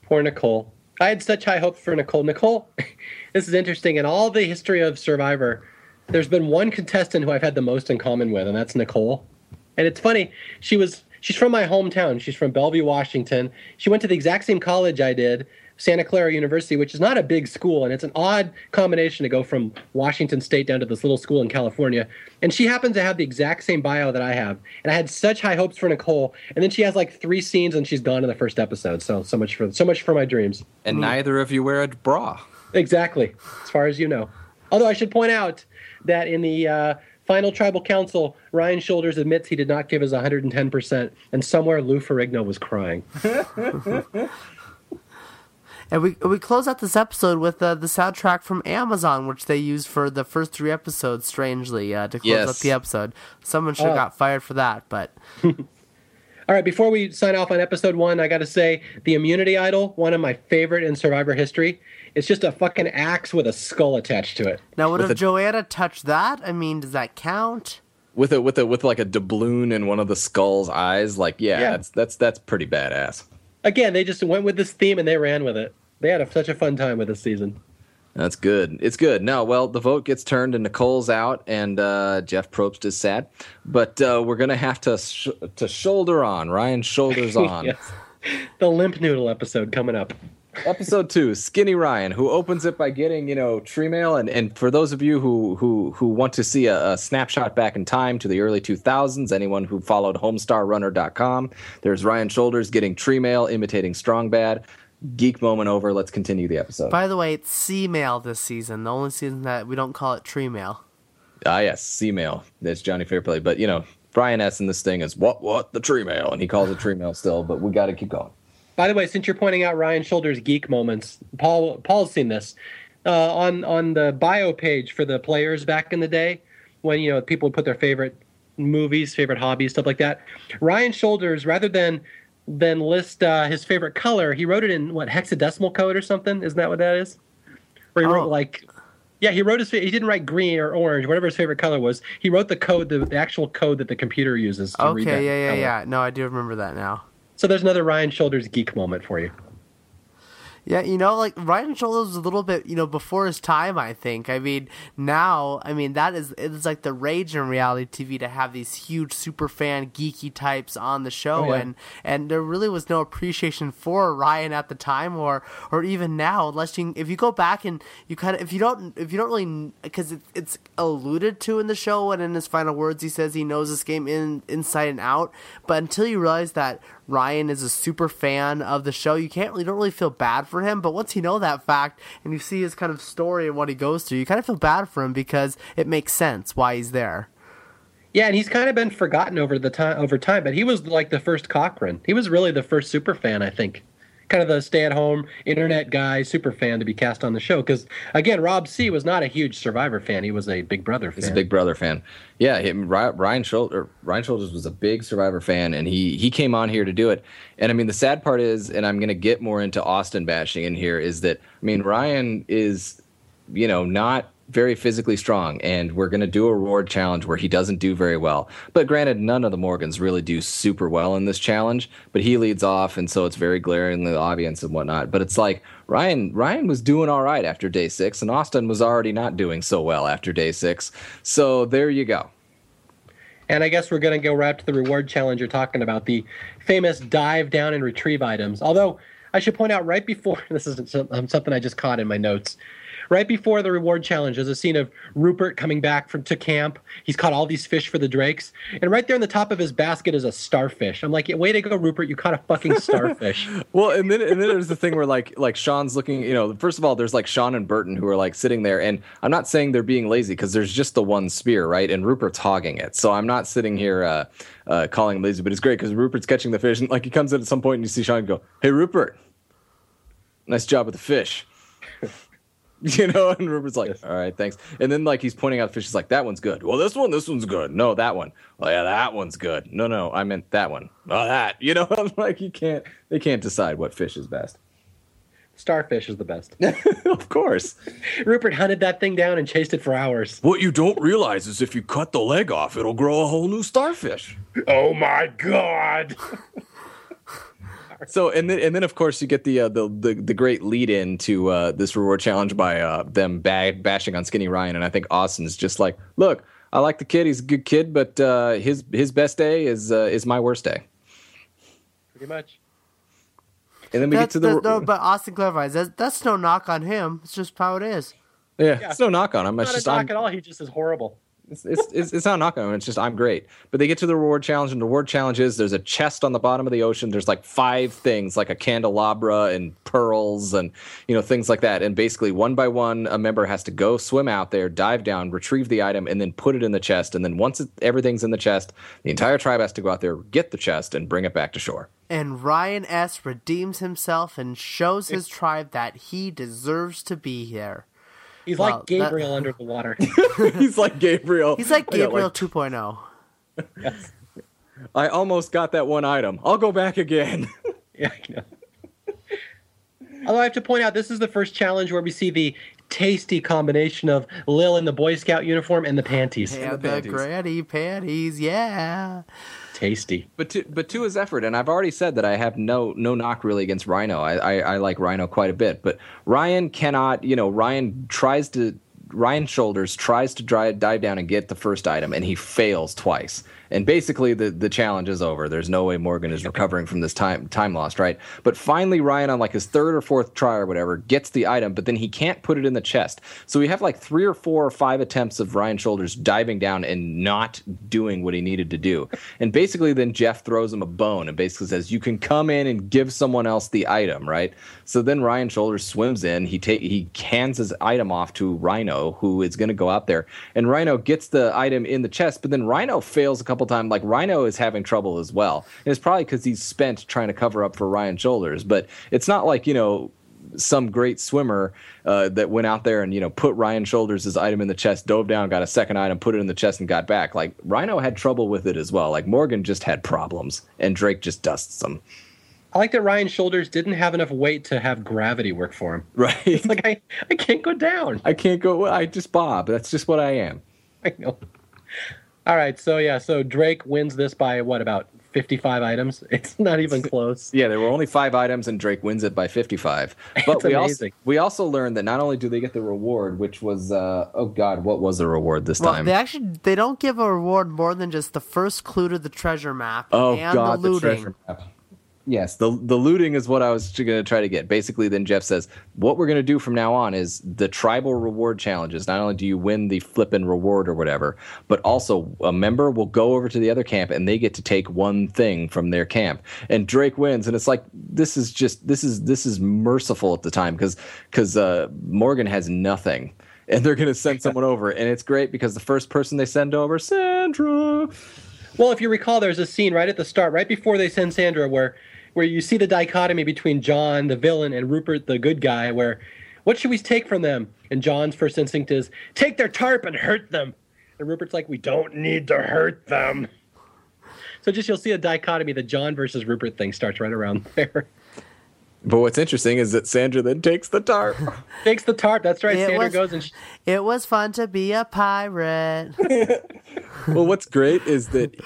Poor Nicole. I had such high hopes for Nicole. Nicole, this is interesting. In all the history of Survivor, there's been one contestant who I've had the most in common with, and that's Nicole. And it's funny, she was she's from my hometown. She's from Bellevue, Washington. She went to the exact same college I did, Santa Clara University, which is not a big school, and it's an odd combination to go from Washington State down to this little school in California. And she happens to have the exact same bio that I have. And I had such high hopes for Nicole, and then she has like three scenes, and she's gone in the first episode. So so much for so much for my dreams. And mm. neither of you wear a bra. Exactly, as far as you know. Although I should point out that in the uh, final tribal council, Ryan Shoulders admits he did not give his 110%, and somewhere Lou Ferrigno was crying. And we we close out this episode with uh, the soundtrack from Amazon, which they used for the first three episodes. Strangely, uh, to close yes. out the episode, someone should have oh. got fired for that. But all right, before we sign off on episode one, I got to say the immunity idol, one of my favorite in Survivor history. It's just a fucking axe with a skull attached to it. Now, would have a... Joanna touched that? I mean, does that count? With a with a with like a doubloon in one of the skull's eyes, like yeah, yeah. that's that's that's pretty badass. Again, they just went with this theme and they ran with it they had a, such a fun time with this season. That's good. It's good. No, well, the vote gets turned and Nicole's out, and uh, Jeff Probst is sad, but uh, we're gonna have to sh- to shoulder on. Ryan shoulders on. yes. The limp noodle episode coming up. episode two, Skinny Ryan, who opens it by getting you know tree mail, and and for those of you who who who want to see a, a snapshot back in time to the early 2000s, anyone who followed HomestarRunner.com, there's Ryan Shoulders getting tree mail, imitating Strong Bad geek moment over. Let's continue the episode. By the way, it's C mail this season. The only season that we don't call it tree mail. Ah, yes, C mail. That's Johnny Fairplay. But you know, Ryan S. in this thing is what what the tree mail, and he calls it tree mail still. But we got to keep going. By the way, since you're pointing out Ryan Shoulders geek moments, Paul Paul's seen this uh, on on the bio page for the players back in the day when you know people would put their favorite movies, favorite hobbies, stuff like that. Ryan Shoulders, rather than then list uh, his favorite color. He wrote it in what hexadecimal code or something. Isn't that what that is? Where he oh. wrote like, yeah, he wrote his. He didn't write green or orange, whatever his favorite color was. He wrote the code, the, the actual code that the computer uses. To okay, yeah, yeah, color. yeah. No, I do remember that now. So there's another Ryan Shoulders geek moment for you. Yeah, you know, like Ryan Shoulders was a little bit, you know, before his time. I think. I mean, now, I mean, that is it's like the rage in reality TV to have these huge super fan geeky types on the show, oh, yeah. and and there really was no appreciation for Ryan at the time, or or even now, unless you if you go back and you kind of if you don't if you don't really because it, it's alluded to in the show, and in his final words, he says he knows this game in inside and out, but until you realize that Ryan is a super fan of the show. You can't really don't really feel bad for him, but once you know that fact and you see his kind of story and what he goes through, you kind of feel bad for him because it makes sense why he's there. Yeah, and he's kind of been forgotten over the time over time, but he was like the first Cochran. He was really the first super fan, I think kind of the stay-at-home internet guy, super fan to be cast on the show. Because again, Rob C was not a huge Survivor fan; he was a Big Brother fan. He's a Big Brother fan. Yeah, him, Ryan Shoulders, Ryan Shoulders was a big Survivor fan, and he he came on here to do it. And I mean, the sad part is, and I'm going to get more into Osten bashing in here, is that I mean, Ryan is, you know, not very physically strong, and we're going to do a reward challenge where he doesn't do very well. But granted, none of the Morgans really do super well in this challenge, but he leads off, and so it's very glaringly obvious and whatnot. But it's like Ryan Ryan was doing all right after day six, and Osten was already not doing so well after day six. So there you go. And I guess we're going to go right to the reward challenge you're talking about, the famous dive down and retrieve items. Although I should point out right before this is um, something I just caught in my notes right before the reward challenge, there's a scene of Rupert coming back from to camp. He's caught all these fish for the drakes, and right there in the top of his basket is a starfish. I'm like, way to go, Rupert! You caught a fucking starfish. well, and then and then there's the thing where like like Shawn's looking. You know, first of all, there's like Shawn and Burton who are like sitting there, and I'm not saying they're being lazy because there's just the one spear, right? And Rupert's hogging it, so I'm not sitting here uh, uh, calling him lazy, but it's great because Rupert's catching the fish, and like he comes in at some point, and you see Shawn go, "Hey, Rupert." nice job with the fish. you know, and Rupert's like, all right, thanks. And then like he's pointing out fish. He's like, that one's good. Well, this one, this one's good. No, that one. Oh yeah, that one's good. No, no, I meant that one. Oh, that. You know, I'm like, you can't. They can't decide what fish is best. Starfish is the best. of course. Rupert hunted that thing down and chased it for hours. What you don't realize is if you cut the leg off, it'll grow a whole new starfish. Oh my god. so and then and then of course you get the uh, the, the, the great lead in to uh, this reward challenge by uh, them bag, bashing on Skinny Ryan, and I think Osten's just like, look, I like the kid, he's a good kid, but uh, his his best day is uh, is my worst day. Pretty much. And then we that's, get to the. no, but Osten clarifies that's, that's no knock on him. It's just how it is. Yeah, yeah. it's no knock on him. It's not just a knock I'm, at all. He just is horrible. It's, it's, it's, it's not knocking on It's just I'm great. But they get to the reward challenge, and the reward challenge is there's a chest on the bottom of the ocean. There's like five things, like a candelabra and pearls and you know things like that. And basically, one by one, a member has to go swim out there, dive down, retrieve the item, and then put it in the chest. And then once it, everything's in the chest, the entire tribe has to go out there, get the chest, and bring it back to shore. And Ryan S redeems himself and shows his tribe that he deserves to be here. He's well, like Gabriel that... under the water. He's like Gabriel. He's like Gabriel like... 2.0. yes. I almost got that one item. I'll go back again. yeah, I know. Although I have to point out, this is the first challenge where we see the tasty combination of Lil in the Boy Scout uniform and the panties. Yeah, the, the granny panties, yeah tasty. But to but to his effort, and I've already said that I have no no knock really against Rhino. I, I, I like Rhino quite a bit, but Ryan cannot. You know, Ryan tries to Ryan Shoulders tries to drive, dive down and get the first item, and he fails twice and basically the the challenge is over. There's no way Morgan is recovering from this time time lost, right? But finally, Ryan on like his third or fourth try or whatever gets the item, but then he can't put it in the chest. So we have like three or four or five attempts of Ryan Shoulders diving down and not doing what he needed to do. And basically, then Jeff throws him a bone and basically says, "You can come in and give someone else the item, right?" So then Ryan Shoulders swims in. He take he hands his item off to Rhino, who is going to go out there, and Rhino gets the item in the chest, but then Rhino fails a couple couple times. Like Rhino is having trouble as well, and it's probably because he's spent trying to cover up for Ryan Shoulders. But it's not like you know some great swimmer uh, that went out there and you know put Ryan Shoulders' his item in the chest, dove down, got a second item, put it in the chest, and got back. Like Rhino had trouble with it as well. Like Morgan just had problems, and Drake just dusts them. I like that Ryan Shoulders didn't have enough weight to have gravity work for him. Right? It's like I, I can't go down. I can't go. I just Bob. That's just what I am. I know. All right, so yeah, so Drake wins this by what about 55 items? It's not even close. yeah, there were only 5 items and Drake wins it by 55. But we amazing. also we also learned that not only do they get the reward, which was uh, oh god, what was the reward this well, time? They actually they don't give a reward more than just the first clue to the treasure map oh, and god, the looting. The treasure map. Yes, the the looting is what I was going to try to get. Basically, then Jeff says, what we're going to do from now on is the tribal reward challenges. Not only do you win the flippin' reward or whatever, but also a member will go over to the other camp and they get to take one thing from their camp. And Drake wins, and it's like this is just this is this is merciful at the time because because uh, Morgan has nothing. And they're going to send someone over, and it's great because the first person they send over, Sandra. Well, if you recall, there's a scene right at the start, right before they send Sandra, where where you see the dichotomy between Jon, the villain, and Rupert, the good guy, where what should we take from them? And Jon's first instinct is take their tarp and hurt them. And Rupert's like, we don't need to hurt them. So just you'll see a dichotomy, the Jon versus Rupert thing starts right around there. But what's interesting is that Sandra then takes the tarp. takes the tarp. That's right. It Sandra was, goes and. Sh- it was fun to be a pirate. well, what's great is that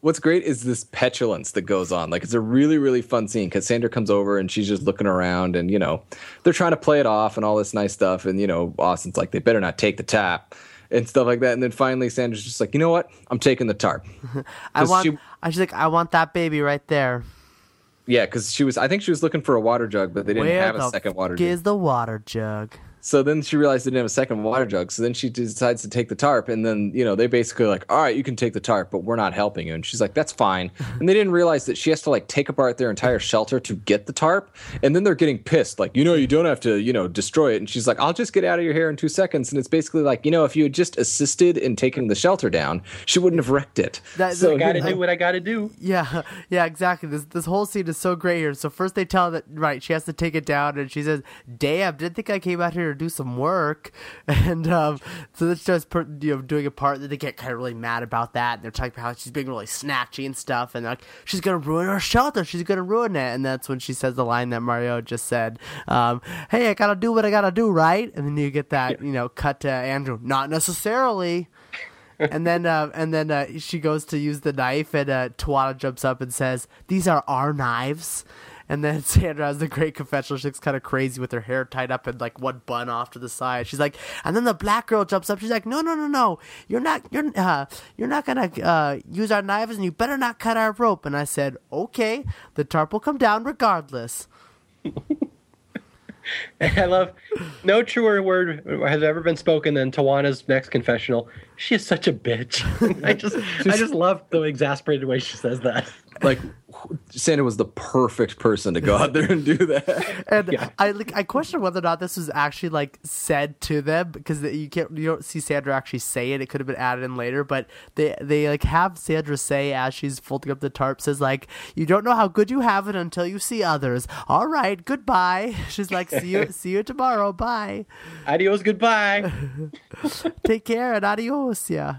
what's great is this petulance that goes on. Like it's a really really fun scene because Sandra comes over and she's just looking around and you know they're trying to play it off and all this nice stuff and you know Osten's like they better not take the tap and stuff like that and then finally Sandra's just like you know what I'm taking the tarp. I want. She, I she's like I want that baby right there. Yeah, because she was. I think she was looking for a water jug, but they didn't Where have a second water jug. Is the water jug? So then she realized they didn't have a second water jug. So then she decides to take the tarp, and then you know they basically like, all right, you can take the tarp, but we're not helping you. And she's like, that's fine. And they didn't realize that she has to like take apart their entire shelter to get the tarp, and then they're getting pissed, like, you know, you don't have to, you know, destroy it. And she's like, I'll just get out of your hair in two seconds. And it's basically like, you know, if you had just assisted in taking the shelter down, she wouldn't have wrecked it. That, so I gotta do what I gotta do. Yeah, yeah, exactly. This this whole scene is so great here. So first they tell her that right, she has to take it down, and she says, "Damn, didn't think I came out here to do some work." and um, so that's just you know doing a part that they get kind of really mad about that. And they're talking about how she's being really snatchy and stuff, and like she's gonna ruin our shelter, she's gonna ruin it, and that's when she says the line that Mario just said, um, "Hey, I gotta do what I gotta do, right?" And then you get that you know cut to Andrew, not necessarily. and then uh, and then uh, she goes to use the knife, and uh, Tijuana jumps up and says, "These are our knives." And then Sandra has the great confessional. She looks kind of crazy with her hair tied up and like one bun off to the side. She's like, and then the black girl jumps up. She's like, no, no, no, no. You're not, you're, uh, you're not gonna uh, use our knives, and you better not cut our rope. And I said, okay, the tarp will come down regardless. I love no truer word has ever been spoken than Tijuana's next confessional. She is such a bitch. I just I just love the exasperated way she says that. Like Sandra was the perfect person to go out there and do that. And yeah. I like I question whether or not this was actually like said to them because you can't you don't see Sandra actually say it. It could have been added in later, but they they like have Sandra say as she's folding up the tarp says like you don't know how good you have it until you see others. All right, goodbye. She's like see you see you tomorrow. Bye. Adios. Goodbye. Take care and adios. Yeah.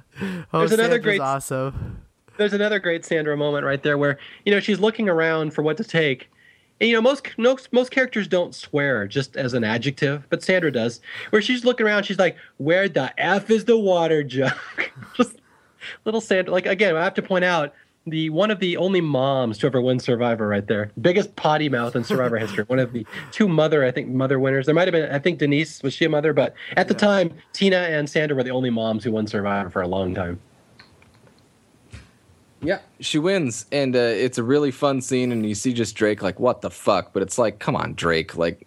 Oh, There's another Sandra's great awesome there's another great Sandra moment right there where you know she's looking around for what to take. And, you know, most, most most characters don't swear just as an adjective, but Sandra does. Where she's looking around, she's like, "Where the f is the water jug?" just little Sandra. Like again, I have to point out the one of the only moms to ever win Survivor right there. Biggest potty mouth in Survivor history. One of the two mother, I think, mother winners. There might have been, I think Denise was she a mother, but at the yeah. time, Tina and Sandra were the only moms who won Survivor for a long time. Yeah, she wins, and uh, it's a really fun scene. And you see just Drake like, "What the fuck?" But it's like, "Come on, Drake!" Like,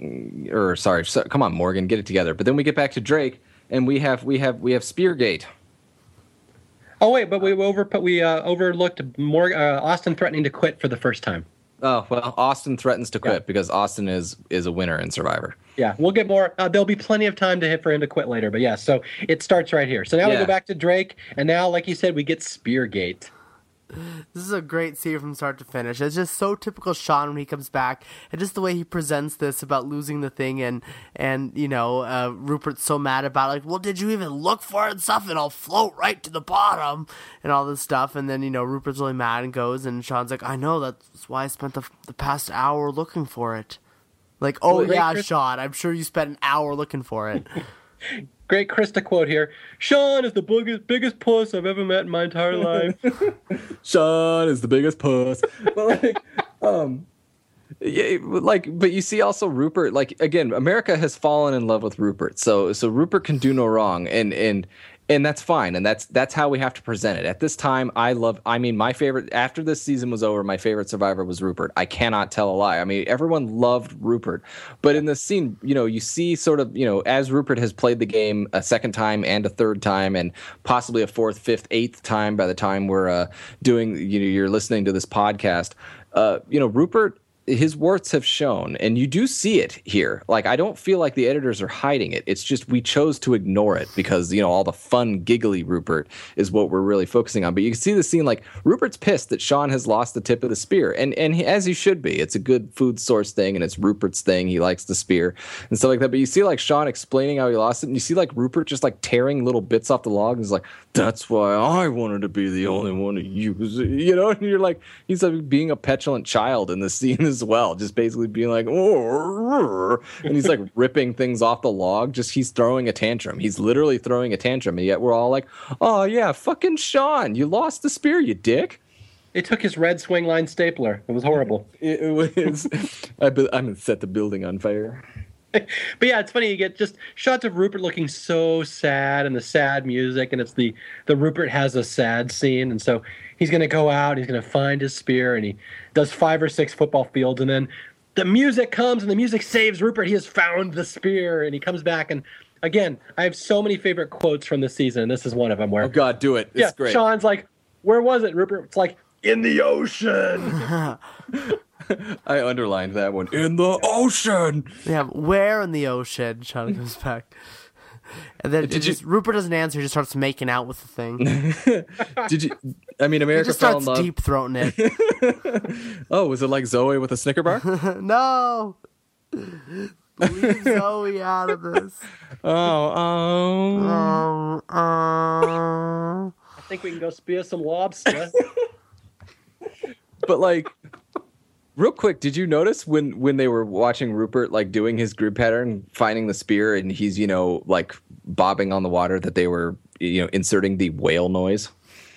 or sorry, so, come on, Morgan, get it together. But then we get back to Drake, and we have we have we have Speargate. Oh wait, but we over we uh, overlooked more uh, Osten threatening to quit for the first time. Oh well, Osten threatens to quit yeah. because Osten is is a winner in Survivor. Yeah, we'll get more. Uh, there'll be plenty of time to hit for him to quit later, but yeah. So it starts right here. So now yeah. we go back to Drake, and now, like you said, we get Speargate this is a great scene from start to finish. It's just so typical Shawn when he comes back, and just the way he presents this about losing the thing, and and you know uh, Rupert's so mad about it, like, well, did you even look for it and stuff? And I'll float right to the bottom and all this stuff, and then you know Rupert's really mad and goes, and Shawn's like, I know that's why I spent the the past hour looking for it. Like, oh well, yeah, Shawn, I'm sure you spent an hour looking for it. great Christa quote here. Shawn is the biggest biggest puss I've ever met in my entire life. Shawn is the biggest puss. But like, um, yeah, like, but you see also Rupert. Like again, America has fallen in love with Rupert. So so Rupert can do no wrong, and and and that's fine and that's that's how we have to present it. At this time i love i mean my favorite after this season was over my favorite survivor was rupert. I cannot tell a lie. I mean everyone loved rupert. But in this scene you know you see sort of you know as rupert has played the game a second time and a third time and possibly a fourth fifth eighth time by the time we're uh, doing you know you're listening to this podcast uh, you know rupert his warts have shown and you do see it here. Like i don't feel like the editors are hiding it. It's just we chose to ignore it because you know all the fun giggly rupert is what we're really focusing on. But you can see the scene like rupert's pissed that Shawn has lost the tip of the spear. And and he, as he should be. It's a good food source thing and it's rupert's thing. He likes the spear and stuff like that. But you see like Shawn explaining how he lost it and you see like rupert just like tearing little bits off the log and he's like that's why i wanted to be the only one to use it you know? And you're like he's like being a petulant child in the scene as well, just basically being like, oh, and he's like ripping things off the log. Just he's throwing a tantrum. He's literally throwing a tantrum, and yet we're all like, oh yeah, fucking Shawn, you lost the spear, you dick. It took his red Swingline stapler. It was horrible. it, it was. I, am gonna set the building on fire. but yeah, it's funny. You get just shots of Rupert looking so sad, and the sad music, and it's the the Rupert has a sad scene, and so he's going to go out, he's going to find his spear, and he does five or six football fields, and then the music comes and the music saves Rupert. He has found the spear, and he comes back. And again, I have so many favorite quotes from this season. This is one of them. Where oh God, do it! It's yeah, great. Shawn's like, "Where was it?" Rupert's like, "In the ocean." I underlined that one. In the ocean. Yeah, where in the ocean? Shawn comes back. And then Did just, you, Rupert doesn't answer. He just starts making out with the thing. Did you? I mean, America he just fell starts in love. deep throating it. oh, was it like Zoe with a Snicker bar? no. Leave Zoe out of this. Oh, um, um, uh, I think we can go spear some lobster. but like, Real quick, did you notice when when they were watching Rupert like doing his group pattern, finding the spear, and he's you know like bobbing on the water that they were you know inserting the whale noise?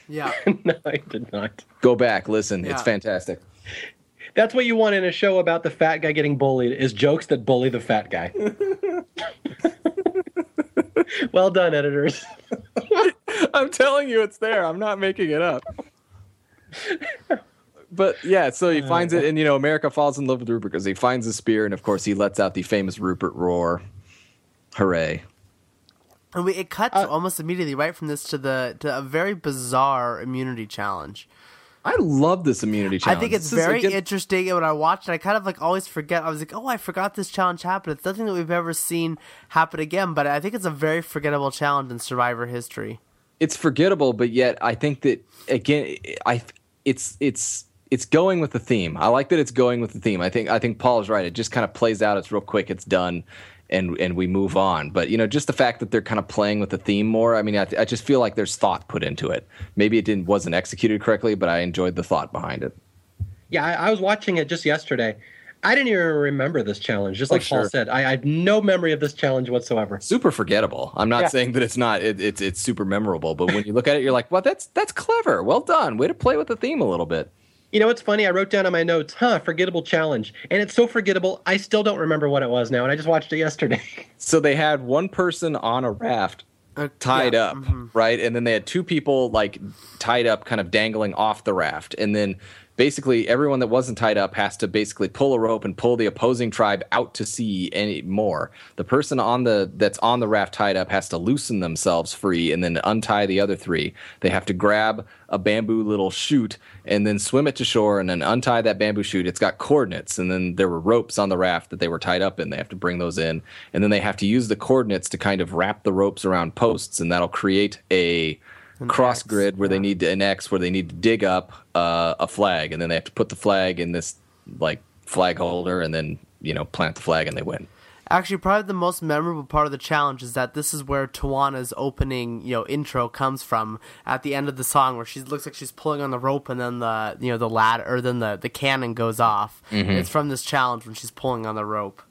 Yeah. no, I did not. Go back, listen. Yeah. It's fantastic. That's what you want in a show about the fat guy getting bullied is jokes that bully the fat guy. well done, editors. I'm telling you it's there. I'm not making it up but yeah, so he finds it, and you know, America falls in love with Rupert because he finds the spear, and of course, he lets out the famous Rupert roar. Hooray! And we, it cuts uh, almost immediately right from this to the to a very bizarre immunity challenge. I love this immunity challenge. I think it's this very good... interesting. And when I watched it, I kind of like always forget. I was like, oh, I forgot this challenge happened. It's nothing that we've ever seen happen again, but I think it's a very forgettable challenge in Survivor history. It's forgettable, but yet I think that again, I it's it's it's going with the theme. I like that it's going with the theme. I think I think Paul is right. It just kind of plays out. It's real quick. It's done, and and we move on. But you know, just the fact that they're kind of playing with the theme more. I mean, I, I just feel like there's thought put into it. Maybe it didn't wasn't executed correctly, but I enjoyed the thought behind it. Yeah, I, I was watching it just yesterday. I didn't even remember this challenge. Just oh, like oh, sure. Paul said, I, I, had no memory of this challenge whatsoever. Super forgettable. I'm not yeah. saying that it's not. It, it's it's super memorable, but when you look at it, you're like, well, that's that's clever. Well done. Way to play with the theme a little bit. You know what's funny? I wrote down on my notes, huh, forgettable challenge. And it's so forgettable, I still don't remember what it was now. And I just watched it yesterday. So they had one person on a raft uh, tied yeah. up, mm-hmm. right? And then they had two people like tied up, kind of dangling off the raft. And then basically everyone that wasn't tied up has to basically pull a rope and pull the opposing tribe out to sea any more. The person on the that's on the raft tied up has to loosen themselves free and then untie the other three. They have to grab a bamboo little chute and then swim it to shore and then untie that bamboo chute. It's got coordinates and then there were ropes on the raft that they were tied up in. They have to bring those in and then they have to use the coordinates to kind of wrap the ropes around posts and that'll create a cross X, grid where yeah. they need to, annex, where they need to dig up uh, a flag, and then they have to put the flag in this like flag holder, and then you know plant the flag, and they win. Actually, probably the most memorable part of the challenge is that this is where Tijuana's opening, you know, intro comes from at the end of the song, where she looks like she's pulling on the rope, and then the you know the ladder or then the the cannon goes off. Mm-hmm. It's from this challenge when she's pulling on the rope.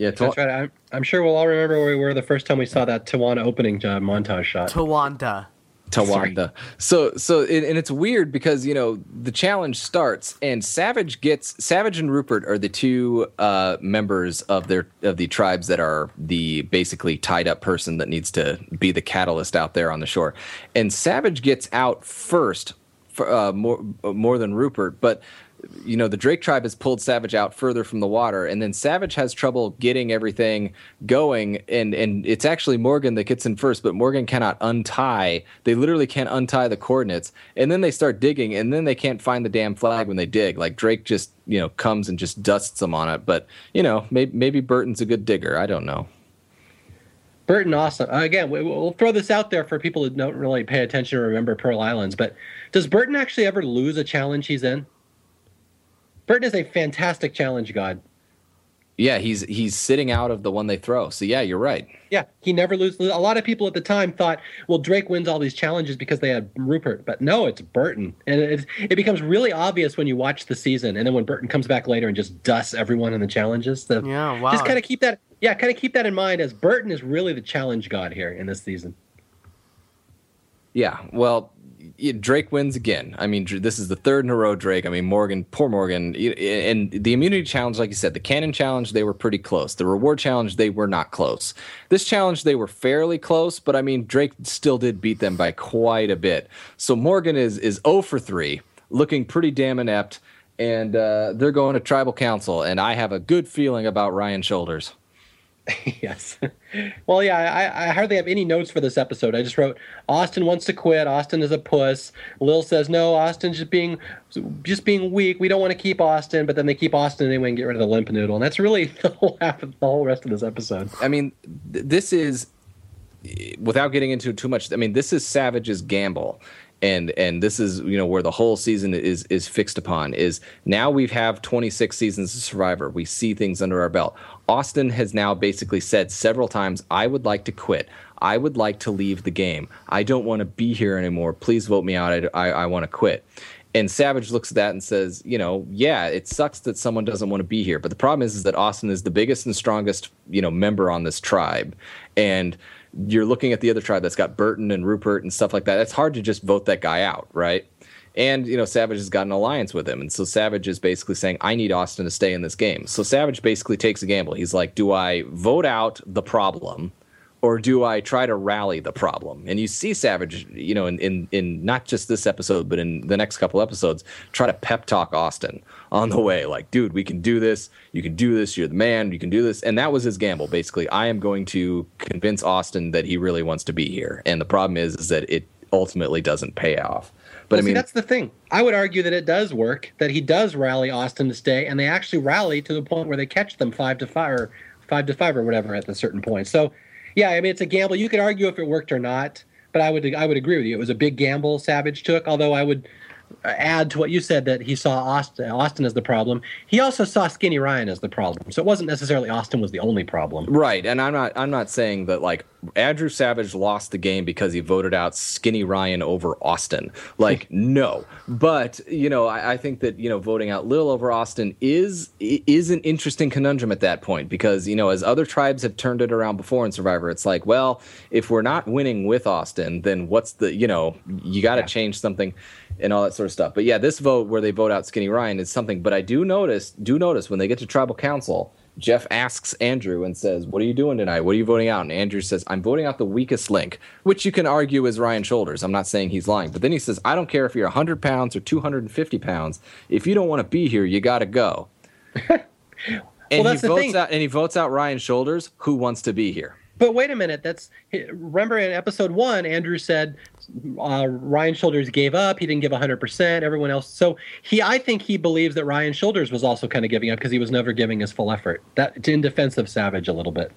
Yeah, that's right. I'm, I'm, sure we'll all remember where we were the first time we saw that Tijuana opening uh, montage shot. Tawanda. Tawanda. So so and, and it's weird because you know the challenge starts and Savage gets Savage and Rupert are the two uh, members of their of the tribes that are the basically tied up person that needs to be the catalyst out there on the shore. And Savage gets out first for, uh, more more than Rupert, but you know the Drake tribe has pulled Savage out further from the water, and then Savage has trouble getting everything going, and and it's actually Morgan that gets in first, but Morgan cannot untie. They literally can't untie the coordinates, and then they start digging, and then they can't find the damn flag when they dig. Like Drake just you know comes and just dusts them on it, but you know maybe maybe Burton's a good digger. I don't know. Burton, awesome. Again, we'll throw this out there for people who don't really pay attention or remember Pearl Islands. But does Burton actually ever lose a challenge he's in? Burton is a fantastic challenge god. Yeah, he's he's sitting out of the one they throw. So yeah, you're right. Yeah, he never loses. A lot of people at the time thought, well, Drake wins all these challenges because they had Rupert, but no, it's Burton, and it it becomes really obvious when you watch the season, and then when Burton comes back later and just dusts everyone in the challenges. The, yeah, wow. Just kind of keep that. Yeah, kind of keep that in mind as Burton is really the challenge god here in this season. Yeah, well, Drake wins again. I mean, this is the third in a row. Drake. I mean, Morgan, poor Morgan, and the immunity challenge, like you said, the cannon challenge, they were pretty close. The reward challenge, they were not close. This challenge, they were fairly close, but I mean, Drake still did beat them by quite a bit. So Morgan is is 0 for three, looking pretty damn inept and uh, they're going to tribal council, and I have a good feeling about Ryan Shoulders. yes. Well, yeah, I, I, hardly have any notes for this episode. I just wrote Osten wants to quit. Osten is a puss. Lil says no. Osten's just being just being weak. We don't want to keep Osten, but then they keep Osten anyway and get rid of the limp noodle. And that's really the whole half of the whole rest of this episode. I mean, th- this is without getting into too much. I mean, this is Savage's gamble and and this is you know where the whole season is is fixed upon is now we have 26 seasons of survivor. We see things under our belt. Osten has now basically said several times i would like to quit. I would like to leave the game. I don't want to be here anymore. Please vote me out. I, I, I want to quit. And Savage looks at that and says, you know, yeah, it sucks that someone doesn't want to be here, but the problem is, is that Osten is the biggest and strongest, you know, member on this tribe, and you're looking at the other tribe that's got Burton and Rupert and stuff like that. It's hard to just vote that guy out, right? And you know, Savage has got an alliance with him, and so Savage is basically saying, "I need Osten to stay in this game." So Savage basically takes a gamble. He's like, "Do I vote out the problem?" or do I try to rally the problem? And you see Savage, you know, in, in, in not just this episode, but in the next couple episodes, try to pep talk Osten on the way. Like, dude, we can do this. You can do this. You're the man. You can do this. And that was his gamble. Basically, I am going to convince Osten that he really wants to be here. And the problem is, is that it ultimately doesn't pay off. But well, I mean, see, that's the thing. I would argue that it does work. That he does rally Osten to stay, and they actually rally to the point where they catch them five to five or five to five or whatever at a certain point. So yeah, I mean it's a gamble. You could argue if it worked or not, but I would I would agree with you. It was a big gamble Savage took. Although I would add to what you said that he saw Osten, Osten as the problem. He also saw Skinny Ryan as the problem. So it wasn't necessarily Osten was the only problem. Right, and I'm not I'm not saying that like Andrew Savage lost the game because he voted out Skinny Ryan over Osten. Like no, but you know I, I, think that you know voting out Lil over Osten is is an interesting conundrum at that point because you know as other tribes have turned it around before in Survivor, it's like well if we're not winning with Osten, then what's the you know you got to yeah. change something and all that sort of stuff. But yeah, this vote where they vote out Skinny Ryan is something. But I do notice, do notice when they get to tribal council, Jeff asks Andrew and says, "What are you doing tonight? What are you voting out?" And Andrew says, "I'm voting out the weakest link," which you can argue is Ryan Shoulders. I'm not saying he's lying, but then he says, "I don't care if you're 100 pounds or 250 pounds. If you don't want to be here, you got to go." and well, he votes out, and he votes out Ryan Shoulders, who wants to be here. But wait a minute. That's remember in episode one, Andrew said uh, Ryan Shoulders gave up. He didn't give 100%. Everyone else. So he, I think he believes that Ryan Shoulders was also kind of giving up because he was never giving his full effort. That in defense of Savage a little bit.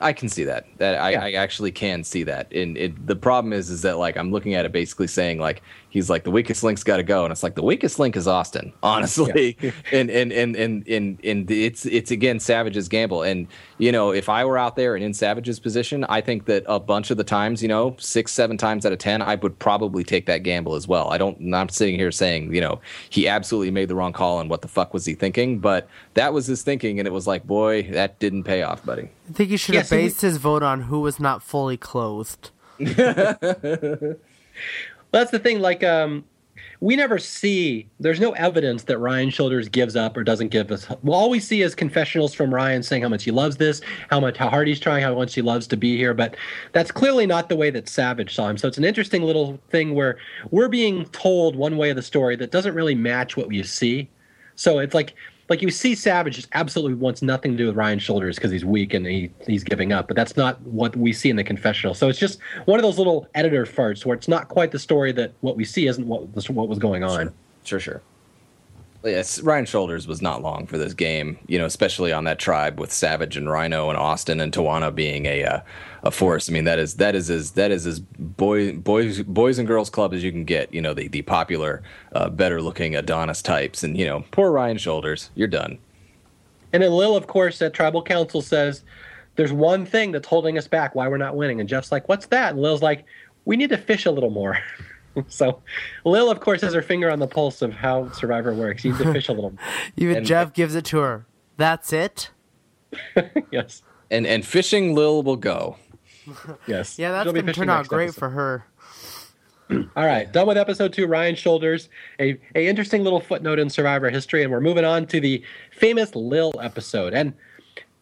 I can see that. That I, yeah. I actually can see that. And it, the problem is, is that like I'm looking at it basically saying like he's like the weakest link's got to go, and it's like the weakest link is Osten, honestly. Yeah. and, and and and and and it's it's again Savage's gamble. And you know, if I were out there and in Savage's position, I think that a bunch of the times, you know, six seven times out of ten, I would probably take that gamble as well. I don't. I'm sitting here saying you know he absolutely made the wrong call and what the fuck was he thinking, but that was his thinking, and it was like, boy, that didn't pay off, buddy. I think he should have based his vote on who was not fully clothed. that's the thing. Like, um, we never see. There's no evidence that Ryan Shoulders gives up or doesn't give us. Well, all we see is confessionals from Ryan saying how much he loves this, how much how hard he's trying, how much he loves to be here. But that's clearly not the way that Savage saw him. So it's an interesting little thing where we're being told one way of the story that doesn't really match what you see. So it's like like you see Savage just absolutely wants nothing to do with Ryan Shoulders because he's weak and he, he's giving up, but that's not what we see in the confessional. So it's just one of those little editor farts where it's not quite the story that what we see isn't what what was going on. Sure, sure. sure yes, Ryan Shoulders was not long for this game, you know, especially on that tribe with Savage and Rhino and Osten and Tijuana being a uh, a force. I mean, that is that is as that is as boy boys boys and girls club as you can get. You know, the the popular, uh, better looking Adonis types, and you know, poor Ryan Shoulders, you're done. And then Lil, of course, at Tribal Council says, "There's one thing that's holding us back. Why we're not winning?" And Jeff's like, "What's that?" And Lil's like, "We need to fish a little more." so Lil, of course, has her finger on the pulse of how Survivor works. He's official little. Even and, Jeff gives it to her. That's it. yes. And and fishing Lil will go. Yes. Yeah, that's going to turn out great episode. for her. All right, done with episode two. Ryan Shoulders, a a interesting little footnote in Survivor history, and we're moving on to the famous Lil episode. And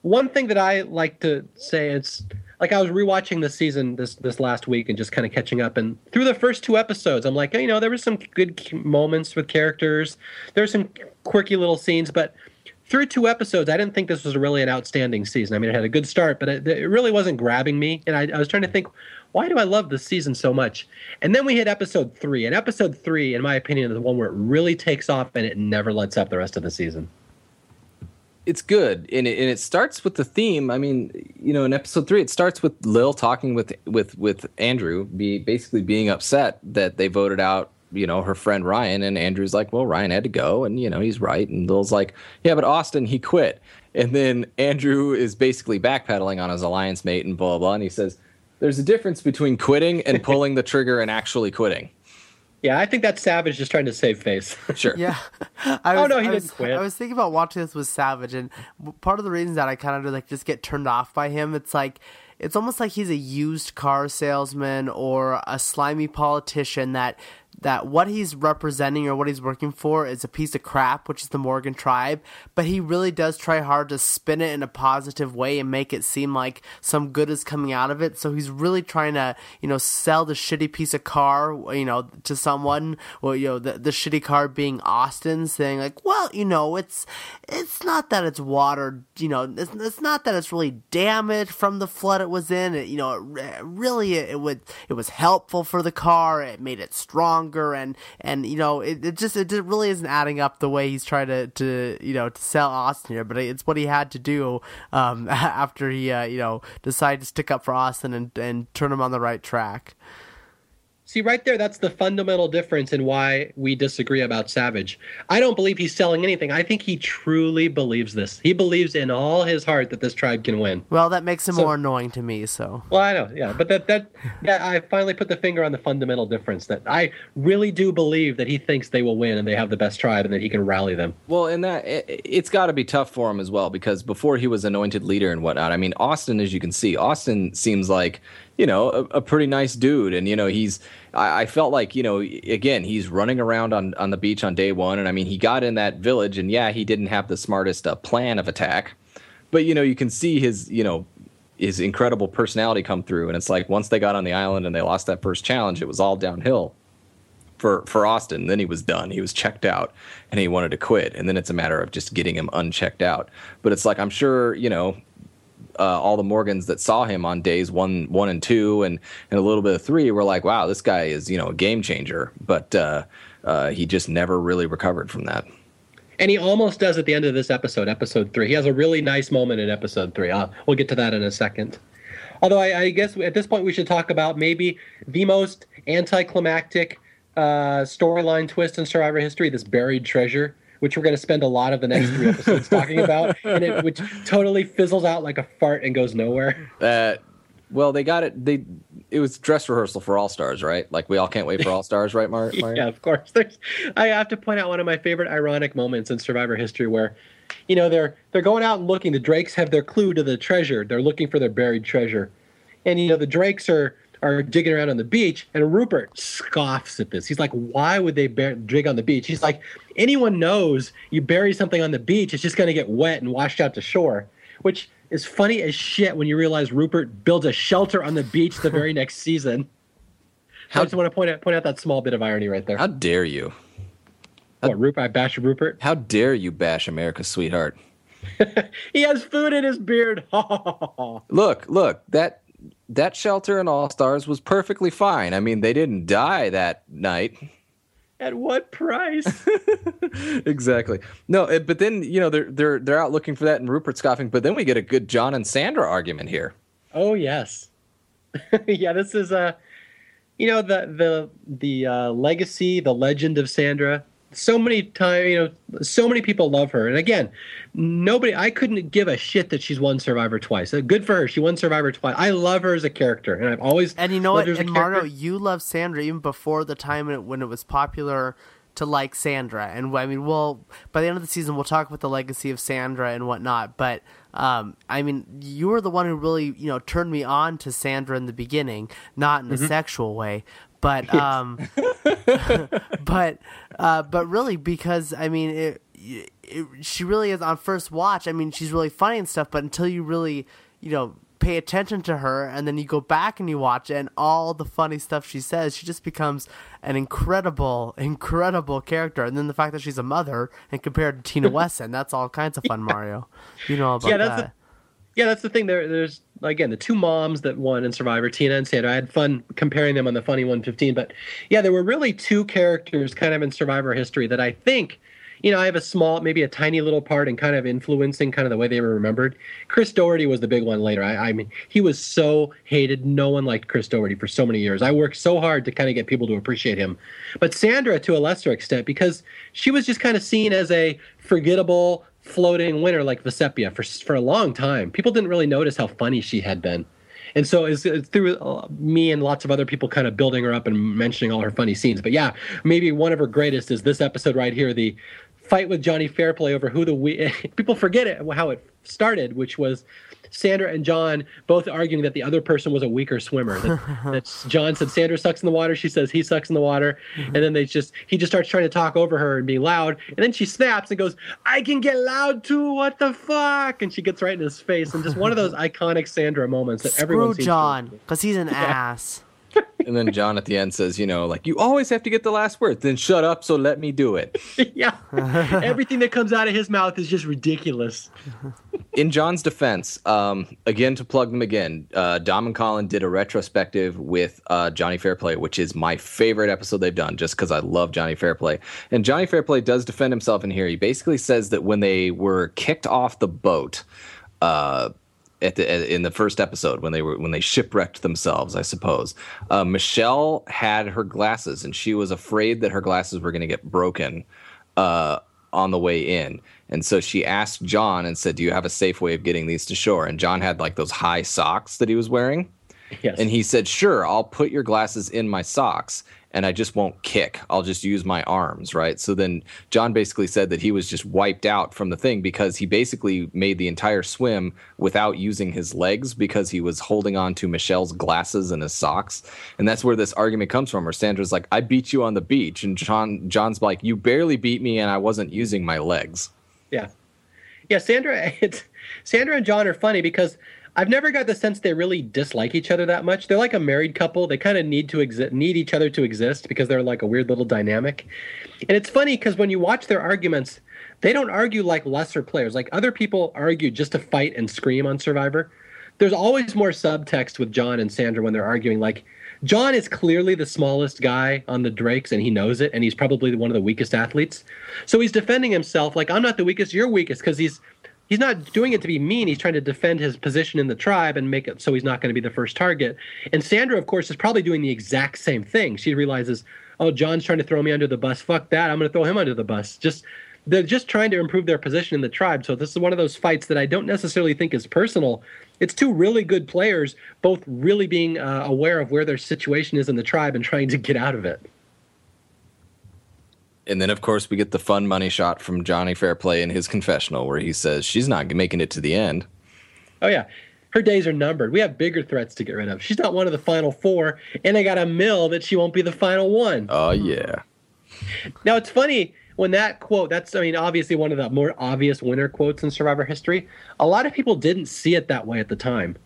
one thing that I like to say is like I was rewatching this season this this last week and just kind of catching up. And through the first two episodes, I'm like, you know, there was some good moments with characters. There's some quirky little scenes, but through two episodes, I didn't think this was really an outstanding season. I mean, it had a good start, but it, it really wasn't grabbing me. And I, I was trying to think, why do I love this season so much? And then we hit episode three, and episode three, in my opinion, is the one where it really takes off and it never lets up the rest of the season it's good and it, and it starts with the theme i mean you know in episode three it starts with lil talking with with with andrew be basically being upset that they voted out you know her friend ryan and andrew's like well ryan had to go and you know he's right and lil's like yeah but Osten he quit and then andrew is basically backpedaling on his alliance mate and blah blah, blah and he says there's a difference between quitting and pulling the trigger and actually quitting yeah, I think that's Savage just trying to save face. Sure. Yeah. I oh, was, oh no, he I didn't quit. I was thinking about watching this with Savage, and part of the reason that I kind of like just get turned off by him, it's like it's almost like he's a used car salesman or a slimy politician that that what he's representing or what he's working for is a piece of crap, which is the Morgan tribe, but he really does try hard to spin it in a positive way and make it seem like some good is coming out of it. So he's really trying to, you know, sell the shitty piece of car, you know, to someone, well, you know, the, the shitty car being Osten saying like, well, you know, it's, it's not that it's watered, you know, it's, it's not that it's really damaged from the flood it was in. It, you know, it, really, it, it would, it was helpful for the car. It made it strong and and you know it, it just it really isn't adding up the way he's trying to to you know to sell Osten here but it's what he had to do um, after he uh, you know decided to stick up for Osten and and turn him on the right track. See, right there, that's the fundamental difference in why we disagree about Savage. I don't believe he's selling anything. I think he truly believes this. He believes in all his heart that this tribe can win. Well, that makes him so, more annoying to me. So. Well, I know, yeah, but that that yeah, I finally put the finger on the fundamental difference. That I really do believe that he thinks they will win and they have the best tribe and that he can rally them. Well, and that it, has got to be tough for him as well because before he was anointed leader and whatnot. I mean, Osten, as you can see, Osten seems like you know a, a pretty nice dude, and you know he's I, I, felt like you know again he's running around on on the beach on day one, and I mean he got in that village, and yeah, he didn't have the smartest uh, plan of attack, but you know you can see his you know his incredible personality come through, and it's like once they got on the island and they lost that first challenge, it was all downhill for for Osten. Then he was done. He was checked out, and he wanted to quit. And then it's a matter of just getting him unchecked out. But it's like I'm sure you know uh, all the Morgans that saw him on days one, one and two, and, and a little bit of three were like, wow, this guy is you know a game changer. But uh, uh, he just never really recovered from that. And he almost does at the end of this episode, episode three. He has a really nice moment in episode three. Uh, we'll get to that in a second. Although I, I, guess at this point we should talk about maybe the most anticlimactic uh, storyline twist in Survivor history: this buried treasure which we're going to spend a lot of the next three episodes talking about, and it which totally fizzles out like a fart and goes nowhere. Uh, well, they got it. They it was dress rehearsal for All Stars, right? Like we all can't wait for All Stars, right, Mar- yeah, of course. There's, I have to point out one of my favorite ironic moments in Survivor history where, you know, they're they're going out and looking. The Drakes have their clue to the treasure. They're looking for their buried treasure, and you know the Drakes are are digging around on the beach, and Rupert scoffs at this. He's like, "Why would they bar- dig on the beach?" He's like, "Anyone knows you bury something on the beach, it's just going to get wet and washed out to shore." Which is funny as shit when you realize Rupert builds a shelter on the beach the very next season. How, I just want to point out point out that small bit of irony right there. How dare you? How, what, Rupert? I bash Rupert. How dare you bash America's sweetheart? he has food in his beard. look, look, that that shelter in All Stars was perfectly fine. I mean, they didn't die that night. At what price? exactly. No, it, but then you know they're they're they're out looking for that, and Rupert scoffing. But then we get a good Jon and Sandra argument here. Oh yes, yeah. This is a, uh, you know, the the the uh, legacy, the legend of Sandra so many times, you know, so many people love her. And again, nobody, I couldn't give a shit that she's won Survivor twice. Uh, good for her. She won Survivor twice. I love her as a character, and I've always and you know what, and Mario, you love Sandra even before the time when it was popular to like Sandra. And I mean, well, by the end of the season, we'll talk about the legacy of Sandra and whatnot. But um, I mean, you were the one who really, you know, turned me on to Sandra in the beginning, not in a mm-hmm. sexual way, but um, but uh, but really because I mean it, it, she really is on first watch. I mean she's really funny and stuff, but until you really you know pay attention to her, and then you go back and you watch it, and all the funny stuff she says, she just becomes an incredible, incredible character. And then the fact that she's a mother and compared to Tina Wesson, that's all kinds of fun, Mario. You know about yeah, that's that. The, yeah, that's the thing. There, there's again the two moms that won in Survivor, Tina and Sandra. I had fun comparing them on the Funny 115, but yeah, there were really two characters kind of in Survivor history that I think you know, I have a small, maybe a tiny little part in kind of influencing kind of the way they were remembered. Chris Daugherty was the big one later. I, I mean, he was so hated. No one liked Chris Daugherty for so many years. I worked so hard to kind of get people to appreciate him. But Sandra, to a lesser extent, because she was just kind of seen as a forgettable, floating winner like Vecepia for for a long time. People didn't really notice how funny she had been. And so it's, it's through uh, me and lots of other people kind of building her up and mentioning all her funny scenes. But yeah, maybe one of her greatest is this episode right here, the fight with Johnny Fairplay over who the we- people forget it how it started, which was Sandra and Jon both arguing that the other person was a weaker swimmer. That, that Jon said Sandra sucks in the water. She says he sucks in the water. Mm-hmm. And then they just he just starts trying to talk over her and be loud. And then she snaps and goes, "I can get loud too. What the fuck?" And she gets right in his face. And just one of those iconic Sandra moments that Screw everyone. Screw Jon, because he's an yeah. ass and then Jon at the end says, you know, like you always have to get the last word. Then shut up, so let me do it. yeah, everything that comes out of his mouth is just ridiculous. In Jon's defense, um, again to plug them again, uh, Dom and Colin did a retrospective with uh, Johnny Fairplay, which is my favorite episode they've done, just because I love Johnny Fairplay. And Johnny Fairplay does defend himself in here. He basically says that when they were kicked off the boat. Uh, at the in the first episode when they were when they shipwrecked themselves, I suppose. Uh, Michelle had her glasses, and she was afraid that her glasses were going to get broken uh, on the way in, and so she asked Jon and said, "Do you have a safe way of getting these to shore?" And Jon had like those high socks that he was wearing. Yes. And he said, "Sure, I'll put your glasses in my socks." And I just won't kick. I'll just use my arms, right? So then Jon basically said that he was just wiped out from the thing because he basically made the entire swim without using his legs because he was holding on to Michelle's glasses and his socks. And that's where this argument comes from where Sandra's like, I beat you on the beach. And Jon Jon's like, You barely beat me and I wasn't using my legs. Yeah. Yeah, Sandra Sandra and John are funny because I've never got the sense they really dislike each other that much. They're like a married couple. They kind of need to exist, need each other to exist because they're like a weird little dynamic. And it's funny because when you watch their arguments, they don't argue like lesser players. Like other people argue just to fight and scream on Survivor. There's always more subtext with Jon and Sandra when they're arguing. Like Jon is clearly the smallest guy on the Drakes, and he knows it, and he's probably one of the weakest athletes. So he's defending himself like I'm not the weakest, you're weakest, because he's he's not doing it to be mean. He's trying to defend his position in the tribe and make it so he's not going to be the first target. And Sandra, of course, is probably doing the exact same thing. She realizes, oh, Jon's trying to throw me under the bus. Fuck that. I'm going to throw him under the bus. Just they're just trying to improve their position in the tribe. So this is one of those fights that I don't necessarily think is personal. It's two really good players, both really being uh, aware of where their situation is in the tribe and trying to get out of it. And then, of course, we get the fun money shot from Johnny Fairplay in his confessional where he says she's not making it to the end. Oh, yeah. Her days are numbered. We have bigger threats to get rid of. She's not one of the final four, and I got a mill that she won't be the final one. Oh, yeah. Now, it's funny when that quote, that's, I mean, obviously one of the more obvious winner quotes in Survivor history. A lot of people didn't see it that way at the time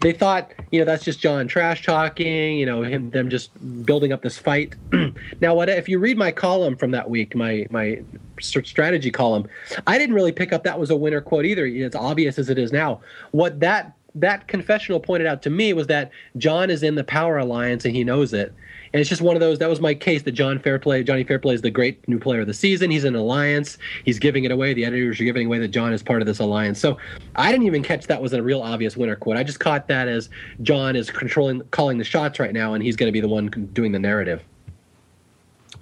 they thought, you know, that's just Jon trash talking, you know, him them just building up this fight. now, what if you read my column from that week, my my strategy column, I didn't really pick up that was a winner quote either. It's obvious as it is now. What that that confessional pointed out to me was that Jon is in the power alliance and he knows it. And it's just one of those. That was my case. That Jon Fairplay, Johnny Fairplay, is the great new player of the season. He's an alliance. He's giving it away. The editors are giving away that Jon is part of this alliance. So I didn't even catch that was a real obvious winner quote. I just caught that as Jon is controlling, calling the shots right now, and he's going to be the one doing the narrative.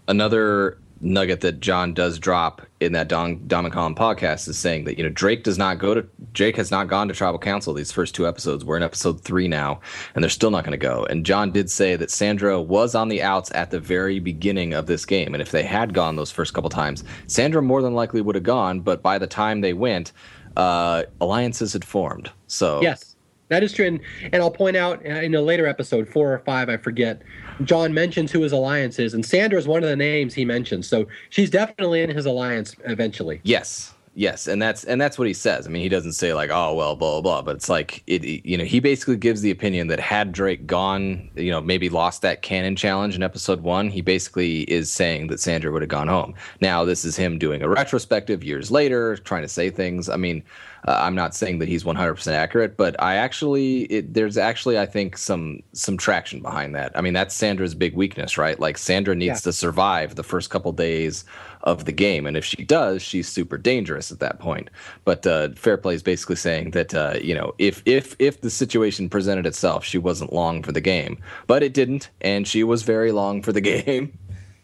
Another nugget that Jon does drop in that Don Dom and podcast is saying that you know Drake does not go to Drake has not gone to tribal council these first two episodes. We're in episode three now, and they're still not going to go. And Jon did say that Sandra was on the outs at the very beginning of this game, and if they had gone those first couple times, Sandra more than likely would have gone. But by the time they went, uh, alliances had formed. So yes. That is true, and, and I'll point out uh, in a later episode, four or five, I forget, Jon mentions who his alliance is, and Sandra is one of the names he mentions. So she's definitely in his alliance eventually. Yes. Yes, and that's and that's what he says. I mean, he doesn't say like, "Oh, well, blah blah,", blah but it's like it. You know, he basically gives the opinion that had Drake gone, you know, maybe lost that cannon challenge in episode one, he basically is saying that Sandra would have gone home. Now, this is him doing a retrospective years later, trying to say things. I mean, uh, I'm not saying that he's 100% accurate, but I actually it, there's actually I think some some traction behind that. I mean, that's Sandra's big weakness, right? Like Sandra needs yeah. to survive the first couple days of the game, and if she does, she's super dangerous at that point. But uh, Fair Play is basically saying that uh, you know if if if the situation presented itself, she wasn't long for the game, but it didn't, and she was very long for the game.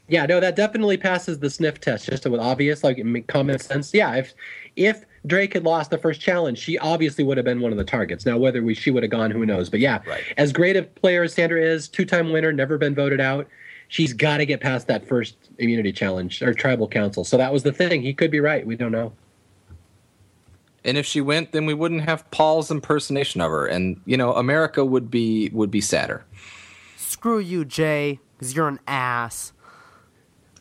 Yeah, no, that definitely passes the sniff test. Just with obvious, like common sense. Yeah, if if Drake had lost the first challenge, she obviously would have been one of the targets. Now, whether we, she would have gone, who knows? But yeah, right. as great a player as Sandra is, two-time winner, never been voted out. She's got to get past that first immunity challenge or tribal council. So that was the thing. He could be right. We don't know. And if she went, then we wouldn't have Paul's impersonation of her, and you know, America would be would be sadder. Screw you, Jay, because you're an ass.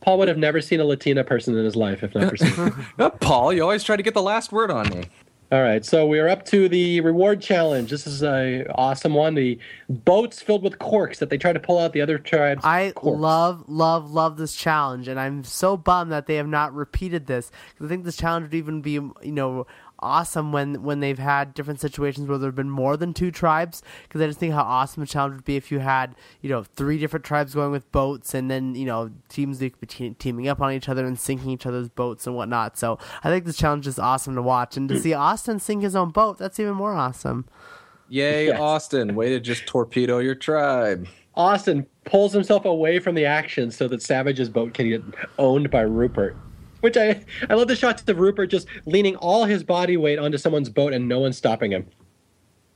Paul would have never seen a Latina person in his life if not for Sandra. Paul, you always try to get the last word on me. All right, so we are up to the reward challenge. This is a awesome one. The boats filled with corks that they try to pull out the other tribes. I corks. love, love, love this challenge, and I'm so bummed that they have not repeated this. I think this challenge would even be, you know, awesome when when they've had different situations where there have been more than two tribes because I just think how awesome a challenge would be if you had you know three different tribes going with boats and then you know teams be te- teaming up on each other and sinking each other's boats and whatnot. So I think this challenge is awesome to watch and to see Osten sink his own boat that's even more awesome. Yay, yes. Osten! Way to just torpedo your tribe. Osten pulls himself away from the action so that Savage's boat can get owned by Rupert. Which I I love the shots of Rupert just leaning all his body weight onto someone's boat and no one stopping him.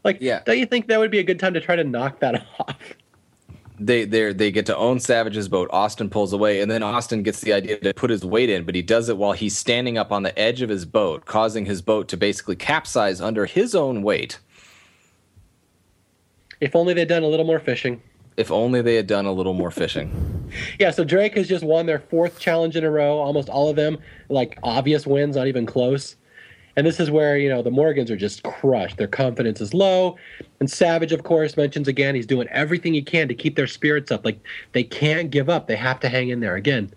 Like, yeah. don't you think that would be a good time to try to knock that off? They they they get to own Savage's boat. Osten pulls away, and then Osten gets the idea to put his weight in, but he does it while he's standing up on the edge of his boat, causing his boat to basically capsize under his own weight. If only they'd done a little more fishing. If only they had done a little more fishing. yeah, so Drake has just won their fourth challenge in a row, almost all of them, like obvious wins, not even close. And this is where, you know, the Morgans are just crushed. Their confidence is low. And Savage, of course, mentions again, he's doing everything he can to keep their spirits up. Like they can't give up. They have to hang in there. Again,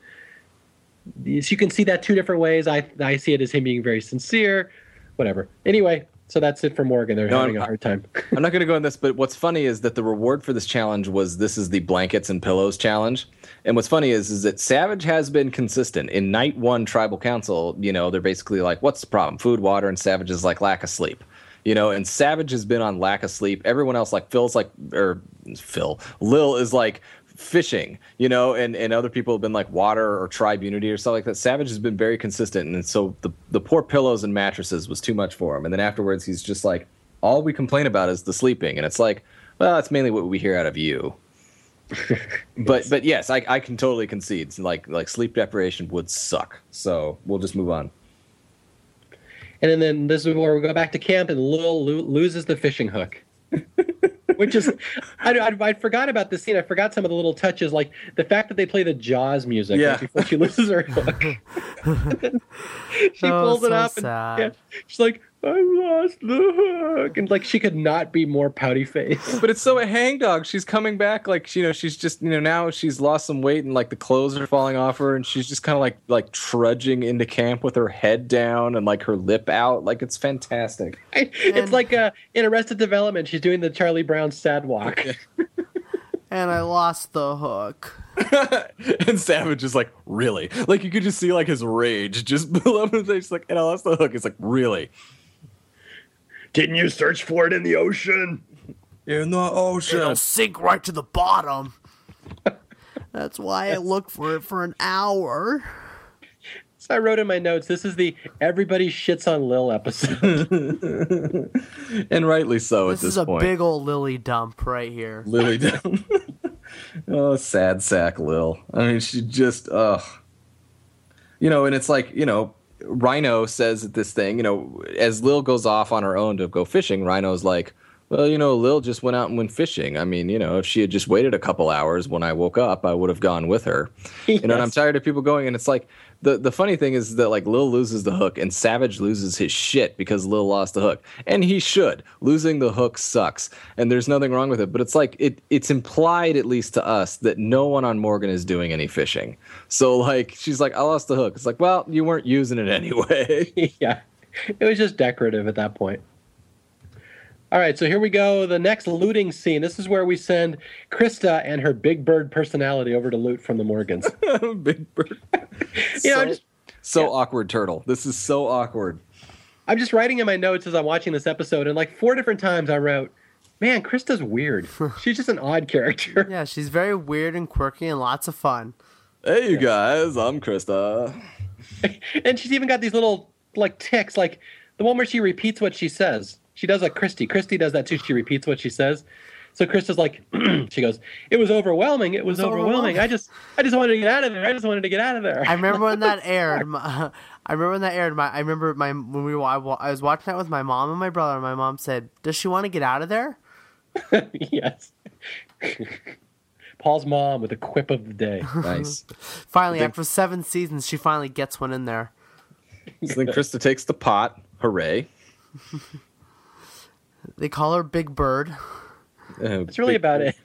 so you can see that two different ways. I I see it as him being very sincere, whatever. Anyway, so that's it for Morgan. They're no, having I'm, a hard time. I'm not going to go on this, but what's funny is that the reward for this challenge was this is the blankets and pillows challenge. And what's funny is is that Savage has been consistent in night one tribal council. You know, they're basically like, "What's the problem? Food, water," and Savage is like lack of sleep. You know, and Savage has been on lack of sleep. Everyone else, like Phil's like, or Phil, Lil is like fishing, you know, and, and other people have been like water or tribe unity or stuff like that. Savage has been very consistent, and so the the poor pillows and mattresses was too much for him. And then afterwards, he's just like, all we complain about is the sleeping, and it's like, well, that's mainly what we hear out of you. but but yes, I I can totally concede. Like like sleep deprivation would suck. So we'll just move on. And then this is where we go back to camp, and Lil loses the fishing hook. which is I, I, I, forgot about the scene. I forgot some of the little touches, like the fact that they play the Jaws music yeah. before she loses her hook. she oh, pulls so it up and yeah, she's like, I lost the hook. And like she could not be more pouty face. But it's so a hangdog. She's coming back like you know, she's just you know, now she's lost some weight and like the clothes are falling off her and she's just kinda like like trudging into camp with her head down and like her lip out. Like it's fantastic. It's like uh in Arrested Development, she's doing the Charlie Brown sad walk. and I lost the hook. and Savage is like, really? Like you could just see like his rage just below up his face, like, and I lost the hook. It's like, really? Didn't you search for it in the ocean? In the ocean. It'll sink right to the bottom. That's why I looked for it for an hour. So I wrote in my notes, this is the everybody shits on Lil episode. and rightly so this at this point. This is a big old Lily dump right here. Lily dump. oh, sad sack Lil. I mean, she just, ugh. You know, and it's like, you know, Ryno says this thing, you know, as Lil goes off on her own to go fishing, Ryno's like, well, you know, Lil just went out and went fishing. I mean, you know, if she had just waited a couple hours when I woke up, I would have gone with her. yes. You know, and I'm tired of people going, and it's like the the funny thing is that like Lil loses the hook and Savage loses his shit because Lil lost the hook, and he should. Losing the hook sucks, and there's nothing wrong with it. But it's like it it's implied at least to us that no one on Morgan is doing any fishing. So like she's like, I lost the hook. It's like, well, you weren't using it anyway. yeah, it was just decorative at that point. All right, so here we go. The next looting scene. This is where we send Christa and her big bird personality over to loot from the Morgans. big bird. you so, know, just so yeah. awkward turtle. This is so awkward. I'm just writing in my notes as I'm watching this episode, and like four different times I wrote, "Man, Christa's weird. she's just an odd character." Yeah, she's very weird and quirky and lots of fun. Hey, you yeah. guys, I'm Christa. and she's even got these little like ticks, like the one where she repeats what she says. She does like Christy. Christy does that too. She repeats what she says. So Christa's like, she goes, "It was overwhelming. It was, it was overwhelming. overwhelming. I just, I just wanted to get out of there. I just wanted to get out of there." I remember when that aired. My, I remember when that aired. My, I remember my when we were, I, I was watching that with my mom and my brother. And my mom said, "Does she want to get out of there?" yes. Paul's mom with a quip of the day. Nice. finally, think, after seven seasons, she finally gets one in there. So then Christa takes the pot. Hooray! They call her Big Bird. Uh, That's really about it.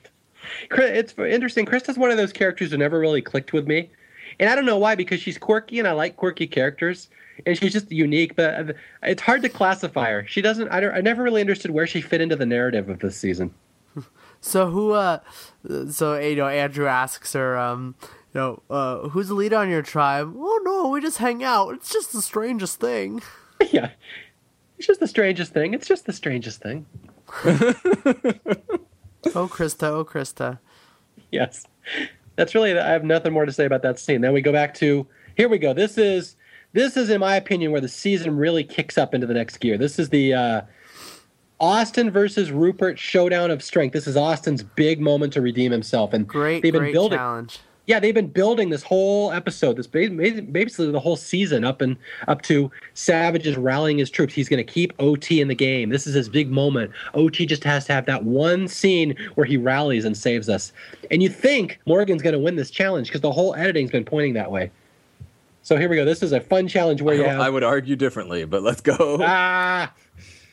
It's interesting. Christa's one of those characters who never really clicked with me, and I don't know why. Because she's quirky, and I like quirky characters, and she's just unique. But it's hard to classify her. She doesn't. I, don't, I never really understood where she fit into the narrative of this season. So who? uh So you know, Andrew asks her. um you know, uh, who's the leader on your tribe? Oh no, we just hang out. It's just the strangest thing. yeah, it's just the strangest thing. It's just the strangest thing. oh, Christa. Oh, Christa. Yes. That's really, I have nothing more to say about that scene. Then we go back to, here we go. This is, this is, in my opinion, where the season really kicks up into the next gear. This is the, uh, Osten versus Rupert showdown of strength. This is Osten's big moment to redeem himself, and great, they've been great building. challenge yeah, they've been building this whole episode, this basically the whole season up and up to Savage is rallying his troops. He's going to keep OT in the game. This is his big moment. OT just has to have that one scene where he rallies and saves us. And you think Morgan's going to win this challenge because the whole editing's been pointing that way. So here we go. This is a fun challenge where you have. I would argue differently, but let's go. Ah,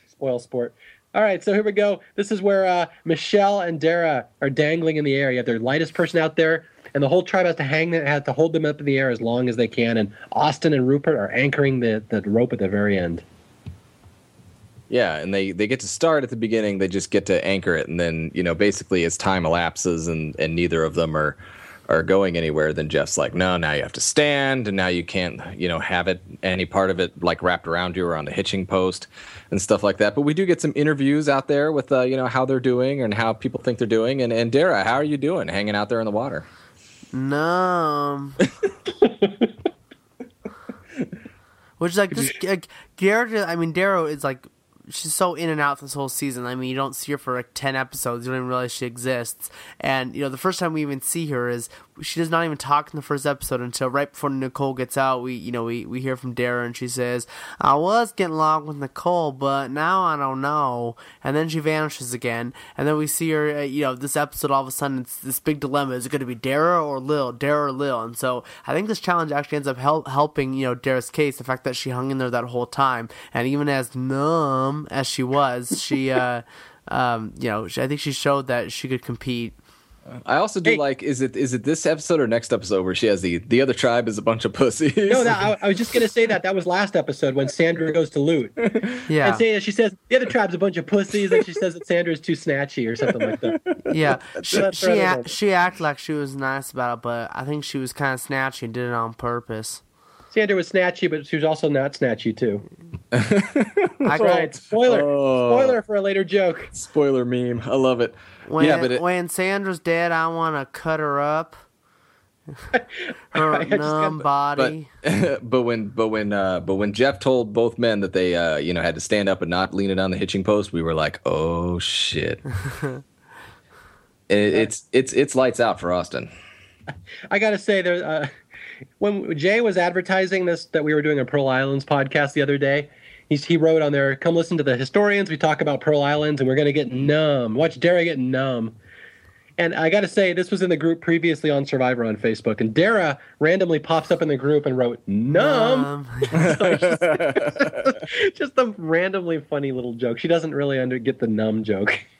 spoil sport. All right, so here we go. This is where uh, Michelle and Darrah are dangling in the air. You have their lightest person out there and the whole tribe has to hang them, has to hold them up in the air as long as they can. And Osten and Rupert are anchoring the, the rope at the very end. Yeah, and they, they get to start at the beginning. They just get to anchor it, and then you know basically as time elapses and and neither of them are are going anywhere, then Jeff's like, no, now you have to stand, and now you can't, you know, have it any part of it like wrapped around you or on the hitching post and stuff like that. But we do get some interviews out there with, uh, you know, how they're doing and how people think they're doing. And and Darrah, how are you doing, hanging out there in the water? No. Which is like this, like Garrett. I mean, Darrah is like she's so in and out this whole season. I mean, you don't see her for like ten episodes. You don't even realize she exists. And you know, the first time we even see her is she does not even talk in the first episode until right before Nicole gets out. We you know we we hear from Darrah and she says, "I was getting along with Nicole, but now I don't know." And then she vanishes again. And then we see her. Uh, you know, this episode all of a sudden it's this big dilemma: is it going to be Darrah or Lil? Darrah or Lil? And so I think this challenge actually ends up help, helping you know Darrah's case. The fact that she hung in there that whole time, and even as numb as she was, she, uh, um, you know, I think she showed that she could compete. I also do hey. like is it is it this episode or next episode where she has the the other tribe is a bunch of pussies. No, that, I, I, was just gonna say that that was last episode when Sandra goes to loot. Yeah, and say, she says the other tribe's a bunch of pussies, and she says that Sandra is too snatchy or something like that. Yeah, she she, act, she acted like she was nice about it, but I think she was kind of snatchy and did it on purpose. Sandra was snatchy, but she was also not snatchy too. That's right. Spoiler. Oh. Spoiler for a later joke. Spoiler meme. I love it. When, yeah, but it, when Sandra's dead, I want to cut her up. her numb body. But, but when but when uh, but when Jeff told both men that they uh, you know had to stand up and not lean it on the hitching post, we were like, oh shit. it, it's it's it's lights out for Osten. I gotta say there. Uh, when Jay was advertising this that we were doing a Pearl Islands podcast the other day, he's, he wrote on there, "Come listen to the historians. We talk about Pearl Islands, and we're gonna get numb. Watch Darrah get numb." And I got to say, this was in the group previously on Survivor on Facebook, and Darrah randomly pops up in the group and wrote "numb." just, just a randomly funny little joke. She doesn't really under get the numb joke.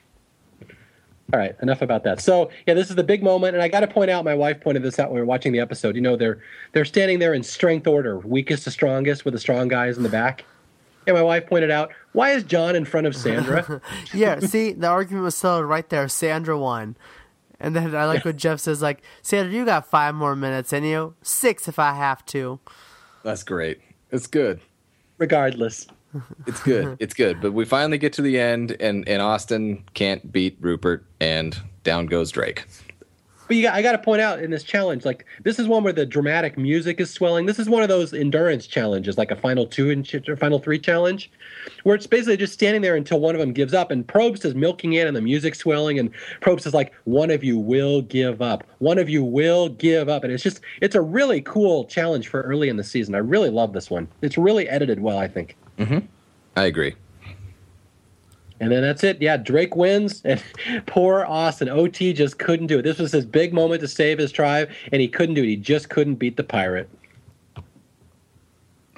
All right, enough about that. So yeah, this is the big moment, and I got to point out. My wife pointed this out when we were watching the episode. You know, they're they're standing there in strength order, weakest to strongest, with the strong guys in the back. And my wife pointed out, why is Jon in front of Sandra? yeah, see, the argument was settled right there. Sandra won. And then I like what Jeff says, like, Sandra, you got five more minutes in you. Six if I have to. That's great. It's good. Regardless. It's good. Uh-huh. It's good. But we finally get to the end, and, and Osten can't beat Rupert, and down goes Drake. But you got, I got to point out in this challenge, like this is one where the dramatic music is swelling. This is one of those endurance challenges, like a final two and ch- final three challenge, where it's basically just standing there until one of them gives up. And Probst is milking it, and the music swelling. And Probst is like, "One of you will give up. One of you will give up." And it's just, it's a really cool challenge for early in the season. I really love this one. It's really edited well, I think. Mm-hmm. I agree. And then that's it. Yeah, Drake wins, and poor Osten. OT just couldn't do it. This was his big moment to save his tribe, and he couldn't do it. He just couldn't beat the pirate.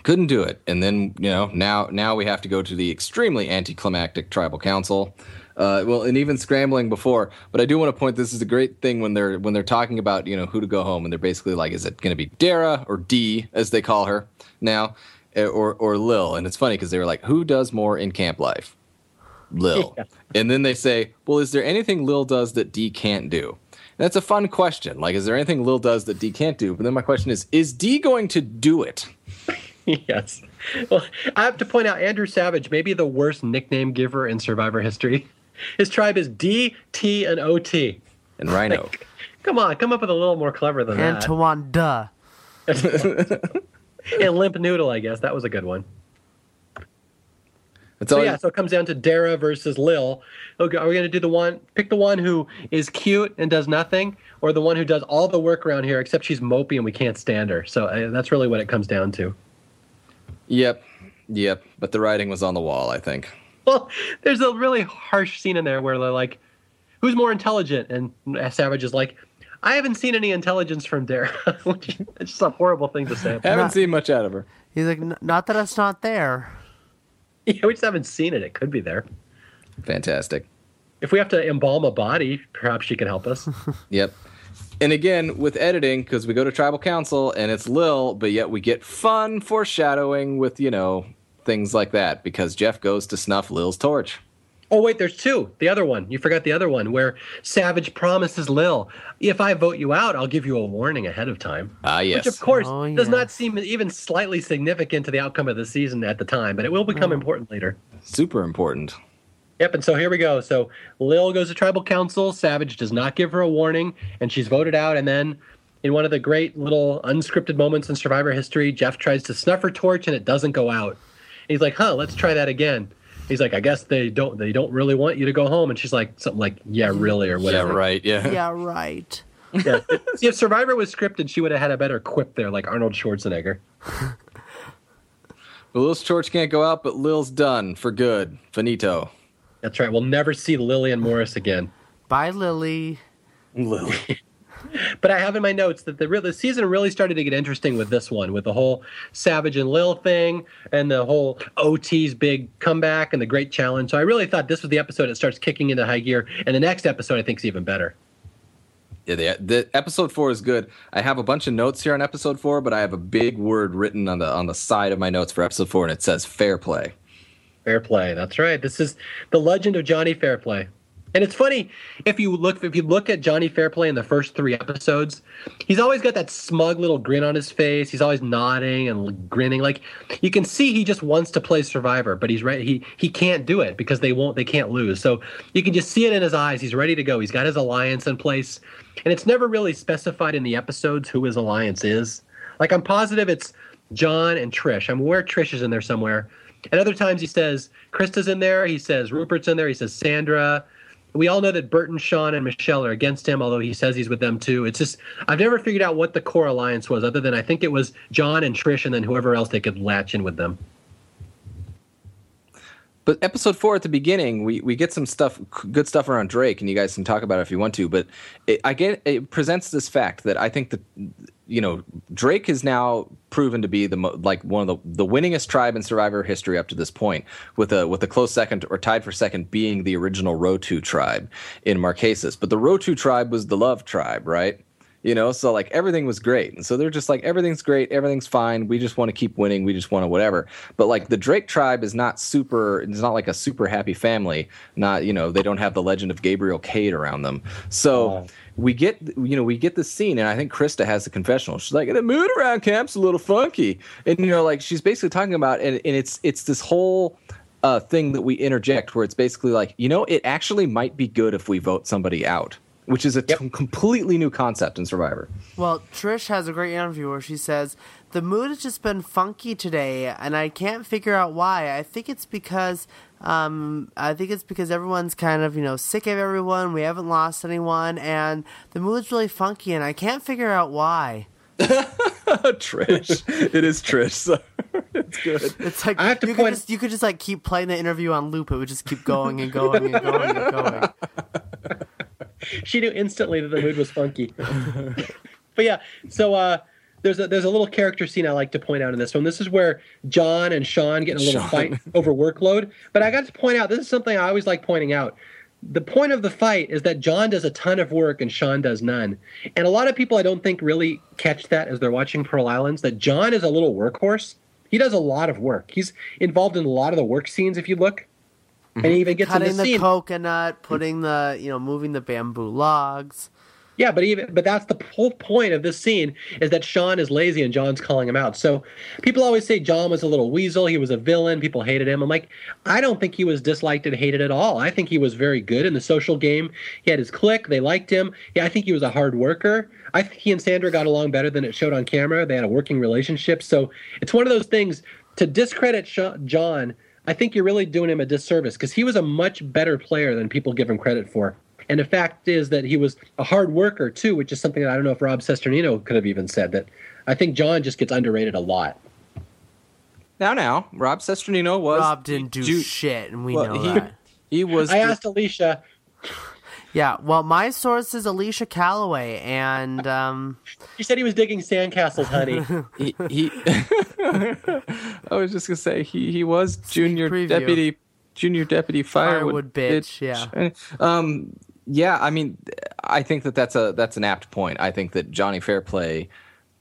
Couldn't do it. And then you know now now we have to go to the extremely anticlimactic tribal council. Uh, well, and even scrambling before. But I do want to point this is a great thing when they're when they're talking about you know who to go home, and they're basically like, is it going to be Darrah or D as they call her now, Eh, or or Lil? And it's funny because they were like, who does more in camp life? Lil. Yeah. And then they say, well, is there anything Lil does that D can't do? And that's a fun question. Like, is there anything Lil does that D can't do? But then my question is, is D going to do it? yes. Well, I have to point out Andrew Savage, maybe the worst nickname giver in Survivor history. His tribe is D, T, and OT. And Ryno. Like, come on, come up with a little more clever than Antoine that. Antoine Duh. And Limp Noodle, I guess. That was a good one. That's so yeah, so it comes down to Darrah versus Lil. Okay, are we going to do the one? Pick the one who is cute and does nothing, or the one who does all the work around here, except she's mopey and we can't stand her. So uh, that's really what it comes down to. Yep, yep. But the writing was on the wall, I think. Well, there's a really harsh scene in there where they're like, "Who's more intelligent?" And Savage is like, "I haven't seen any intelligence from Darrah." it's just a horrible thing to say. I haven't not, seen much out of her. He's like, "Not that it's not there." Yeah, we just haven't seen it. It could be there. Fantastic. If we have to embalm a body, perhaps she can help us. yep. And again, with editing, because we go to tribal council and it's Lil, but yet we get fun foreshadowing with, you know, things like that because Jeff goes to snuff Lil's torch. Oh wait, there's two. The other one. You forgot the other one where Savage promises Lil, "If I vote you out, I'll give you a warning ahead of time." Ah, uh, yes. Which of course oh, does not seem even slightly significant to the outcome of the season at the time, but it will become oh. important later. Super important. Yep, and so here we go. So Lil goes to tribal council. Savage does not give her a warning, and she's voted out. And then, in one of the great little unscripted moments in Survivor history, Jeff tries to snuff her torch, and it doesn't go out. And he's like, "Huh, let's try that again." He's like, I guess they don't they don't really want you to go home. And she's like something like, Yeah, really, or whatever. Yeah, right. Yeah. Yeah, right. yeah. See, if Survivor was scripted, she would have had a better quip there, like Arnold Schwarzenegger. well, Lil's torch can't go out, but Lil's done for good. Finito. That's right. We'll never see Lillian Morris again. Bye, Lily. Lily. but I have in my notes that the real the season really started to get interesting with this one, with the whole Savage and Lil thing, and the whole OT's big comeback and the great challenge. So I really thought this was the episode that starts kicking into high gear, and the next episode I think is even better. Yeah, the, the episode four is good. I have a bunch of notes here on episode four, but I have a big word written on the on the side of my notes for episode four, and it says fair play. Fair play. That's right. This is the legend of Johnny Fairplay. And it's funny if you look if you look at Johnny Fairplay in the first three episodes, he's always got that smug little grin on his face. He's always nodding and grinning. Like you can see he just wants to play Survivor, but he's right. He he can't do it because they won't. They can't lose. So you can just see it in his eyes. He's ready to go. He's got his alliance in place, and it's never really specified in the episodes who his alliance is. Like I'm positive it's Jon and Trish. I'm aware Trish is in there somewhere. And other times he says Christa's in there. He says Rupert's in there. He says Sandra we all know that Burton, Shawn, and Michelle are against him, although he says he's with them too. It's just I've never figured out what the core alliance was, other than I think it was Jon and Trish, and then whoever else they could latch in with them. But episode four at the beginning, we, we get some stuff, good stuff around Drake, and you guys can talk about it if you want to. But it, I get it presents this fact that I think that you know Drake is now proven to be the like one of the the winningest tribe in Survivor history up to this point, with a with a close second or tied for second being the original Rotu tribe in Marquesas. But the Rotu tribe was the love tribe, right? You know? So like everything was great. And so they're just like everything's great. Everything's fine. We just want to keep winning. We just want to whatever. But like the drake tribe is not super it's not like a super happy family. Not you know they don't have the legend of gabriel Cade around them. So oh. we get you know we get the scene and i think Christa has the confessional. She's like the mood around camp's a little funky. And you know like she's basically talking about and, and it's it's this whole uh, thing that we interject where it's basically like you know it actually might be good if we vote somebody out which is a yep. t- completely new concept in Survivor. Well, Trish has a great interview where she says, The mood has just been funky today, and I can't figure out why. I think it's because. Um, I think it's because everyone's kind of, you know, sick of everyone. We haven't lost anyone, and the mood's really funky, and I can't figure out why. Trish, it is Trish. So it's good. It's like I have to you, point... could just, you could just like keep playing the interview on loop. It would just keep going and going and going and going. she knew instantly that the mood was funky. but yeah, so uh, there's a there's a little character scene I like to point out in this one. This is where Jon and Shawn get in a little Shawn. fight over workload. But I got to point out this is something I always like pointing out. The point of the fight is that Jon does a ton of work and Shawn does none. And a lot of people I don't think really catch that as they're watching Pearl Islands that Jon is a little workhorse. He does a lot of work. He's involved in a lot of the work scenes if you look. And he even gets cutting the, the coconut, putting the you know moving the bamboo logs. Yeah, but even but that's the whole point of this scene is that Shawn is lazy and Jon's calling him out. So people always say Jon was a little weasel, he was a villain, people hated him. I'm like, I don't think he was disliked and hated at all. I think he was very good in the social game. He had his clique, they liked him. Yeah, I think he was a hard worker. I think he and Sandra got along better than it showed on camera. They had a working relationship. So it's one of those things to discredit Jon I think you're really doing him a disservice because he was a much better player than people give him credit for. And the fact is that he was a hard worker too, which is something that I don't know if Rob Cesternino could have even said. That I think Jon just gets underrated a lot. Now, now, Rob Cesternino was Rob didn't do ju- shit, and we well, know he, that. He was. I asked Alicia. Yeah, well, my source is Alicia Calloway, and um, he said he was digging sandcastles, honey. he, he I was just gonna say he he was junior Preview. deputy, junior deputy firewood, firewood bitch. bitch. Yeah. Um. Yeah. I mean, I think that that's a that's an apt point. I think that Johnny Fairplay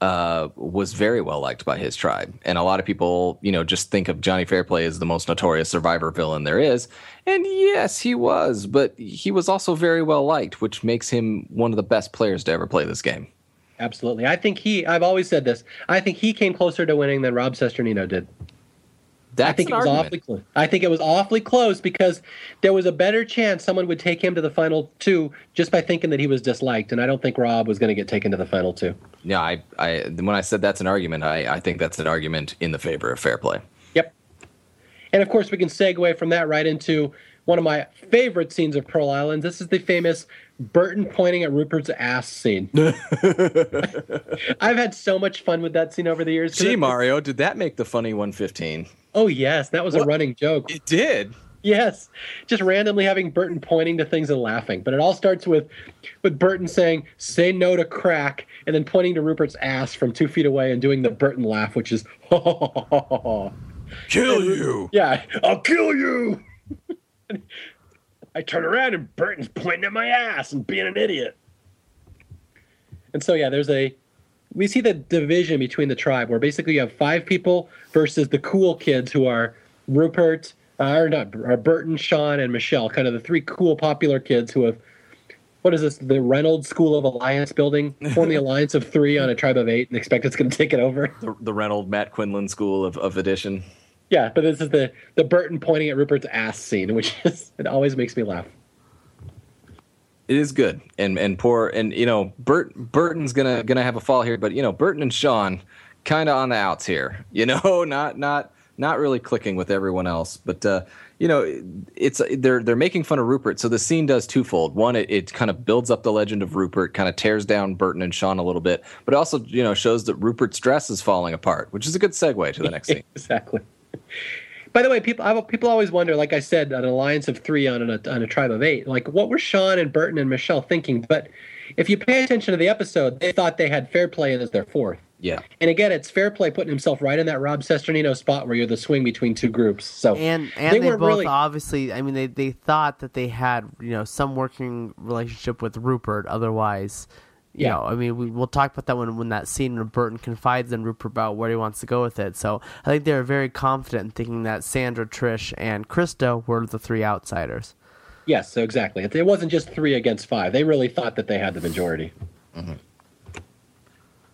uh, was very well liked by his tribe. And a lot of people, you know, just think of Johnny Fairplay as the most notorious survivor villain there is. And yes, he was, but he was also very well liked, which makes him one of the best players to ever play this game. Absolutely. I think he, I've always said this, I think he came closer to winning than Rob Cesternino did. That's I think it was argument. awfully close. I think it was awfully close because there was a better chance someone would take him to the final two just by thinking that he was disliked, and I don't think Rob was going to get taken to the final two. Yeah, I, I when I said that's an argument, I, I think that's an argument in the favor of fair play. Yep. And of course, we can segue from that right into one of my favorite scenes of Pearl Islands. This is the famous Burton pointing at Rupert's ass scene. I've had so much fun with that scene over the years. Gee, Mario, did that make the funny 115? Oh yes, that was what? a running joke. It did. Yes, just randomly having Burton pointing to things and laughing. But it all starts with with Burton saying "Say no to crack," and then pointing to Rupert's ass from two feet away and doing the Burton laugh, which is kill you. Yeah, I'll kill you. I turn around and Burton's pointing at my ass and being an idiot. And so yeah, there's a we see the division between the tribe where basically you have five people versus the cool kids who are Rupert, uh, or not, are Burton, Shawn, and Michelle, kind of the three cool popular kids who have what is this? The Reynolds School of Alliance building form the alliance of three on a tribe of eight and expect it's going to take it over. The, the Reynolds Matt Quinlan School of, of Addition. Yeah, but this is the the Burton pointing at Rupert's ass scene, which is it always makes me laugh it is good and and poor and you know Bert Burton's gonna gonna have a fall here, but you know Burton and Shawn kind of on the outs here. You know, not not not really clicking with everyone else, but uh, you know it's they're they're making fun of Rupert. So the scene does twofold. One, it, it kind of builds up the legend of Rupert, kind of tears down Burton and Shawn a little bit, but also you know shows that Rupert's dress is falling apart, which is a good segue to the next scene. exactly. By the way, people people always wonder, like I said, an alliance of three on a on a tribe of eight. Like, what were Shawn and Burton and Michelle thinking? But if you pay attention to the episode, they thought they had fair play as their fourth. Yeah. And again, it's fair play putting himself right in that Rob Cesternino spot where you're the swing between two groups. So and and they, they both really... obviously. I mean, they they thought that they had you know some working relationship with Rupert. Otherwise, you yeah. know, I mean, we, will talk about that when when that scene when Burton confides in Rupert about where he wants to go with it. So I think they were very confident in thinking that Sandra, Trish, and Christa were the three outsiders. Yes, so exactly. It wasn't just three against five. They really thought that they had the majority. Mm-hmm.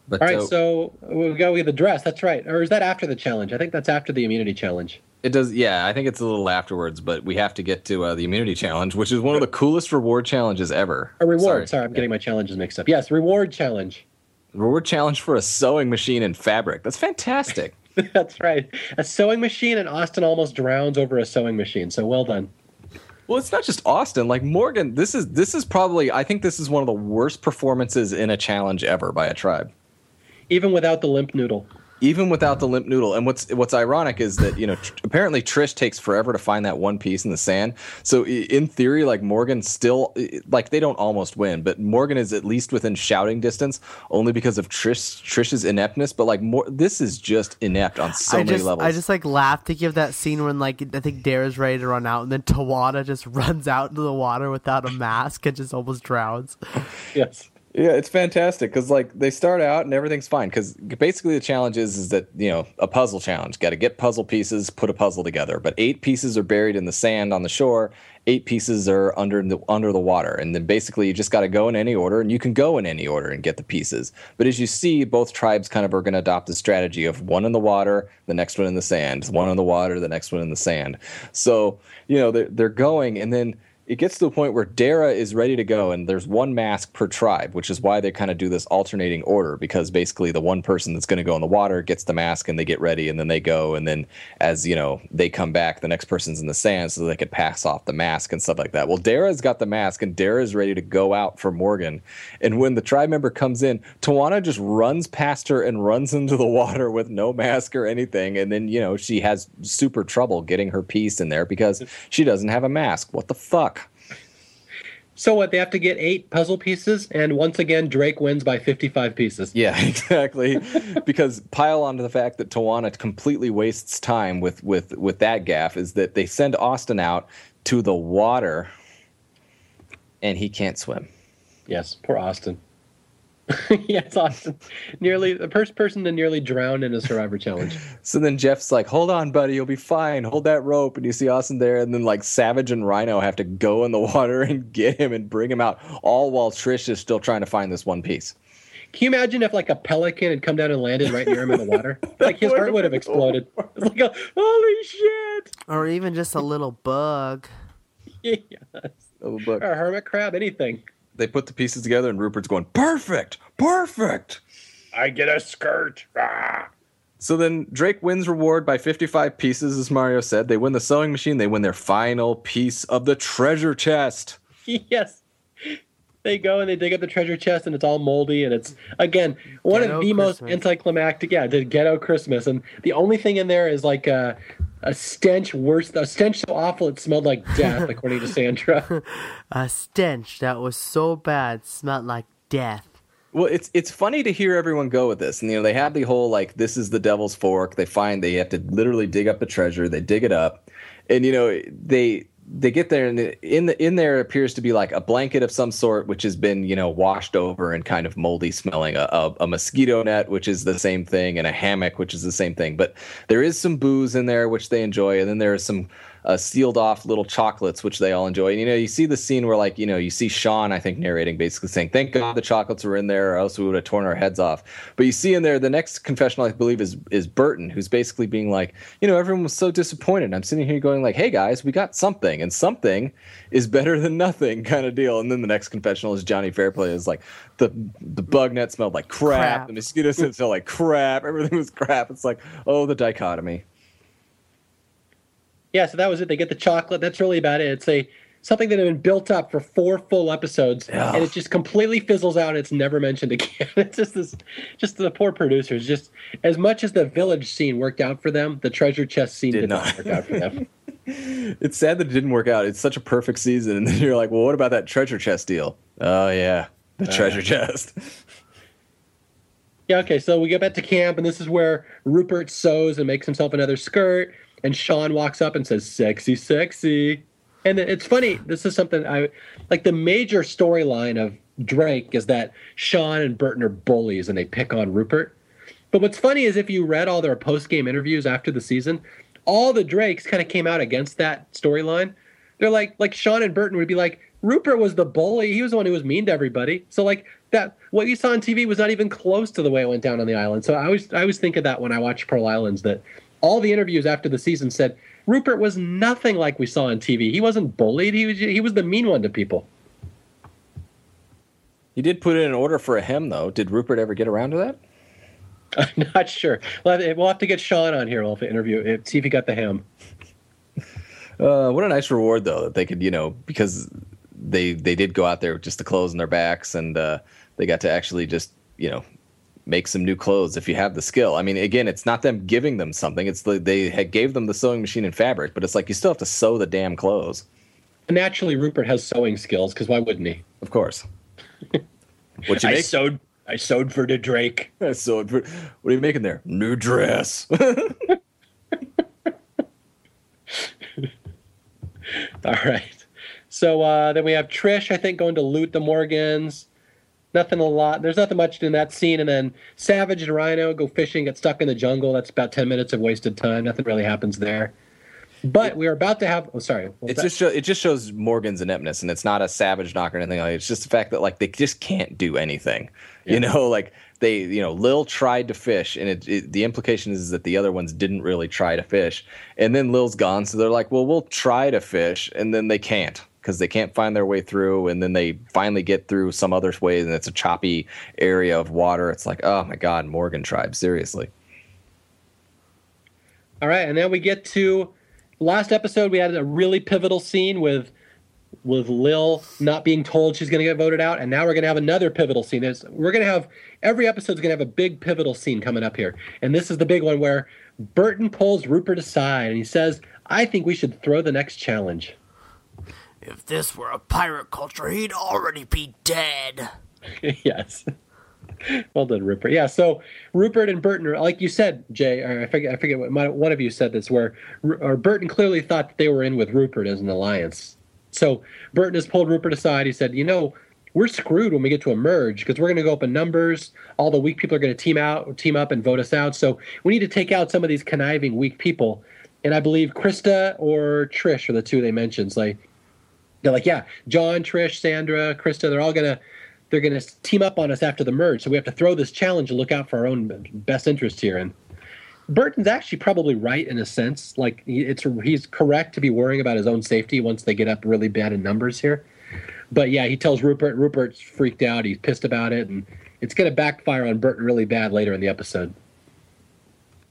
But, All right, uh, so we go with the dress. That's right. Or is that after the challenge? I think that's after the immunity challenge. It does, yeah. I think it's a little afterwards, but we have to get to uh, the immunity challenge, which is one of the coolest reward challenges ever. A reward. Sorry, Sorry I'm getting my challenges mixed up. Yes, reward challenge. Reward challenge for a sewing machine and fabric. That's fantastic. That's right. A sewing machine, and Osten almost drowns over a sewing machine. So well done. Well, it's not just Osten. Like Morgan, this is this is probably I think this is one of the worst performances in a challenge ever by a tribe. Even without the limp noodle even without the limp noodle. And what's what's ironic is that you know tr- apparently Trish takes forever to find that one piece in the sand. So in theory, like Morgan still like they don't almost win, but Morgan is at least within shouting distance only because of Trish Trish's ineptness. But like more, this is just inept on so I many just, levels. I just like laugh to give that scene when like I think Darrah's ready to run out, and then Tijuana just runs out into the water without a mask and just almost drowns. yes. Yeah, it's fantastic because like they start out and everything's fine because basically the challenge is is that you know a puzzle challenge. Got to get puzzle pieces, put a puzzle together. But eight pieces are buried in the sand on the shore. Eight pieces are under the under the water, and then basically you just got to go in any order, and you can go in any order and get the pieces. But as you see, both tribes kind of are going to adopt the strategy of one in the water, the next one in the sand, one in the water, the next one in the sand. So you know they're they're going, and then it gets to the point where Darrah is ready to go, and there's one mask per tribe, which is why they kind of do this alternating order because basically the one person that's going to go in the water gets the mask and they get ready, and then they go, and then as you know they come back, the next person's in the sand so they could pass off the mask and stuff like that. Well, Darrah's got the mask, and Darrah is ready to go out for Morgan, and when the tribe member comes in, Tijuana just runs past her and runs into the water with no mask or anything, and then you know she has super trouble getting her piece in there because she doesn't have a mask. What the fuck? So what? They have to get eight puzzle pieces, and once again, Drake wins by fifty-five pieces. Yeah, exactly. because pile onto the fact that Tijuana completely wastes time with with with that gaff is that they send Osten out to the water, and he can't swim. Yes, poor Osten. yes, Osten. Nearly the first person to nearly drown in a survivor challenge. So then Jeff's like, "Hold on, buddy, you'll be fine. Hold that rope." And you see Osten there, and then like Savage and Ryno have to go in the water and get him and bring him out, all while Trish is still trying to find this one piece. Can you imagine if like a pelican had come down and landed right near him in the water? like his heart would have exploded. It's like, a, holy shit! Or even just a little bug. yes. A little bug. Or a hermit crab, anything they put the pieces together, and Rupert's going, perfect, perfect. I get a skirt. Ah. So then Drake wins reward by 55 pieces, as Mario said. They win the sewing machine. They win their final piece of the treasure chest. yes. They go and they dig up the treasure chest, and it's all moldy, and it's again one ghetto of the Christmas. most anticlimactic. Yeah, the ghetto Christmas, and the only thing in there is like a, a stench worse, a stench so awful it smelled like death, according to Sandra. a stench that was so bad, smelled like death. Well, it's it's funny to hear everyone go with this, and you know they have the whole like this is the devil's fork. They find they have to literally dig up the treasure. They dig it up, and you know they they get there and in the in there appears to be like a blanket of some sort which has been you know washed over and kind of moldy smelling a, a, a, mosquito net which is the same thing and a hammock which is the same thing. But there is some booze in there which they enjoy and then there is some uh, sealed off little chocolates, which they all enjoy. And, you know, you see the scene where, like, you know, you see Shawn, I think, narrating, basically saying, "Thank God the chocolates were in there, or else we would have torn our heads off." But you see in there the next confessional, I believe, is is Burton, who's basically being like, you know, everyone was so disappointed. I'm sitting here going like, "Hey guys, we got something, and something is better than nothing," kind of deal. And then the next confessional is Johnny Fairplay is like, the the bug net smelled like crap, crap. the mosquito smelled like crap, everything was crap. It's like, oh, the dichotomy yeah, so that was it. They get the chocolate. That's really about it. It's a something that had been built up for four full episodes, yeah. and it just completely fizzles out. it's never mentioned again. it's just this, just the poor producers. Just as much as the village scene worked out for them, the treasure chest scene did, did not. not work out for them. it's sad that it didn't work out. It's such a perfect season, and then you're like, well, what about that treasure chest deal? Oh yeah, the uh, treasure chest. yeah. Okay. So we get back to camp, and this is where Rupert sews and makes himself another skirt, and Shawn walks up and says, "Sexy, sexy." And it's funny. This is something I like. The major storyline of Drake is that Shawn and Burton are bullies and they pick on Rupert. But what's funny is if you read all their post game interviews after the season, all the Drakes kind of came out against that storyline. They're like, like Shawn and Burton would be like, Rupert was the bully. He was the one who was mean to everybody. So like that, what you saw on TV was not even close to the way it went down on the island. So I always, I always think of that when I watch Pearl Islands. That all the interviews after the season said Rupert was nothing like we saw on TV. He wasn't bullied. He was he was the mean one to people. He did put in an order for a hem, though. Did Rupert ever get around to that? I'm not sure. We'll have, to get Shawn on here. We'll have to interview, see if he got the hem. Uh, what a nice reward, though, that they could, you know, because they they did go out there with just the clothes on their backs, and uh, they got to actually just, you know, make some new clothes if you have the skill. I mean, again, it's not them giving them something. It's the, they had gave them the sewing machine and fabric, but it's like you still have to sew the damn clothes. Naturally, Rupert has sewing skills because why wouldn't he? Of course. what you make? I sewed. I sewed for the Drake. I sewed for. What are you making there? New dress. All right. So uh, then we have Trish, I think, going to loot the Morgans nothing a lot. There's nothing much in that scene. And then Savage and Ryno go fishing, get stuck in the jungle. That's about ten minutes of wasted time. Nothing really happens there. But we are about to have. Oh, sorry. It just show, it just shows Morgan's ineptness, and it's not a savage knock or anything like. That. It's just the fact that like they just can't do anything. Yeah. You know, like they, you know, Lil tried to fish, and it, it, the implication is that the other ones didn't really try to fish, and then Lil's gone, so they're like, well, we'll try to fish, and then they can't because they can't find their way through and then they finally get through some other way and it's a choppy area of water. It's like oh my god morgan tribe seriously. All right and then we get to last episode we had a really pivotal scene with with lil not being told she's going to get voted out and now we're going to have another pivotal scene. There's, we're going to have every episode's going to have a big pivotal scene coming up here and this is the big one where burton pulls rupert aside and he says i think we should throw the next challenge if this were a pirate culture, he'd already be dead. yes. well done, Rupert. Yeah, so Rupert and Burton, are, like you said, Jay, I forget, I forget what my, one of you said this, where or Burton clearly thought that they were in with Rupert as an alliance. So Burton has pulled Rupert aside. He said, "You know, we're screwed when we get to emerge because we're going to go up in numbers. All the weak people are going to team out, team up, and vote us out. So we need to take out some of these conniving weak people." And I believe Christa or Trish are the two they mentioned. Like they're like, yeah, Jon, Trish, Sandra, Christa, they're all gonna they're gonna team up on us after the merge. So we have to throw this challenge and look out for our own best interests here. And Burton's actually probably right in a sense. Like it's he's correct to be worrying about his own safety once they get up really bad in numbers here. But yeah, he tells Rupert. Rupert's freaked out. He's pissed about it, and it's going to backfire on Burton really bad later in the episode.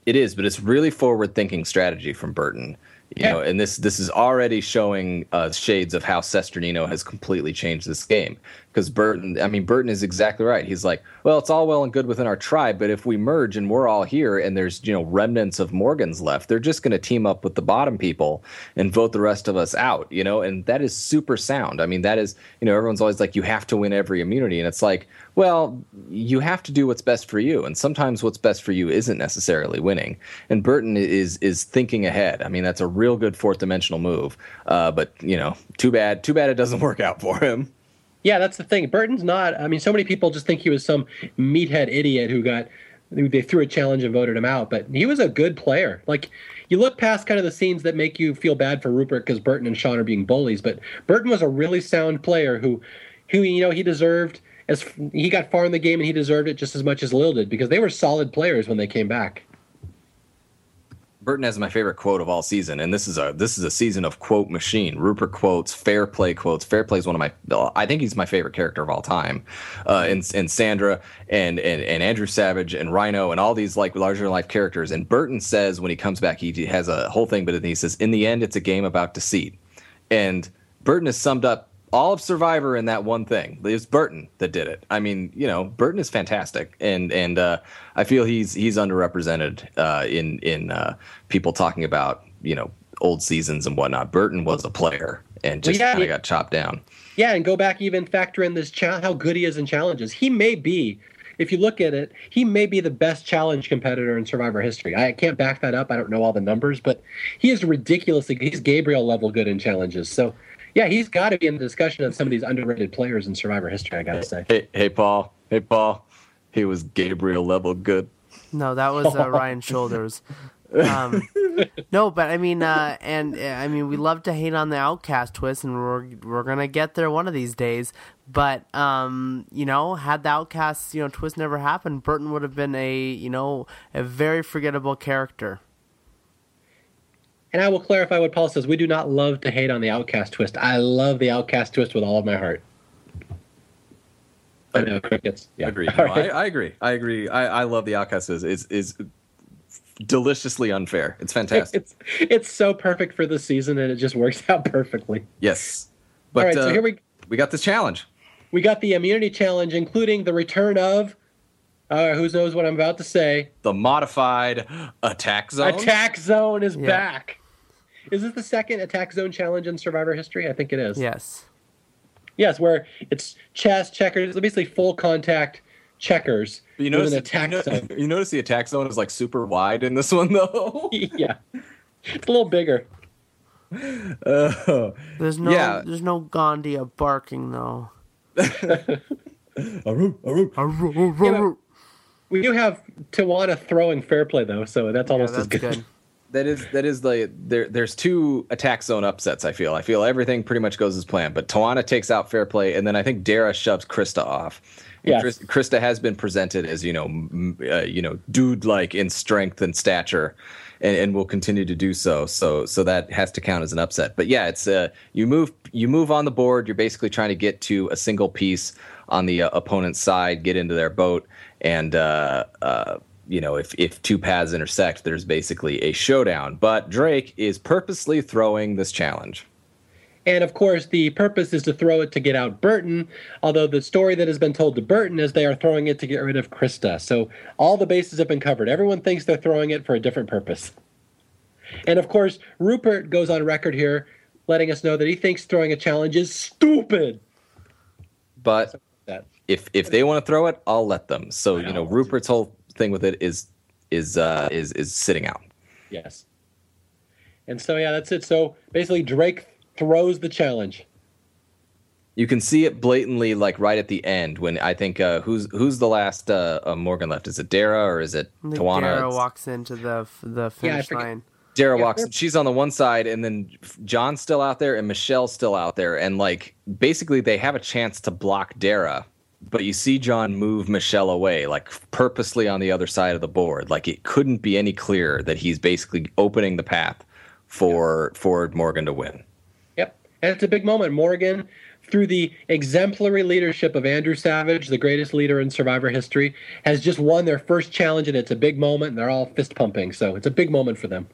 It is, but it's really forward-thinking strategy from Burton you yeah. know, and this this is already showing uh, shades of how Cesternino has completely changed this game. Because Burton, I mean, Burton is exactly right. He's like, well, it's all well and good within our tribe, but if we merge and we're all here, and there's you know remnants of Morgans left, they're just going to team up with the bottom people and vote the rest of us out. You know, and that is super sound. I mean, that is you know, everyone's always like, you have to win every immunity, and it's like, well, you have to do what's best for you, and sometimes what's best for you isn't necessarily winning. And Burton is is thinking ahead. I mean, that's a real good fourth dimensional move. Uh, but you know, too bad, too bad it doesn't work out for him. Yeah, that's the thing. Burton's not. I mean, so many people just think he was some meathead idiot who got they threw a challenge and voted him out. But he was a good player. Like you look past kind of the scenes that make you feel bad for Rupert because Burton and Shawn are being bullies, but Burton was a really sound player who, who you know, he deserved as he got far in the game and he deserved it just as much as Lil did because they were solid players when they came back. Burton has my favorite quote of all season, and this is a this is a season of quote machine. Rupert quotes, fair play quotes. Fair play is one of my I think he's my favorite character of all time. Uh, and and Sandra and, and and Andrew Savage and Ryno and all these like larger life characters. And Burton says when he comes back, he has a whole thing, but then he says in the end, it's a game about deceit. And Burton has summed up all of Survivor in that one thing. It was Burton that did it. I mean, you know, Burton is fantastic, and and uh, I feel he's he's underrepresented uh, in in uh, people talking about you know old seasons and whatnot. Burton was a player and just well, yeah, kind of got chopped down. Yeah, and go back even factor in this cha- how good he is in challenges. He may be, if you look at it, he may be the best challenge competitor in Survivor history. I can't back that up. I don't know all the numbers, but he is ridiculously. He's Gabriel level good in challenges. So yeah, he's got to be in the discussion of some of these underrated players in Survivor history. I gotta say. Hey, hey, Paul. Hey, Paul. He was Gabriel level good. No, that was uh, Ryan Shoulders. Um, no, but I mean, uh, and uh, I mean, we love to hate on the outcast twist, and we're we're gonna get there one of these days. But um, you know, had the outcast you know twist never happened, Burton would have been a you know a very forgettable character. And I will clarify what Paul says. We do not love to hate on the Outcast twist. I love the Outcast twist with all of my heart. I know crickets. Yeah. Agree. No, right. I, I, agree. I agree. I, I love the Outcast is is is deliciously unfair. It's fantastic. It's it's so perfect for the season, and it just works out perfectly. Yes. But all right. Uh, so here we we got this challenge. We got the immunity challenge, including the return of. Uh, who knows what I'm about to say? The modified attack zone. Attack zone is yeah. back. Is this the second attack zone challenge in Survivor history? I think it is. Yes. Yes, where it's chess, checkers, basically full contact checkers. But you notice attack you, know, zone. you notice the attack zone is like super wide in this one though. yeah, it's a little bigger. Uh, there's no yeah. there's no Ghandia barking though. aru, aru. Aru, yeah, we do have Tijuana throwing fair play though, so that's almost yeah, that's as good. good that is that is the there. There's two attack zone upsets. I feel. I feel everything pretty much goes as planned. But Tijuana takes out fair play, and then I think Darrah shoves Christa off. Yeah, Christa has been presented as you know, uh, you know, dude like in strength and stature, and, and will continue to do so. So so that has to count as an upset. But yeah, it's uh, you move you move on the board. You're basically trying to get to a single piece on the uh, opponent's side, get into their boat, and uh, uh you know, if, if two paths intersect, there's basically a showdown. But Drake is purposely throwing this challenge. And of course, the purpose is to throw it to get out Burton, although the story that has been told to Burton is they are throwing it to get rid of Christa. So all the bases have been covered. Everyone thinks they're throwing it for a different purpose. And of course, Rupert goes on record here letting us know that he thinks throwing a challenge is stupid. But if if they want to throw it, I'll let them. So, you know, Rupert's whole thing with it is is uh, is is sitting out. Yes. And so yeah, that's it. So basically, Drake throws the challenge. You can see it blatantly, like right at the end when I think uh, who's who's the last uh, uh, Morgan left? Is it Darrah or is it Tijuana? Darrah walks into the the finish yeah, line. Darrah yeah, walks. She's on the one side, and then Jon's still out there, and Michelle's still out there, and like basically they have a chance to block Darrah but you see Jon move Michelle away, like purposely on the other side of the board. Like it couldn't be any clearer that he's basically opening the path for yep. for Morgan to win. Yep, and it's a big moment. Morgan, through the exemplary leadership of Andrew Savage, the greatest leader in Survivor history, has just won their first challenge, and it's a big moment. And they're all fist pumping, so it's a big moment for them.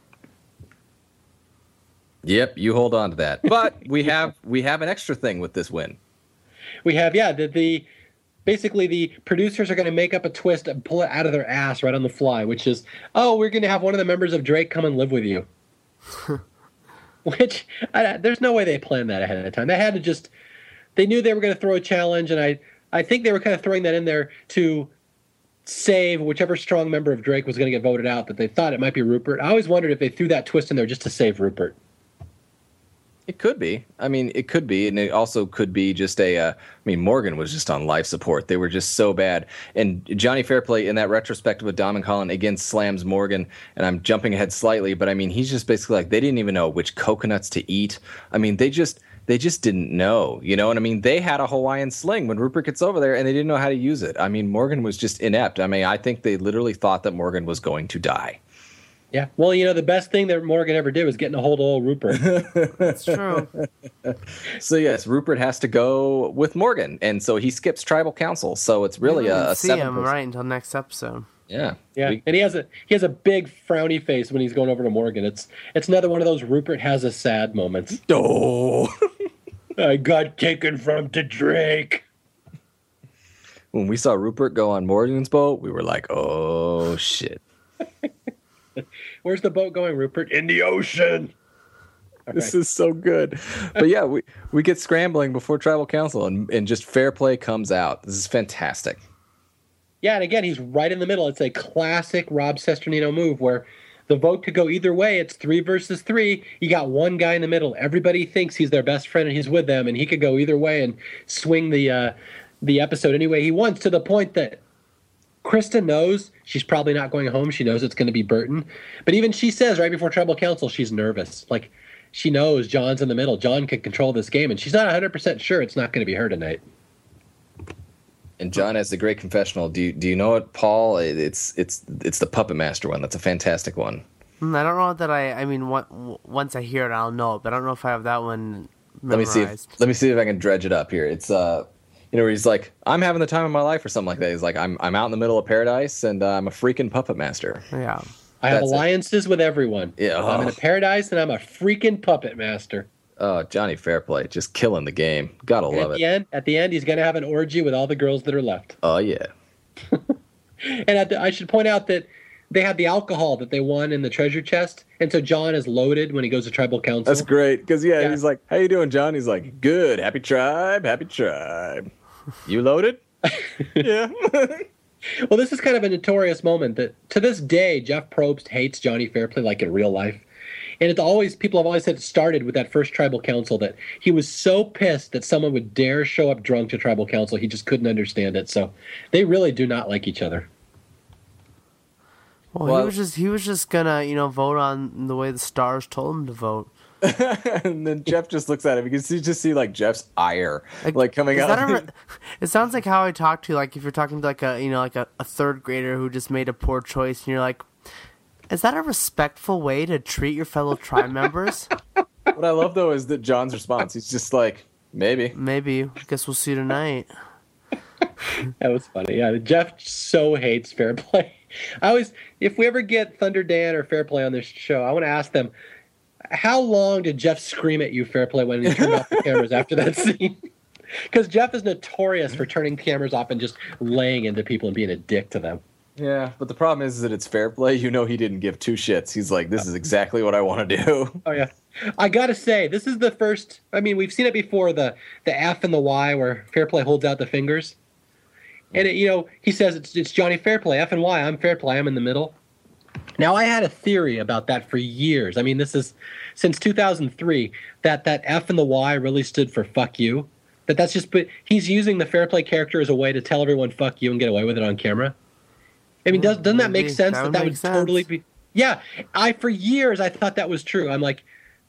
Yep, you hold on to that. But we have we have an extra thing with this win. We have yeah the the basically the producers are going to make up a twist and pull it out of their ass right on the fly, which is, oh, we're going to have one of the members of Drake come and live with you. which I, there's no way they planned that ahead of time. They had to just they knew they were going to throw a challenge, and I I think they were kind of throwing that in there to save whichever strong member of Drake was going to get voted out. That they thought it might be Rupert. I always wondered if they threw that twist in there just to save Rupert. It could be. I mean, it could be, and it also could be just a. Uh, I mean, Morgan was just on life support. They were just so bad. And Johnny Fairplay in that retrospective with Dom and Colin again slams Morgan. And I'm jumping ahead slightly, but I mean, he's just basically like they didn't even know which coconuts to eat. I mean, they just they just didn't know, you know. And I mean, they had a Hawaiian sling when Rupert gets over there, and they didn't know how to use it. I mean, Morgan was just inept. I mean, I think they literally thought that Morgan was going to die. Yeah. Well, you know, the best thing that Morgan ever did was getting a hold of old Rupert. That's true. so yes, Rupert has to go with Morgan, and so he skips tribal council. So it's really a, a see him right until next episode. Yeah. Yeah. We, and he has a he has a big frowny face when he's going over to Morgan. It's it's another one of those Rupert has a sad moments. Oh. I got taken from to Drake. When we saw Rupert go on Morgan's boat, we were like, "Oh shit!" Where's the boat going, Rupert? In the ocean. This is so good. But yeah, we, we get scrambling before tribal council and, and just fair play comes out. This is fantastic. Yeah, and again, he's right in the middle. It's a classic Rob Cesternino move where the vote could go either way. It's three versus three. You got one guy in the middle. Everybody thinks he's their best friend and he's with them, and he could go either way and swing the uh, the episode any way he wants. To the point that Christa knows she's probably not going home. She knows it's going to be Burton, but even she says right before tribal council she's nervous. Like she knows Jon's in the middle. Jon can control this game, and she's not 100 percent sure it's not going to be her tonight. And John has the great confessional. Do you do you know it, Paul? It's it's it's the Puppet Master one. That's a fantastic one. Hmm, I don't know that I. I mean, once I hear it, I'll know. But I don't know if I have that one. Memorized. Let me see. If, let me see if I can dredge it up here. It's uh, you know, where he's like, "I'm having the time of my life" or something like that. He's like, "I'm I'm out in the middle of paradise and uh, I'm a freaking puppet master." Yeah. I have alliances it. with everyone. Yeah. Oh. I'm in a paradise and I'm a freaking puppet master. Oh, Johnny Fairplay, just killing the game. Gotta and love at it. The end, at the end, he's gonna have an orgy with all the girls that are left. Oh yeah. and the, I should point out that they had the alcohol that they won in the treasure chest, and so Jon is loaded when he goes to tribal council. That's great because yeah, yeah, he's like, "How you doing, Jon?" He's like, "Good, happy tribe, happy tribe." You loaded? yeah. well, this is kind of a notorious moment that to this day Jeff Probst hates Johnny Fairplay like in real life. And it's always people have always said it started with that first tribal council that he was so pissed that someone would dare show up drunk to tribal council. He just couldn't understand it. So they really do not like each other. Well, well he was just he was just gonna you know vote on the way the stars told him to vote. and then Jeff just looks at him. You can see, just see like Jeff's ire, like, like coming out. it sounds like how I talk to like if you're talking to like a you know like a, a third grader who just made a poor choice, and you're like, is that a respectful way to treat your fellow tribe members? what I love though is that Jon's response. He's just like, maybe, maybe. I guess we'll see tonight. that was funny. Yeah, Jeff so hates fair play. I always, if we ever get Thunder Dan or Fair Play on this show, I want to ask them how long did Jeff scream at you, fair play, when he turned off the cameras after that scene? Because Jeff is notorious for turning cameras off and just laying into people and being a dick to them. Yeah, but the problem is that it's fair play. You know, he didn't give two shits. He's like, this is exactly what I want to do. Oh yeah, I gotta say, this is the first. I mean, we've seen it before the the F and the Y where fair play holds out the fingers, and it, you know he says it's it's Johnny Fairplay F and Y. I'm Fairplay. I'm in the middle. Now, I had a theory about that for years. I mean, this is since 2003 that that F and the Y really stood for fuck you. That that's just but he's using the fair play character as a way to tell everyone fuck you and get away with it on camera. I mean, does, doesn't that mm, make sense? That, that, that would sense. totally be. Yeah, I for years I thought that was true. I'm like,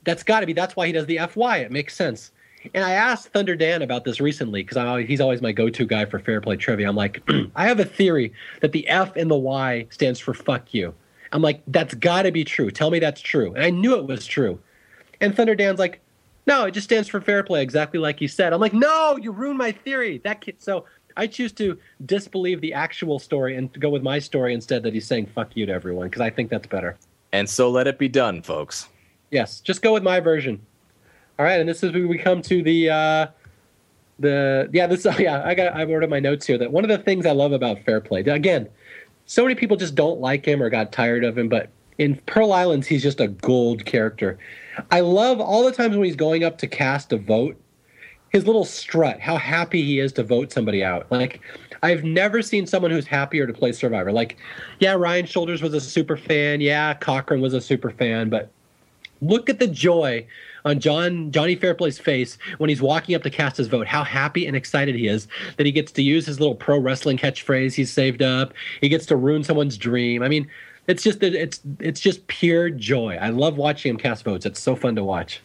that's got to be. That's why he does the FY. It makes sense. And I asked Thunder Dan about this recently because he's always my go-to guy for fair play trivia. I'm like, I have a theory that the F and the Y stands for fuck you. I'm like, that's got to be true. Tell me that's true. And I knew it was true. And Thunder Dan's like, no, it just stands for fair play, exactly like you said. I'm like, no, you ruined my theory. That kid. So I choose to disbelieve the actual story and go with my story instead that he's saying fuck you to everyone because I think that's better. And so let it be done, folks. Yes, just go with my version. All right, and this is we come to the uh, the yeah this yeah I got I've ordered my notes here that one of the things I love about fair play again so many people just don't like him or got tired of him, but in Pearl Islands, he's just a gold character. I love all the times when he's going up to cast a vote, his little strut, how happy he is to vote somebody out. Like, I've never seen someone who's happier to play Survivor. Like, yeah, Ryan Shoulders was a super fan. Yeah, Cochran was a super fan, but look at the joy on Jon Johnny Fairplay's face when he's walking up to cast his vote. How happy and excited he is that he gets to use his little pro wrestling catchphrase he's saved up. He gets to ruin someone's dream. I mean, it's just it's it's just pure joy. I love watching him cast votes. It's so fun to watch.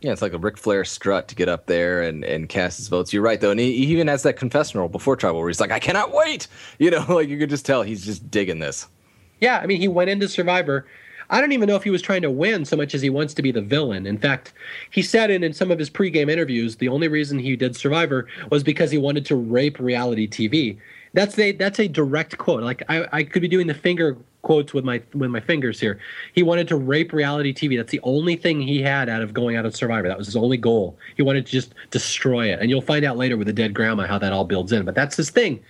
Yeah, it's like a Ric Flair strut to get up there and, and cast his votes. You're right though, and he, he even has that confessional before tribal where he's like, "I cannot wait." You know, like you could just tell he's just digging this. Yeah, I mean, he went into Survivor I don't even know if he was trying to win so much as he wants to be the villain. In fact, he said in, in some of his pregame interviews the only reason he did Survivor was because he wanted to rape reality TV. That's a that's a direct quote. Like I, I could be doing the finger quotes with my with my fingers here. He wanted to rape reality TV. That's the only thing he had out of going out of Survivor. That was his only goal. He wanted to just destroy it. And you'll find out later with the dead grandma how that all builds in. But that's his thing.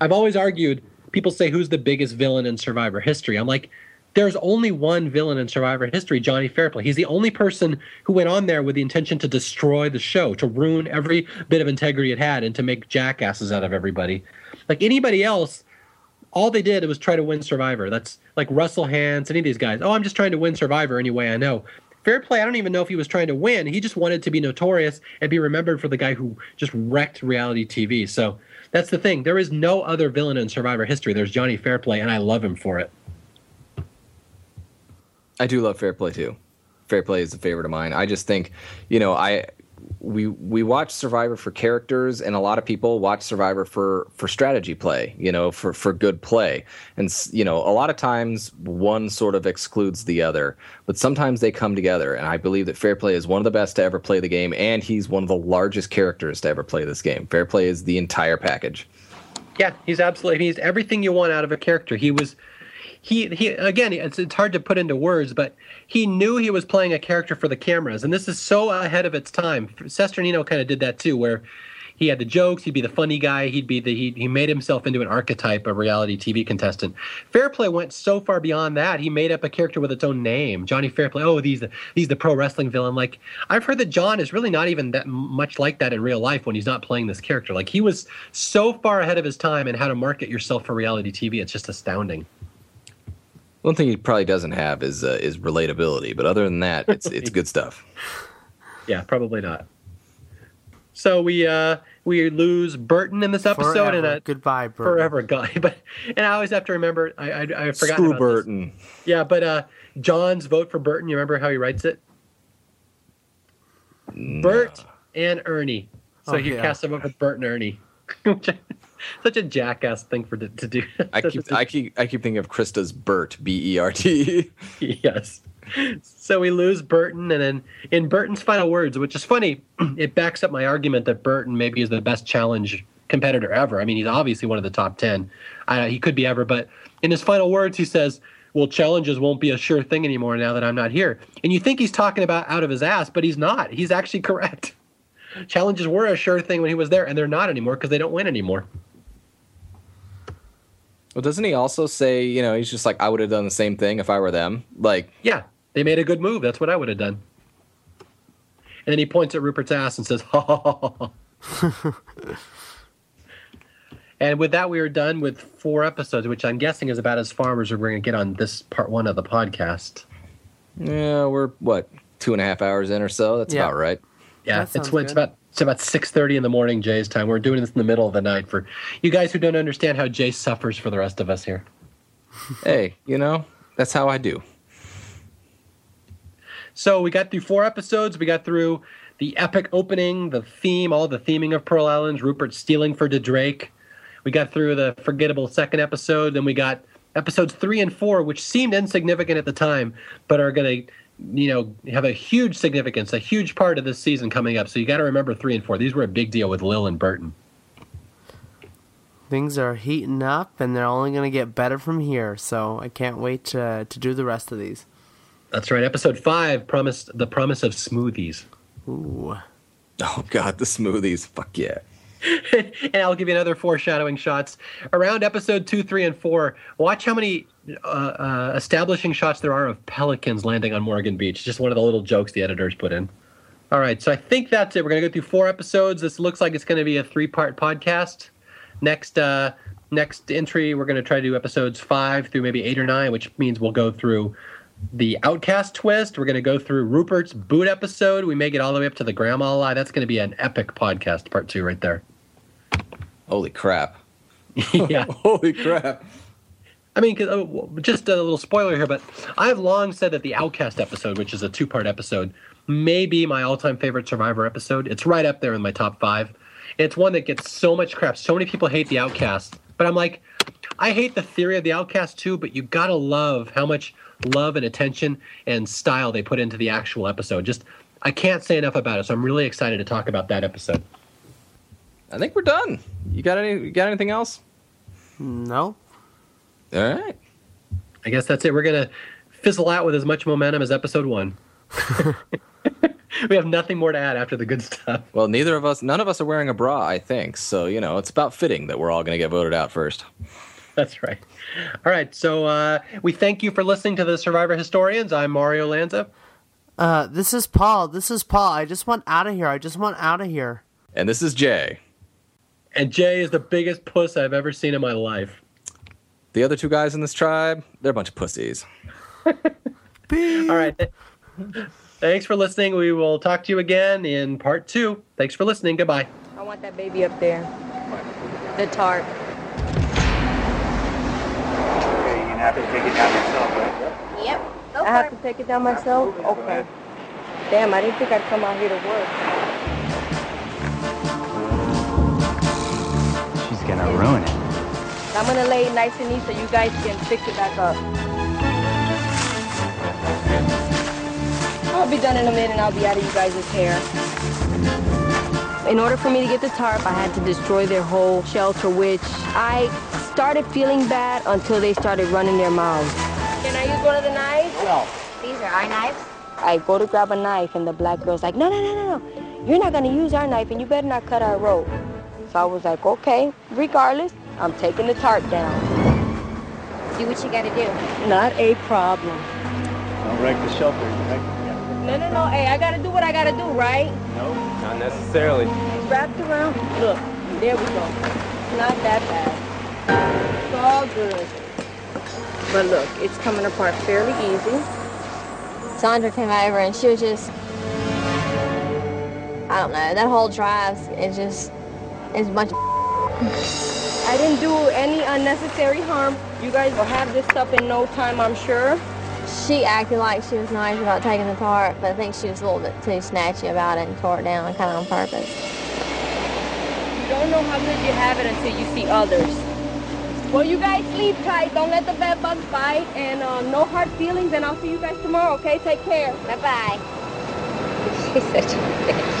I've always argued. People say who's the biggest villain in Survivor history. I'm like, there's only one villain in Survivor history, Johnny Fairplay. He's the only person who went on there with the intention to destroy the show, to ruin every bit of integrity it had, and to make jackasses out of everybody. Like anybody else, all they did was try to win Survivor. That's like Russell Hantz, any of these guys. Oh, I'm just trying to win Survivor any way I know. Fairplay, I don't even know if he was trying to win. He just wanted to be notorious and be remembered for the guy who just wrecked reality TV. So that's the thing. There is no other villain in Survivor history. There's Johnny Fairplay, and I love him for it. I do love Fairplay too. Fairplay is a favorite of mine. I just think, you know, I we we watch Survivor for characters, and a lot of people watch Survivor for for strategy play. You know, for for good play, and you know, a lot of times one sort of excludes the other, but sometimes they come together. And I believe that Fairplay is one of the best to ever play the game, and he's one of the largest characters to ever play this game. Fairplay is the entire package. Yeah, he's absolutely he's everything you want out of a character. He was he he again it's it's hard to put into words but he knew he was playing a character for the cameras and this is so ahead of its time. Cesternino kind of did that too where he had the jokes he'd be the funny guy he'd be the he, he made himself into an archetype of reality tv contestant. Fairplay went so far beyond that he made up a character with its own name johnny fairplay. Oh he's the he's the pro wrestling villain. Like i've heard that jon is really not even that much like that in real life when he's not playing this character. Like he was so far ahead of his time in how to market yourself for reality tv it's just astounding one thing he probably doesn't have is uh, is relatability, but other than that, it's it's good stuff. Yeah, probably not. So we uh we lose Burton in this episode forever. and a goodbye Burton. forever guy. But and I always have to remember I I, I forgot Screw Burton. This. Yeah, but uh Jon's vote for Burton. You remember how he writes it? No. Bert and Ernie. So oh, he yeah. cast a vote for Bert and Ernie. such a jackass thing for to, to do. I keep I keep I keep thinking of Christa's Bert B E R T. yes. So we lose Burton, and then in Burton's final words, which is funny, it backs up my argument that Burton maybe is the best challenge competitor ever. I mean, he's obviously one of the top ten. Uh, he could be ever, but in his final words, he says, "Well, challenges won't be a sure thing anymore now that I'm not here." And you think he's talking about out of his ass, but he's not. He's actually correct. Challenges were a sure thing when he was there, and they're not anymore because they don't win anymore. Well, doesn't he also say, you know, he's just like, I would have done the same thing if I were them? Like, yeah, they made a good move. That's what I would have done. And then he points at Rupert's ass and says, ha ha ha. ha. and with that, we are done with four episodes, which I'm guessing is about as far as we're going to get on this part one of the podcast. Yeah, we're what two and a half hours in or so. That's yeah. about right. Yeah, it's it's about it's about 6.30 in the morning jay's time. We're doing this in the middle of the night for you guys who don't understand how jay suffers for the rest of us here. Hey you know that's how i do. So we got through four episodes. We got through the epic opening the theme all the theming of pearl islands rupert stealing for drake. We got through the forgettable second episode. Then we got episodes three and four which seemed insignificant at the time but are going to you know, have a huge significance, a huge part of this season coming up. So you got to remember three and four. These were a big deal with Lil and Burton. Things are heating up, and they're only going to get better from here. So I can't wait to to do the rest of these. That's right. Episode five promised the promise of smoothies. Ooh. Oh God, the smoothies! Fuck yeah. and I'll give you another foreshadowing shots around episode two, three, and four. Watch how many uh, uh, establishing shots there are of pelicans landing on Morgan Beach. Just one of the little jokes the editors put in. All right, so I think that's it. We're going to go through four episodes. This looks like it's going to be a three-part podcast. Next, uh, next entry, we're going to try to do episodes five through maybe eight or nine, which means we'll go through the Outcast twist. We're going to go through Rupert's boot episode. We may get all the way up to the Grandma lie. That's going to be an epic podcast, part two, right there. Holy crap! yeah. Holy crap! I mean, uh, just a little spoiler here, but I've long said that the Outcast episode, which is a two-part episode, may be my all-time favorite Survivor episode. It's right up there in my top five. It's one that gets so much crap. So many people hate the Outcast, but I'm like, I hate the theory of the Outcast too. But you gotta love how much love and attention and style they put into the actual episode. Just I can't say enough about it. So I'm really excited to talk about that episode. I think we're done. You got any? You got anything else? No. All right. I guess that's it. We're gonna fizzle out with as much momentum as episode one. we have nothing more to add after the good stuff. Well, neither of us, none of us are wearing a bra, I think. So, you know, it's about fitting that we're all going to get voted out first. That's right. All right. So uh, we thank you for listening to the Survivor Historians. I'm Mario Lanza. Uh, this is Paul. This is Paul. I just want out of here. I just want out of here. And this is Jay. And Jay is the biggest puss I've ever seen in my life. The other two guys in this tribe, they're a bunch of pussies. All right. Thanks for listening. We will talk to you again in part two. Thanks for listening. Goodbye. I want that baby up there. The tarp. Okay, you have to take it down yourself, right? Yep. I have to take it down myself? Okay. Damn, I didn't think I'd come out here to work. Ruin it. I'm gonna lay it nice and neat so you guys can fix it back up. I'll be done in a minute and I'll be out of you guys' hair. In order for me to get the tarp, I had to destroy their whole shelter, which I started feeling bad until they started running their mouths. Can I use one of the knives? No. These are our knives? I go to grab a knife and the black girl's like, no, no, no, no, no. You're not gonna use our knife and you better not cut our rope. So I was like, okay, regardless, I'm taking the tarp down. Do what you gotta do. Not a problem. Don't wreck the shelter. Wreck yeah. No, no, no, hey, I gotta do what I gotta do, right? No, not necessarily. It's wrapped around. Look, there we go. It's not that bad. It's all good. But look, it's coming apart fairly easy. Sandra came over and she was just, I don't know, that whole drive is just, is a bunch I didn't do any unnecessary harm. You guys will have this stuff in no time, I'm sure. She acted like she was nice about taking the tarp, but I think she was a little bit too snatchy about it and tore it down kind of on purpose. You don't know how good you have it until you see others. Well, you guys sleep tight. Don't let the bed bugs bite. And uh, no hard feelings. And I'll see you guys tomorrow, okay? Take care. Bye-bye. She's such a bitch.